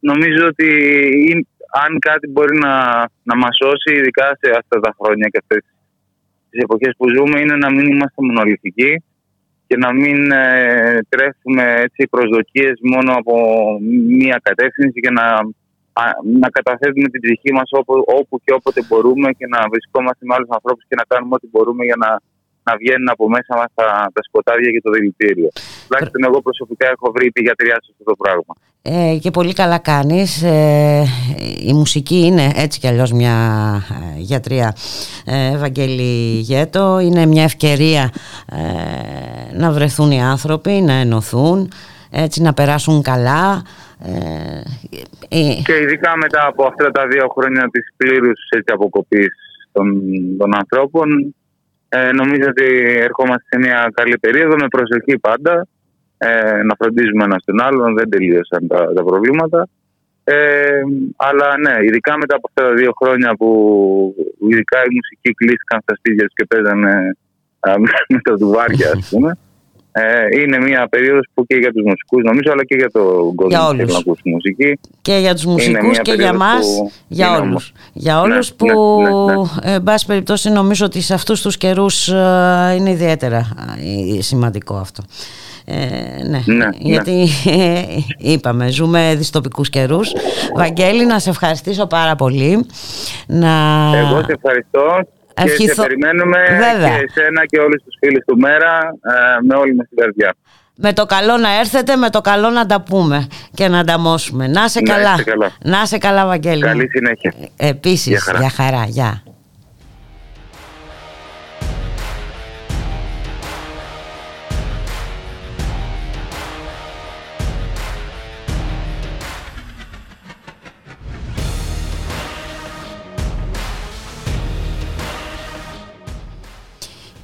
νομίζω ότι αν κάτι μπορεί να, να μας σώσει, ειδικά σε αυτά τα χρόνια και αυτές τις εποχές που ζούμε, είναι να μην είμαστε μονολυθικοί και να μην ε, τρέφουμε έτσι, προσδοκίες μόνο από μία κατεύθυνση και να, να καταθέτουμε την ψυχή μας όπου, όπου και όποτε μπορούμε και να βρισκόμαστε με άλλους ανθρώπους και να κάνουμε ό,τι μπορούμε για να να βγαίνουν από μέσα μας τα, τα σκοτάδια και το δηλητήριο. Τουλάχιστον εγώ προσωπικά έχω βρει τη γιατριά σε αυτό το πράγμα. Ε, και πολύ καλά κάνεις ε, η μουσική είναι έτσι κι αλλιώς μια ε, γιατρία ε, Ευαγγέλη Γέτο είναι μια ευκαιρία ε, να βρεθούν οι άνθρωποι να ενωθούν έτσι να περάσουν καλά και ειδικά μετά από αυτά τα δύο χρόνια της πλήρους έτσι, αποκοπής των, των ανθρώπων ε, νομίζω ότι ερχόμαστε σε μια καλή περίοδο με προσοχή πάντα ε, να φροντίζουμε ένα τον άλλον, δεν τελείωσαν τα, τα προβλήματα. Ε, αλλά ναι, ειδικά μετά από αυτά τα δύο χρόνια που ειδικά οι μουσικοί κλείστηκαν στα σπίτια τους και παίζανε με τα δουβάρια, ας πούμε. Ε, είναι μια περίοδος που και για τους μουσικούς νομίζω αλλά και για τον κόσμο που θέλει να ακούσει μουσική. Και για τους μουσικούς και για μας για όλους. για ναι, όλους που ναι, ναι, ναι. εν πάση περιπτώσει νομίζω ότι σε αυτούς τους καιρούς ε, είναι ιδιαίτερα ε, σημαντικό αυτό. Ε, ναι, ναι, γιατί ναι. είπαμε ζούμε δυστοπικούς καιρούς. Βαγγέλη να σε ευχαριστήσω πάρα πολύ. Να... Εγώ σε ευχαριστώ και σε περιμένουμε Βέβαια. και εσένα και όλους τους φίλους του Μέρα ε, με όλη μας την καρδιά. Με το καλό να έρθετε, με το καλό να τα πούμε και να ανταμώσουμε. Να σε καλά. Να σε καλά, Βαγγέλη. Καλή συνέχεια. Ε, επίσης, για χαρά. Γεια.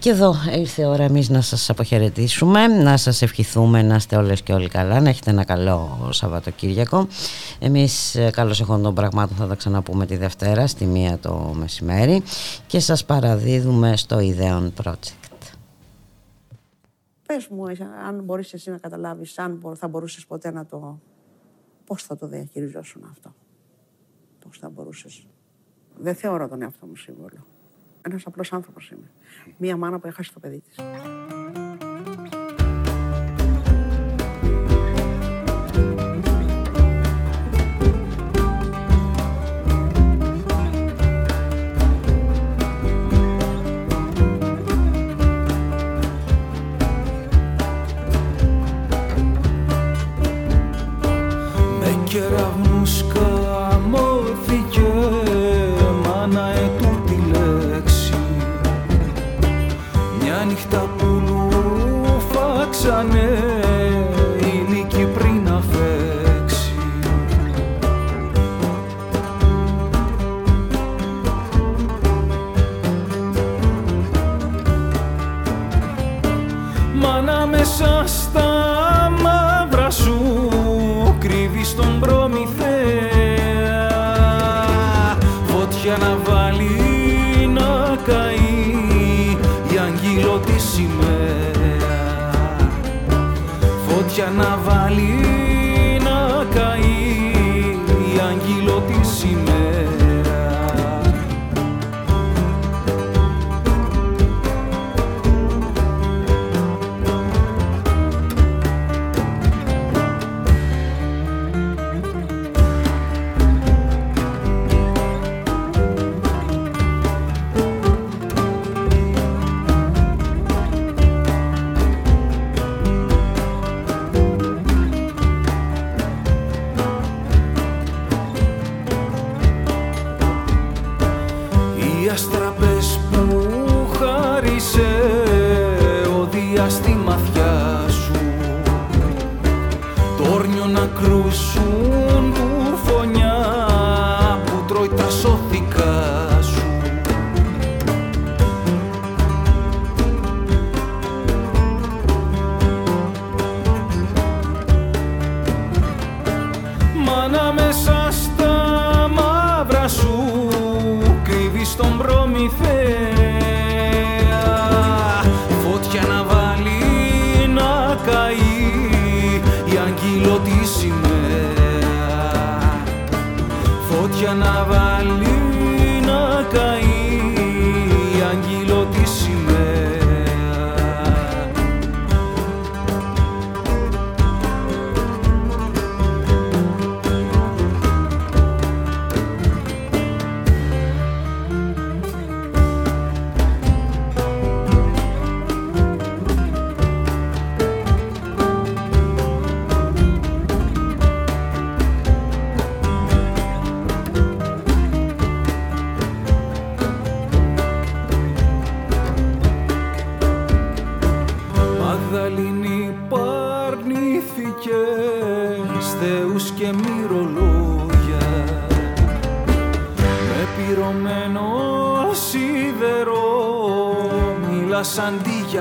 Και εδώ ήρθε η ώρα εμείς να σας αποχαιρετήσουμε, να σας ευχηθούμε να είστε όλες και όλοι καλά, να έχετε ένα καλό Σαββατοκύριακο. Εμείς ε, καλώς εχόντων των πραγμάτων θα τα ξαναπούμε τη Δευτέρα στη μία το μεσημέρι και σας παραδίδουμε στο Ιδέων Project. Πες μου, ε, αν μπορείς εσύ να καταλάβεις, αν θα μπορούσες ποτέ να το... Πώς θα το διαχειριζόσουν αυτό; Πώς θα μπορούσες; Δεν θεωρώ τον εαυτό μου σύμβολο. Ένας απλός άνθρωπος είμαι. Μία μάνα που έχασε το παιδί της.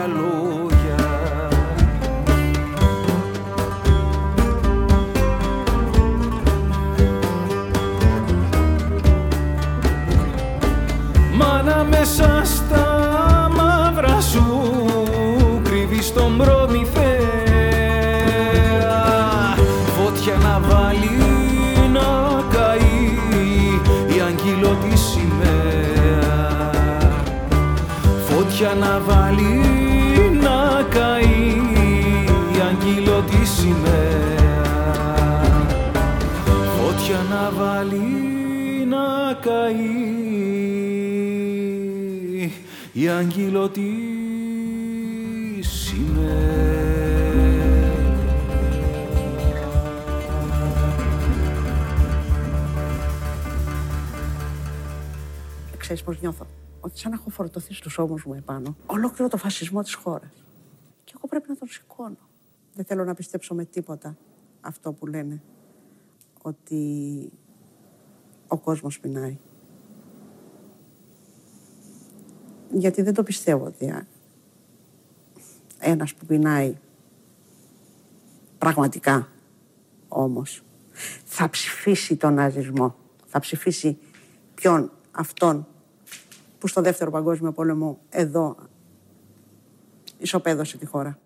la. τους μου επάνω, ολόκληρο το φασισμό της χώρας. Και εγώ πρέπει να τον σηκώνω. Δεν θέλω να πιστέψω με τίποτα αυτό που λένε ότι ο κόσμος πεινάει. Γιατί δεν το πιστεύω ότι ένας που πεινάει πραγματικά όμως θα ψηφίσει τον ναζισμό. Θα ψηφίσει ποιον αυτόν που στο Δεύτερο Παγκόσμιο Πόλεμο εδώ ισοπαίδωσε τη χώρα.